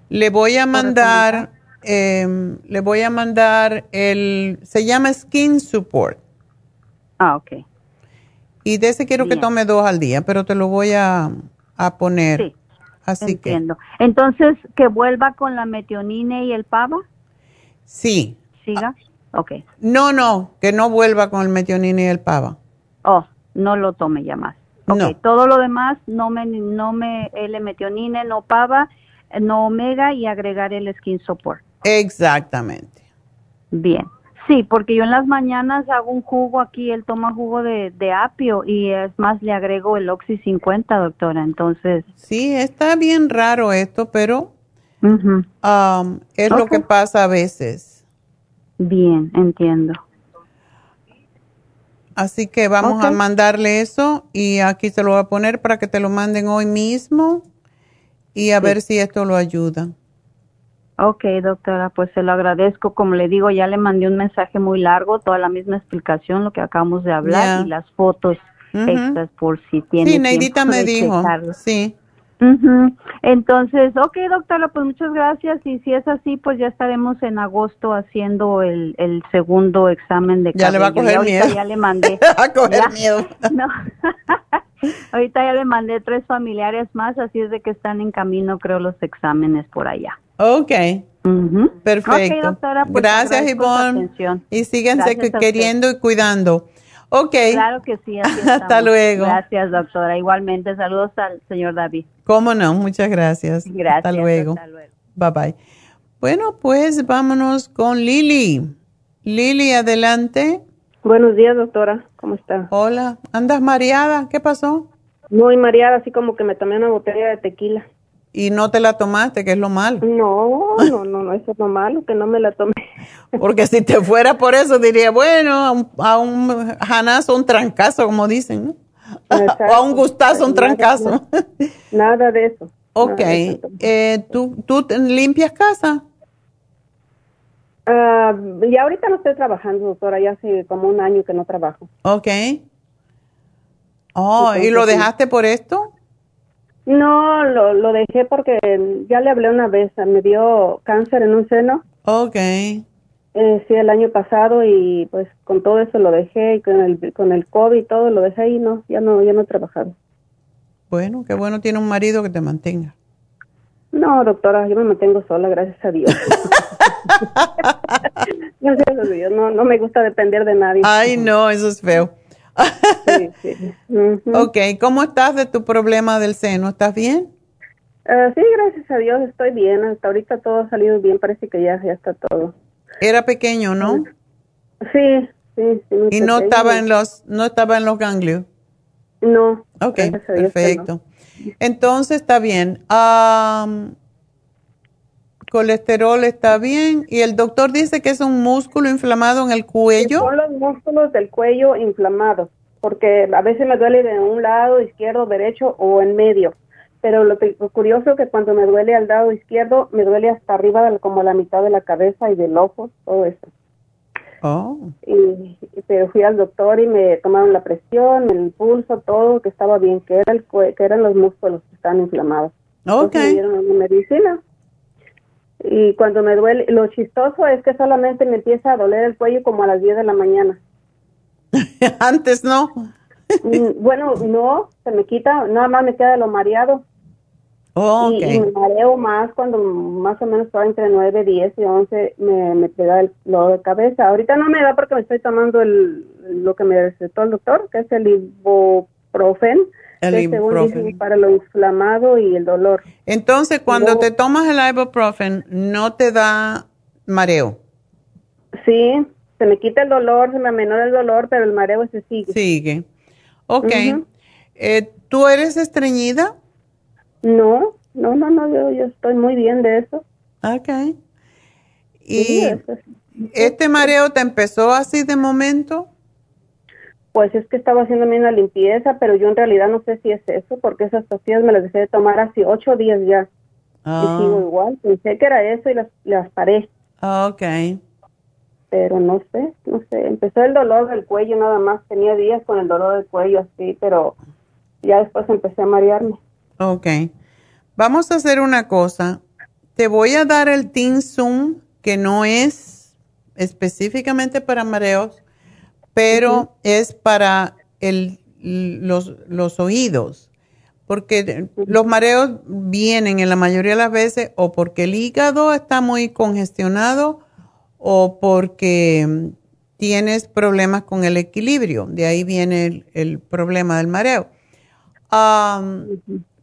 Le voy a mandar, em, le voy a mandar el, se llama Skin Support. Ah, ok. Y de ese quiero que tome dos al día, pero te lo voy a, a poner. Sí, Así Entiendo. Entonces, que vuelva con la metionine y el pava. que, sí. Siga. Ok. No, no, que no vuelva con el metionine y el pava. Oh, no lo tome ya más. Ok, No. todo lo demás, no me, no me, L metionine, no pava, no omega y agregar el skin support. Exactamente. Bien. Sí, porque yo en las mañanas hago un jugo aquí, él toma jugo de, de apio y es más, le agrego el Oxy 50, doctora. Entonces, Sí, está bien raro esto, pero um, es lo que pasa a veces. Bien, entiendo. Así que vamos a mandarle eso y aquí se lo voy a poner para que te lo manden hoy mismo y a Sí. ver si esto lo ayuda. Ok, doctora, pues se lo agradezco. Como le digo, ya le mandé un mensaje muy largo, toda la misma explicación, lo que acabamos de hablar y las fotos Ujú. extras por si tiene Sí, Neidita me dijo. checarlo. Sí. Entonces, ok, doctora, pues muchas gracias. Y si es así, pues ya estaremos en agosto haciendo el, el segundo examen de Ya le va a coger miedo. Ya le mandé. a coger Ya. miedo. No. ahorita ya le mandé tres familiares más, así es de que están en camino, creo, los exámenes por allá. Ok. Ujú. Perfecto. Ok, doctora, pues Gracias, Ivonne. Y síganse Gracias queriendo y cuidando. Ok. Claro que sí, así Hasta estamos. luego. Gracias, doctora. Igualmente, saludos al señor David. ¿Cómo no? Muchas gracias. Gracias. Hasta luego. hasta luego. Bye bye. Bueno, pues vámonos con Lili. Lili, adelante. Buenos días, doctora. ¿Cómo está? Hola. ¿Andas mareada? ¿Qué pasó? Muy mareada, así como que me tomé una botella de tequila. Y no te la tomaste, que es lo malo. No, no, no, no, eso es lo malo, que no me la tomé. Porque si te fuera por eso, diría, bueno, a un, a un janazo, un trancazo, como dicen, ¿no? o a un gustazo, un trancazo. Nada de eso. ok. nada de eso. Eh, ¿tú, ¿Tú limpias casa? Y ahorita no estoy trabajando, doctora, ya hace como un año que no trabajo. Ok. Oh, ¿y lo dejaste por esto? No, lo, lo dejé porque ya le hablé una vez, me dio cáncer en un seno. Ok. Eh, sí, el año pasado y pues con todo eso lo dejé y con el, con el COVID y todo lo dejé y no, ya no, ya no he trabajado. Bueno, qué bueno tiene un marido que te mantenga. No, doctora, yo me mantengo sola, gracias a Dios. gracias a Dios, no, no me gusta depender de nadie. Ay, no, eso es feo. Sí. Ok, ¿cómo estás de tu problema del seno? ¿Estás bien? Ah, sí, gracias a Dios estoy bien. Hasta ahorita todo ha salido bien, parece que ya, ya está todo. Era pequeño, ¿no? Sí, sí, sí. Y no pequeño. estaba en los, no estaba en los ganglios. No. Ok, perfecto. Entonces está bien. Am, colesterol está bien y el doctor dice que es un músculo inflamado en el cuello. Son los músculos del cuello inflamados, porque a veces me duele de un lado, izquierdo, derecho o en medio. Pero lo, que- lo curioso es que cuando me duele al lado izquierdo, me duele hasta arriba, de- como la mitad de la cabeza y del ojo, todo eso. Oh. Y, pero fui al doctor y me tomaron la presión, el pulso, todo, que estaba bien, que era el que eran los músculos que estaban inflamados. Ok. Entonces me dieron una medicina. Y cuando me duele, lo chistoso es que solamente me empieza a doler el cuello como a las 10 de la mañana. Antes no. Mm, bueno, no, se me quita, nada más me queda lo mareado. Oh, Y, me mareo más cuando más o menos estaba entre 9, 10 y 11 me, me pega el dolor de cabeza. Ahorita no me da porque me estoy tomando el, lo que me recetó el doctor, que es el ibuprofen, El que ibuprofen. para lo inflamado y el dolor. Entonces, cuando No. te tomas el ibuprofen, no te da mareo. Sí, se me quita el dolor, se me amenora el dolor, pero el mareo se sigue. Sigue. Ok. Eh, ¿Tú eres estreñida? No, no, no, no, yo, yo estoy muy bien de eso. Ok. Sí, ¿Y eso sí. este mareo te empezó así de momento? Pues es que estaba haciendo una limpieza, pero yo en realidad no sé si es eso, porque esas pastillas me las dejé de tomar hace ocho días ya. Ah. Y sigo igual. Pensé que era eso y las, las paré, Ok. pero no sé, no sé. Empezó el dolor del cuello nada más. Tenía días con el dolor del cuello así, pero ya después empecé a marearme. Ok. Vamos a hacer una cosa. Te voy a dar el Tinsum, que no es específicamente para mareos, pero es para el, los, los oídos. Porque los mareos vienen en la mayoría de las veces o porque el hígado está muy congestionado o porque tienes problemas con el equilibrio. De ahí viene el, el problema del mareo.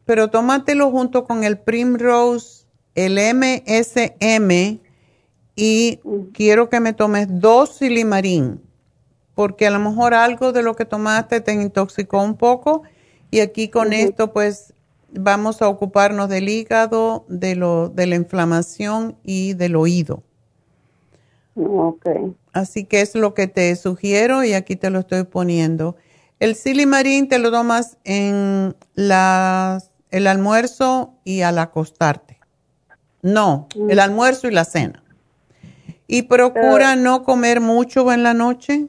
Pero tómatelo junto con el Primrose, el MSM y quiero que me tomes dos silimarín, porque a lo mejor algo de lo que tomaste te intoxicó un poco y aquí con esto pues vamos a ocuparnos del hígado, de, lo, de la inflamación y del oído. Ok. Así que es lo que te sugiero y aquí te lo estoy poniendo. El silimarín te lo tomas en las- el almuerzo y al acostarte. No, el almuerzo y la cena. Y procura no comer mucho en la noche,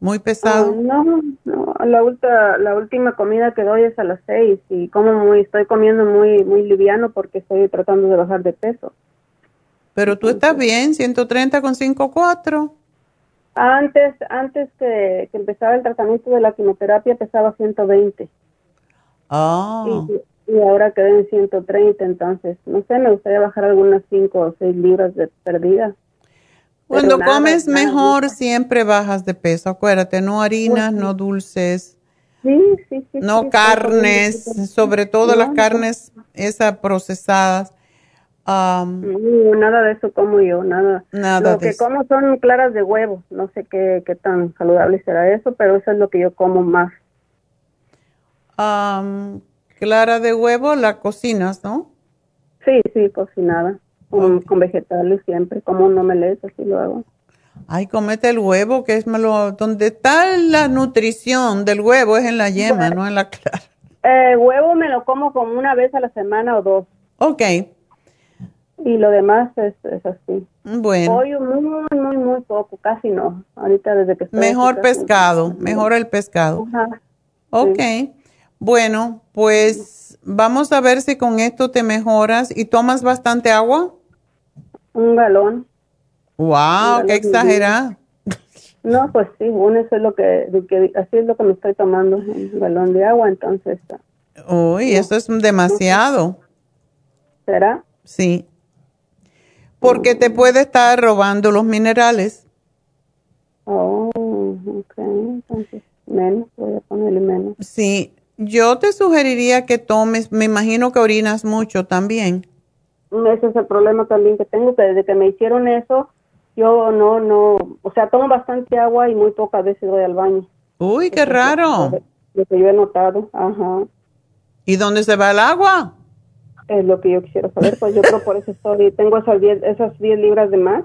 muy pesado. Ah, no, no, la, ulta- la última comida que doy es a las seis y como muy, estoy comiendo muy, muy liviano porque estoy tratando de bajar de peso. Pero tú estás bien, 130 con 5,4. Antes, antes que, que empezara el tratamiento de la quimioterapia pesaba 120 Ah, y, y ahora quedé en 130, entonces, no sé, me gustaría bajar algunas 5 o 6 libras de perdida. Cuando nada, comes nada, mejor, siempre bajas de peso. Acuérdate, no harinas, no dulces, Sí, sí, sí. no carnes, sobre todo las carnes esas procesadas. No, nada de eso como yo, nada. Nada Lo que eso. como son claras de huevo, no sé qué, qué tan saludable será eso, pero eso es lo que yo como más. am, clara de huevo, la cocinas, ¿no? Sí, sí, cocinada, con, con vegetales siempre, como un omelette, así lo hago. Ay, comete el huevo, que es malo. Donde está la nutrición del huevo es en la yema, no en la clara. Eh, huevo me lo como como una vez a la semana o dos, Ok, y lo demás es, es así. bueno. Pollo muy, muy, muy poco, casi no. Ahorita desde que estoy Mejor aquí casi- pescado, mejor el pescado. Ajá. Ok, bueno, pues vamos a ver si con esto te mejoras y tomas bastante agua. Un galón. Wow, galón qué de exagerada. No, pues sí, uno eso es lo que, así es lo que me estoy tomando, un galón de agua, entonces, Uy, eso es demasiado. ¿será? Sí. Porque te puede estar robando los minerales. Oh, ok, entonces, menos, voy a ponerle menos. Sí, yo te sugeriría que tomes, me imagino que orinas mucho también. Ese es el problema también que tengo, que desde que me hicieron eso, yo no, no, o sea, tomo bastante agua y muy pocas veces voy al baño. Uy, qué Eso raro. Lo, lo que yo he notado, ajá, ¿Y dónde se va el agua? es lo que yo quisiera saber, pues yo creo por eso estoy, tengo esas 10, esas 10 libras de más.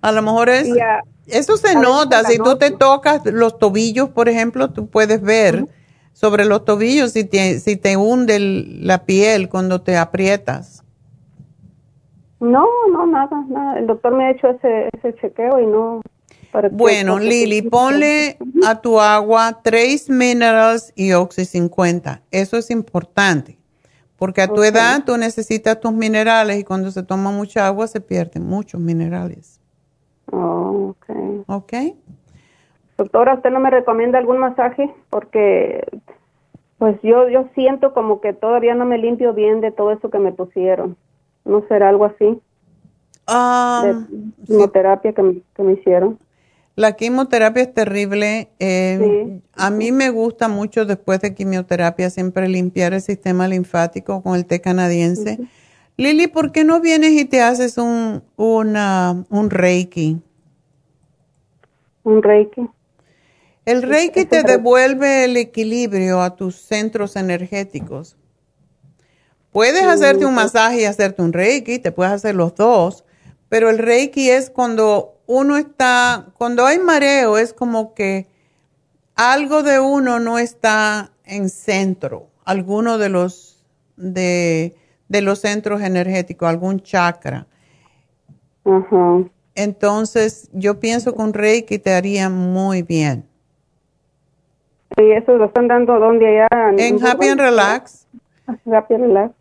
A lo mejor es, a- eso se nota, si tú te tocas los tobillos, por ejemplo, tú puedes ver sobre los tobillos si te, si te hunde el- la piel cuando te aprietas. No, no, nada, nada. El doctor me ha hecho ese, ese chequeo y no, Bueno, Lili, ponle a tu agua Trace Minerals y Oxy 50. Eso es importante, porque a tu edad tú necesitas tus minerales y cuando se toma mucha agua se pierden muchos minerales. Oh, ok. ¿Ok? Doctora, ¿usted no me recomienda algún masaje? Porque pues yo, yo siento como que todavía no me limpio bien de todo eso que me pusieron. ¿No será algo así? Ah, de quimioterapia que, me, que me hicieron. La quimioterapia es terrible. Eh, a mí me gusta mucho después de quimioterapia siempre limpiar el sistema linfático con el té canadiense. Lili, ¿por qué no vienes y te haces un, una, un reiki? Un reiki. El reiki te devuelve el equilibrio a tus centros energéticos. Puedes hacerte un masaje y hacerte un reiki, te puedes hacer los dos, pero el reiki es cuando uno está, cuando hay mareo, es como que algo de uno no está en centro, alguno de los, de, los centros energéticos, algún chakra. Entonces, yo pienso que un reiki te haría muy bien. ¿Y eso lo están dando dónde allá? En, Happy and Relax. Happy Relax,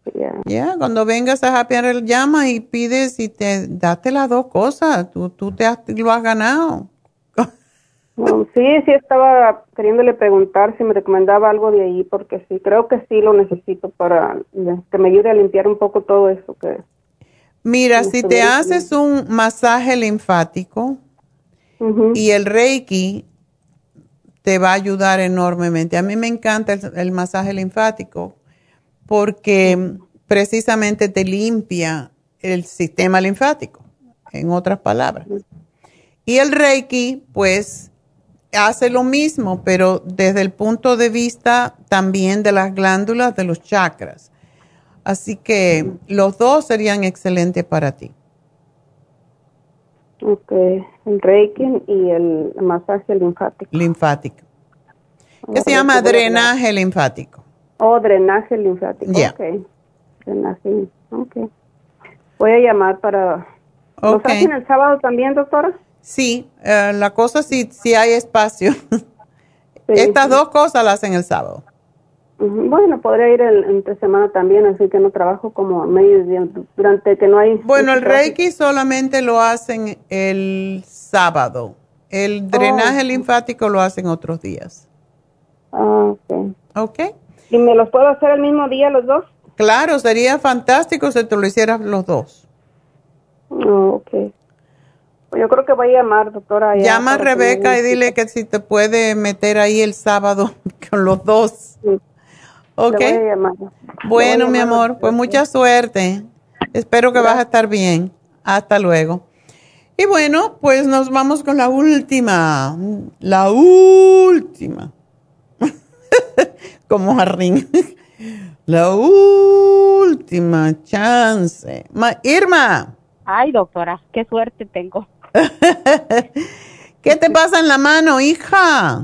ya. cuando vengas a Happy Relax, llama y pides y te date las dos cosas. Tú, tú te lo has ganado. sí, sí estaba queriéndole preguntar si me recomendaba algo de ahí, porque sí, creo que sí lo necesito para que me ayude a limpiar un poco todo eso que... Mira, si te haces un masaje linfático y el Reiki, te va a ayudar enormemente. A mí me encanta el, masaje linfático porque precisamente te limpia el sistema linfático, en otras palabras. Y el Reiki, pues, hace lo mismo, pero desde el punto de vista también de las glándulas de los chakras. Así que los dos serían excelentes para ti. Ok, el Reiki y el masaje linfático. Linfático. ¿Qué se llama drenaje linfático. Oh, drenaje linfático. Ok. Drenaje, ok. Voy a llamar para... ¿Lo hacen el sábado también, doctora? Sí, eh, la cosa sí, sí hay espacio. Estas dos cosas las hacen el sábado. Bueno, podría ir el, entre semana también, así que no trabajo como medio día, durante que no hay... Bueno, el Reiki solamente lo hacen el sábado. El drenaje oh. linfático lo hacen otros días. Ah, ok. Ok. ¿Y me los puedo hacer el mismo día los dos? Claro, sería fantástico si te lo hicieras los dos. Oh, ok. Pues yo creo que voy a llamar, doctora. Llama a Rebeca y dile que si te puede meter ahí el sábado con los dos. Sí. Ok. Bueno, mi amor, pues mucha suerte. Espero que vas a estar bien. Hasta luego. Y bueno, pues nos vamos con la última. La última. Como Jarrín. la última chance. Irma. Ay, doctora, qué suerte tengo. ¿Qué te pasa en la mano, hija?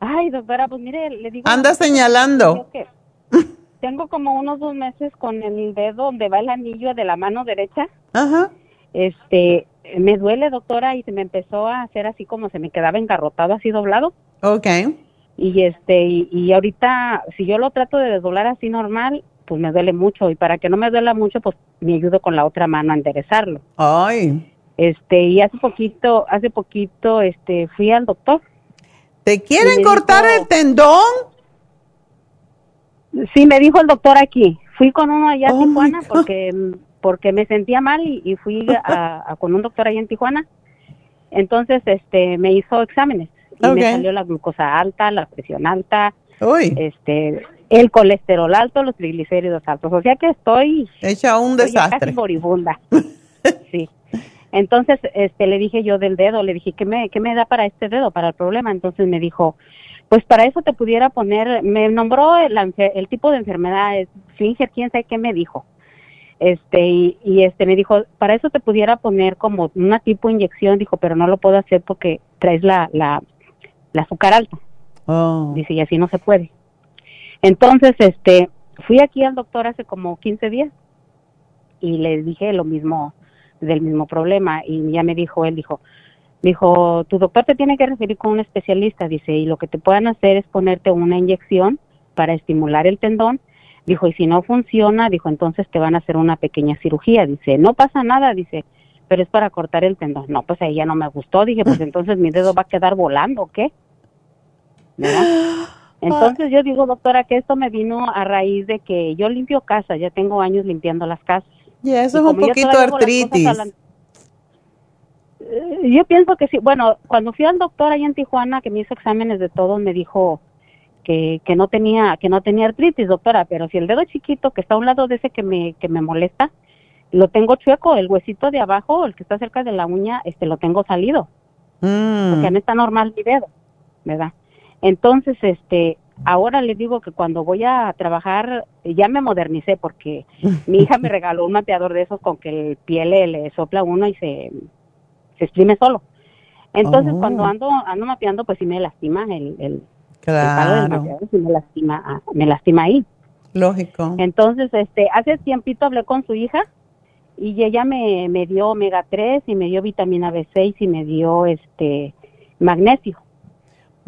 Ay, doctora, pues mire, le digo... Anda señalando. tengo como unos dos meses con el dedo donde va el anillo de la mano derecha. Ajá. Este, me duele, doctora, y se me empezó a hacer así como se me quedaba engarrotado, así doblado. Ok. Y este, y, ahorita, si yo lo trato de desdoblar así normal, pues me duele mucho. Y para que no me duela mucho, pues me ayudo con la otra mano a enderezarlo. Ay. Este, y hace poquito, hace poquito, este, fui al doctor ¿Te quieren cortar el tendón? Sí, me dijo el doctor aquí. Fui con uno allá en oh Tijuana porque, porque me sentía mal y, fui a, con un doctor allá en Tijuana. Entonces, este, me hizo exámenes y me salió la glucosa alta, la presión alta, este, el colesterol alto, los triglicéridos altos. O sea que estoy hecha un desastre, casi moribunda. sí. Entonces, este, le dije yo del dedo, le dije, ¿qué me, qué me da para este dedo, para el problema? Entonces me dijo, pues para eso te pudiera poner, me nombró el, el tipo de enfermedad, Slinger, quién sabe qué me dijo. Este, y, este me dijo, para eso te pudiera poner como una tipo de inyección, dijo, pero no lo puedo hacer porque traes la, la, la azúcar alta. Oh. Dice, y así no se puede. Entonces, este, fui aquí al doctor hace como 15 días y le dije lo mismo del mismo problema y ya me dijo, él dijo, Dijo, tu doctor te tiene que referir con un especialista, dice, y lo que te puedan hacer es ponerte una inyección para estimular el tendón. Dijo, y si no funciona, dijo, entonces te van a hacer una pequeña cirugía. Dice, no pasa nada, dice, pero es para cortar el tendón. No, pues ahí ya no me gustó. Dije, pues entonces mi dedo va a quedar volando, ¿o ¿qué? Entonces yo digo, doctora, que esto me vino a raíz de que yo limpio casas, ya tengo años limpiando las casas. Y eso es un poquito artritis. Eh, yo pienso que sí. Bueno, cuando fui al doctor ahí en Tijuana, que me hizo exámenes de todo, me dijo que, que no tenía que no tenía artritis, doctora, pero si el dedo chiquito que está a un lado de ese que me que me molesta, lo tengo chueco, el huesito de abajo, el que está cerca de la uña, este lo tengo salido. Mm. Porque no está normal mi dedo, ¿verdad? Entonces, este, ahora le digo que cuando voy a trabajar, ya me modernicé porque mi hija me regaló un mapeador de esos con que el piel le, sopla uno y se, se exprime solo. Entonces, oh. cuando ando ando mapeando, pues sí me lastima el, el, claro. mapeador, sí me lastima, ah, me lastima ahí. Lógico. Entonces, este, hace tiempito hablé con su hija y ella me, me dio omega 3 y me dio vitamina B6 y me dio este magnesio.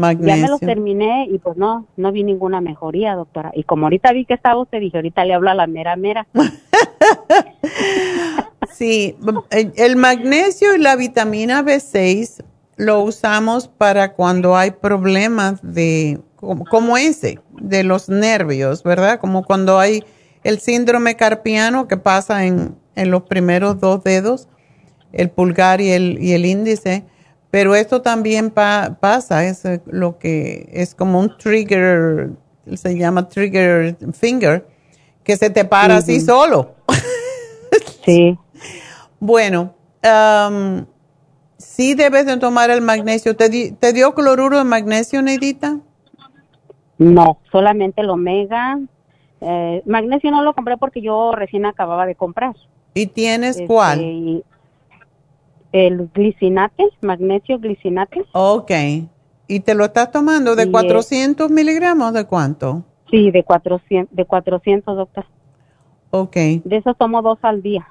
Ya me los terminé y pues no, no vi ninguna mejoría, doctora. Y como ahorita vi que estaba usted, dije, ahorita le hablo a la mera mera. sí, el magnesio y la vitamina B6 lo usamos para cuando hay problemas de, como, ese, de los nervios, ¿verdad? Como cuando hay el síndrome carpiano que pasa en, en los primeros dos dedos, el pulgar y el, y el índice pero esto también pasa, es eh, lo que es como un trigger, se llama trigger finger, que se te para así solo. sí. Bueno, um, sí debes de tomar el magnesio. ¿Te, dio cloruro de magnesio, Neidita? No, solamente el omega. Eh, magnesio no lo compré porque yo recién acababa de comprar. ¿Y tienes este, cuál? el glicinate, magnesio glicinate. Ok. ¿Y te lo estás tomando de 400 miligramos de cuánto? Sí, de 400, de 400, doctor. Ok. De eso tomo dos al día.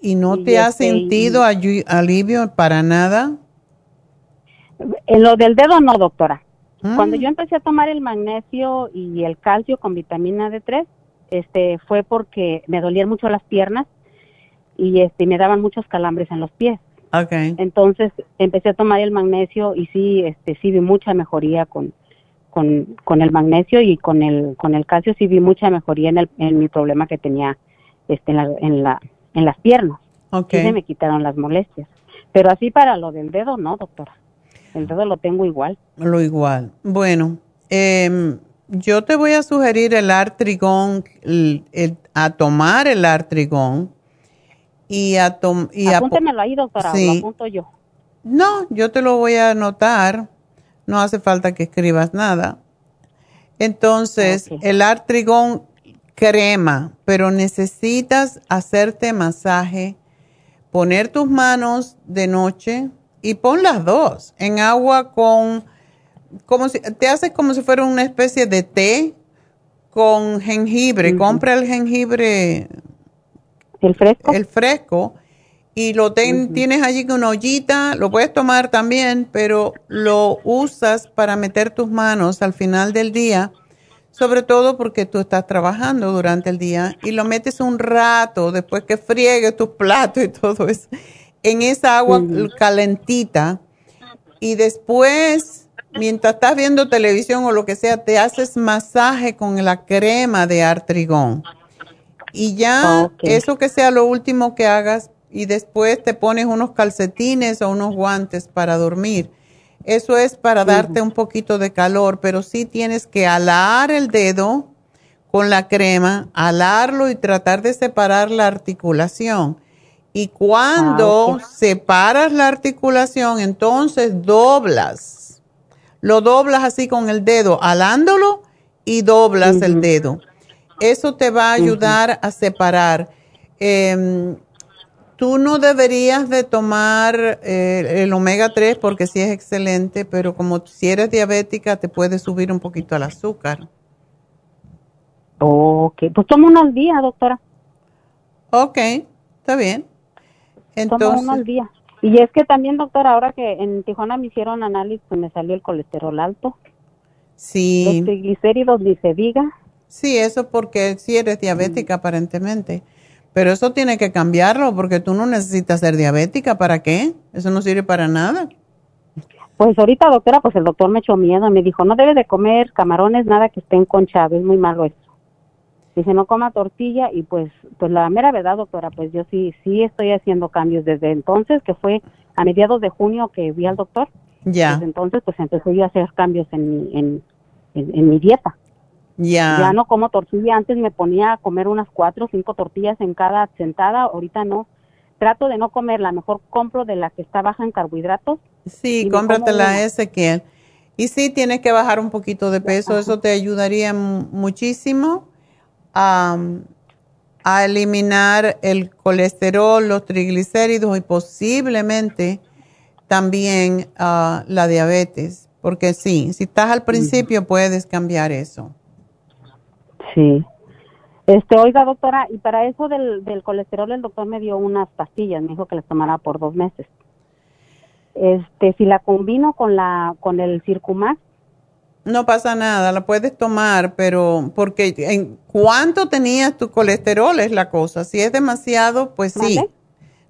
¿Y no te has este, sentido alivio para nada? En lo del dedo no, doctora. Mm. Cuando yo empecé a tomar el magnesio y el calcio con vitamina D3, este fue porque me dolían mucho las piernas y este me daban muchos calambres en los pies. Okay. Entonces empecé a tomar el magnesio y sí, este, sí vi mucha mejoría con, con, con el magnesio y con el, con el calcio sí vi mucha mejoría en, el, en mi problema que tenía este, en, la, en, la, en las piernas. Okay. Sí se me quitaron las molestias. Pero así para lo del dedo, no, doctora. El dedo lo tengo igual. Lo igual. Bueno, eh, yo te voy a sugerir el artrigón, a tomar el artrigón y a y Apúntemelo ahí, doctora, lo apunto yo. No, yo te lo voy a anotar. No hace falta que escribas nada. Entonces, el artrigón crema, pero necesitas hacerte masaje, poner tus manos de noche y pon las dos en agua con, como si, te haces como si fuera una especie de té con jengibre. Compra el jengibre el fresco. El fresco. Y lo tienes allí con una ollita, lo puedes tomar también, pero lo usas para meter tus manos al final del día, sobre todo porque tú estás trabajando durante el día y lo metes un rato después que friegues tus platos y todo eso, en esa agua calentita. Y después, mientras estás viendo televisión o lo que sea, te haces masaje con la crema de artrigón y ya eso que sea lo último que hagas y después te pones unos calcetines o unos guantes para dormir. Eso es para darte un poquito de calor, pero sí tienes que alar el dedo con la crema, alarlo y tratar de separar la articulación. Y cuando ah, separas la articulación, entonces doblas. Lo doblas así con el dedo, alándolo y doblas el dedo. Eso te va a ayudar a separar. Em, tú no deberías de tomar eh, el omega 3 porque sí es excelente, pero como si eres diabética te puede subir un poquito el azúcar. Ok, pues tomo uno al día, doctora. Ok, está bien. Entonces, tomo uno al día. Y es que también, doctor, ahora que en Tijuana me hicieron análisis, pues me salió el colesterol alto. Sí. Los triglicéridos, ni se diga. Sí, eso porque sí eres diabética aparentemente. Pero eso tiene que cambiarlo porque tú no necesitas ser diabética. ¿Para qué? Eso no sirve para nada. Pues ahorita, doctora, pues el doctor me echó miedo y me dijo, no debe de comer camarones, nada que estén conchados, es muy malo eso. Dice, no coma tortilla y pues, pues la mera verdad, doctora, pues yo sí, sí estoy haciendo cambios desde entonces, que fue a mediados de junio que vi al doctor. Ya. Desde entonces, pues empecé yo a hacer cambios en mi, en, en, en mi dieta. Ya. Ya no como tortilla, antes me ponía a comer unas cuatro o cinco tortillas en cada sentada, ahorita no. Trato de no comerla, mejor compro de la que está baja en carbohidratos. Sí, cómpratela una. Ezequiel. Y sí, tienes que bajar un poquito de peso, eso te ayudaría mu- muchísimo a, a eliminar el colesterol, los triglicéridos y posiblemente también ah, la diabetes. Porque sí, si estás al principio puedes cambiar eso. Sí. Este, oiga, doctora, y para eso del, del colesterol, el doctor me dio unas pastillas, me dijo que las tomara por dos meses. Este, si la combino con la, con el Circumax, No pasa nada, la puedes tomar, pero porque en cuánto tenías tu colesterol es la cosa. Si es demasiado, pues sí.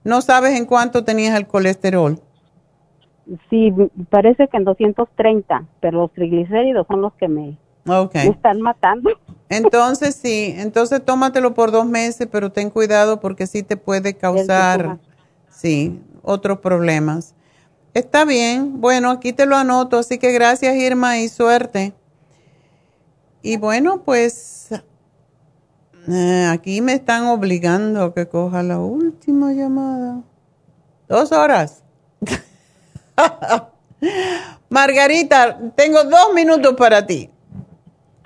No sabes en cuánto tenías el colesterol. sí, parece que en 230, pero los triglicéridos son los que me, están matando. Entonces sí, entonces tómatelo por dos meses, pero ten cuidado porque sí te puede causar, sí, otros problemas. Está bien, bueno, aquí te lo anoto, así que gracias Irma y suerte. Y bueno, pues eh, aquí me están obligando a que coja la última llamada. Dos horas. Margarita, tengo dos minutos para ti.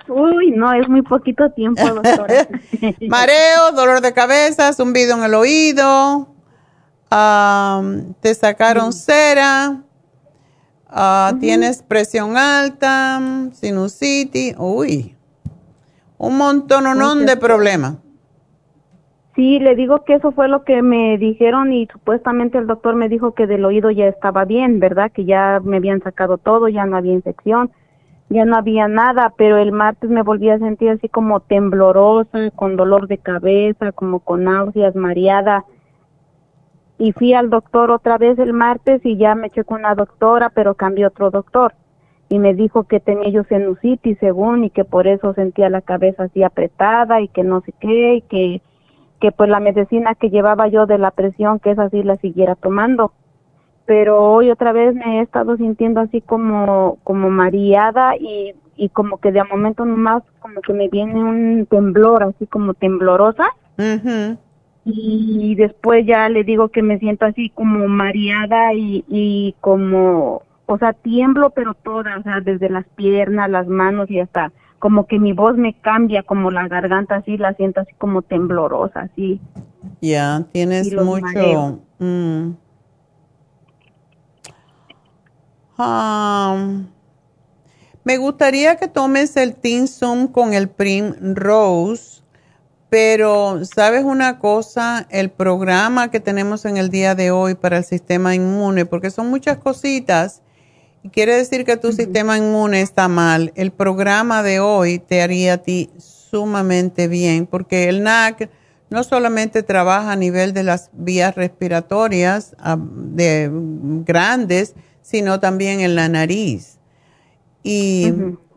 Uy, no, es muy poquito tiempo, doctora. Mareo, dolor de cabeza, zumbido en el oído, am, te sacaron cera, ah, tienes presión alta, sinusitis, uy, un montón de problemas. Sí, le digo que eso fue lo que me dijeron y supuestamente el doctor me dijo que del oído ya estaba bien, ¿verdad? Que ya me habían sacado todo, ya no había infección, ya no había nada, pero el martes me volví a sentir así como temblorosa, con dolor de cabeza, como con náuseas, mareada. Y fui al doctor otra vez el martes y ya me con una doctora, pero cambió otro doctor. Y me dijo que tenía yo sinusitis según y que por eso sentía la cabeza así apretada y que no sé qué y que que pues la medicina que llevaba yo de la presión, que esa sí la siguiera tomando. Pero hoy otra vez me he estado sintiendo así como, como mareada y, y como que de a momento nomás como que me viene un temblor, así como temblorosa. Y después ya le digo que me siento así como mareada y, y como, o sea, tiemblo pero toda, o sea, desde las piernas, las manos y hasta como que mi voz me cambia, como la garganta así, la siento así como temblorosa, así. Ya, tienes mucho. mm. Ah, me gustaría que tomes el Tinsum con el Prim Rose, pero sabes una cosa, el programa que tenemos en el día de hoy para el sistema inmune, porque son muchas cositas, y quiere decir que tu sistema inmune está mal. El programa de hoy te haría a ti sumamente bien, porque el NAC no solamente trabaja a nivel de las vías respiratorias ah, de grandes, sino también en la nariz. Y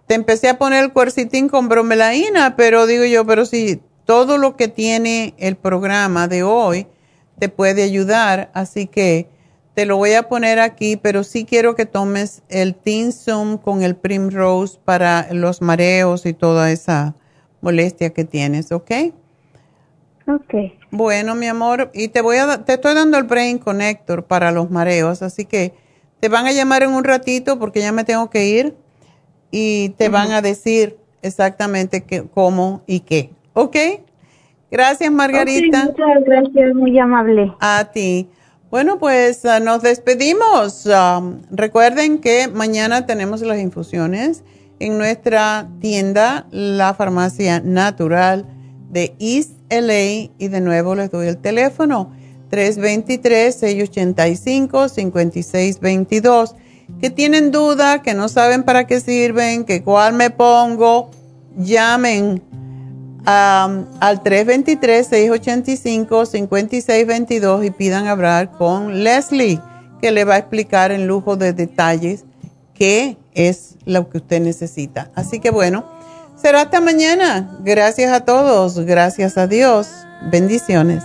te empecé a poner el cuercitín con bromelaína, pero digo yo, pero si todo lo que tiene el programa de hoy te puede ayudar, así que te lo voy a poner aquí, pero sí quiero que tomes el Tinsum con el Primrose para los mareos y toda esa molestia que tienes, ¿ok? Ok. Bueno, mi amor, y te voy a te estoy dando el Brain Connector para los mareos, así que te van a llamar en un ratito porque ya me tengo que ir y te van a decir exactamente qué, cómo y qué, ¿ok? Gracias, Margarita. Muchas gracias, muy amable. A ti. Bueno, pues ah, nos despedimos. Am, recuerden que mañana tenemos las infusiones en nuestra tienda, la farmacia natural de East LA. Y de nuevo les doy el teléfono 323-685-5622. Que tienen duda, que no saben para qué sirven, que cuál me pongo, llamen al 323-685-5622 y pidan hablar con Leslie, que le va a explicar en lujo de detalles qué es lo que usted necesita. Así que bueno, será hasta mañana. Gracias a todos, gracias a Dios. Bendiciones.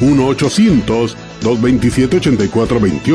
1-800-227-8428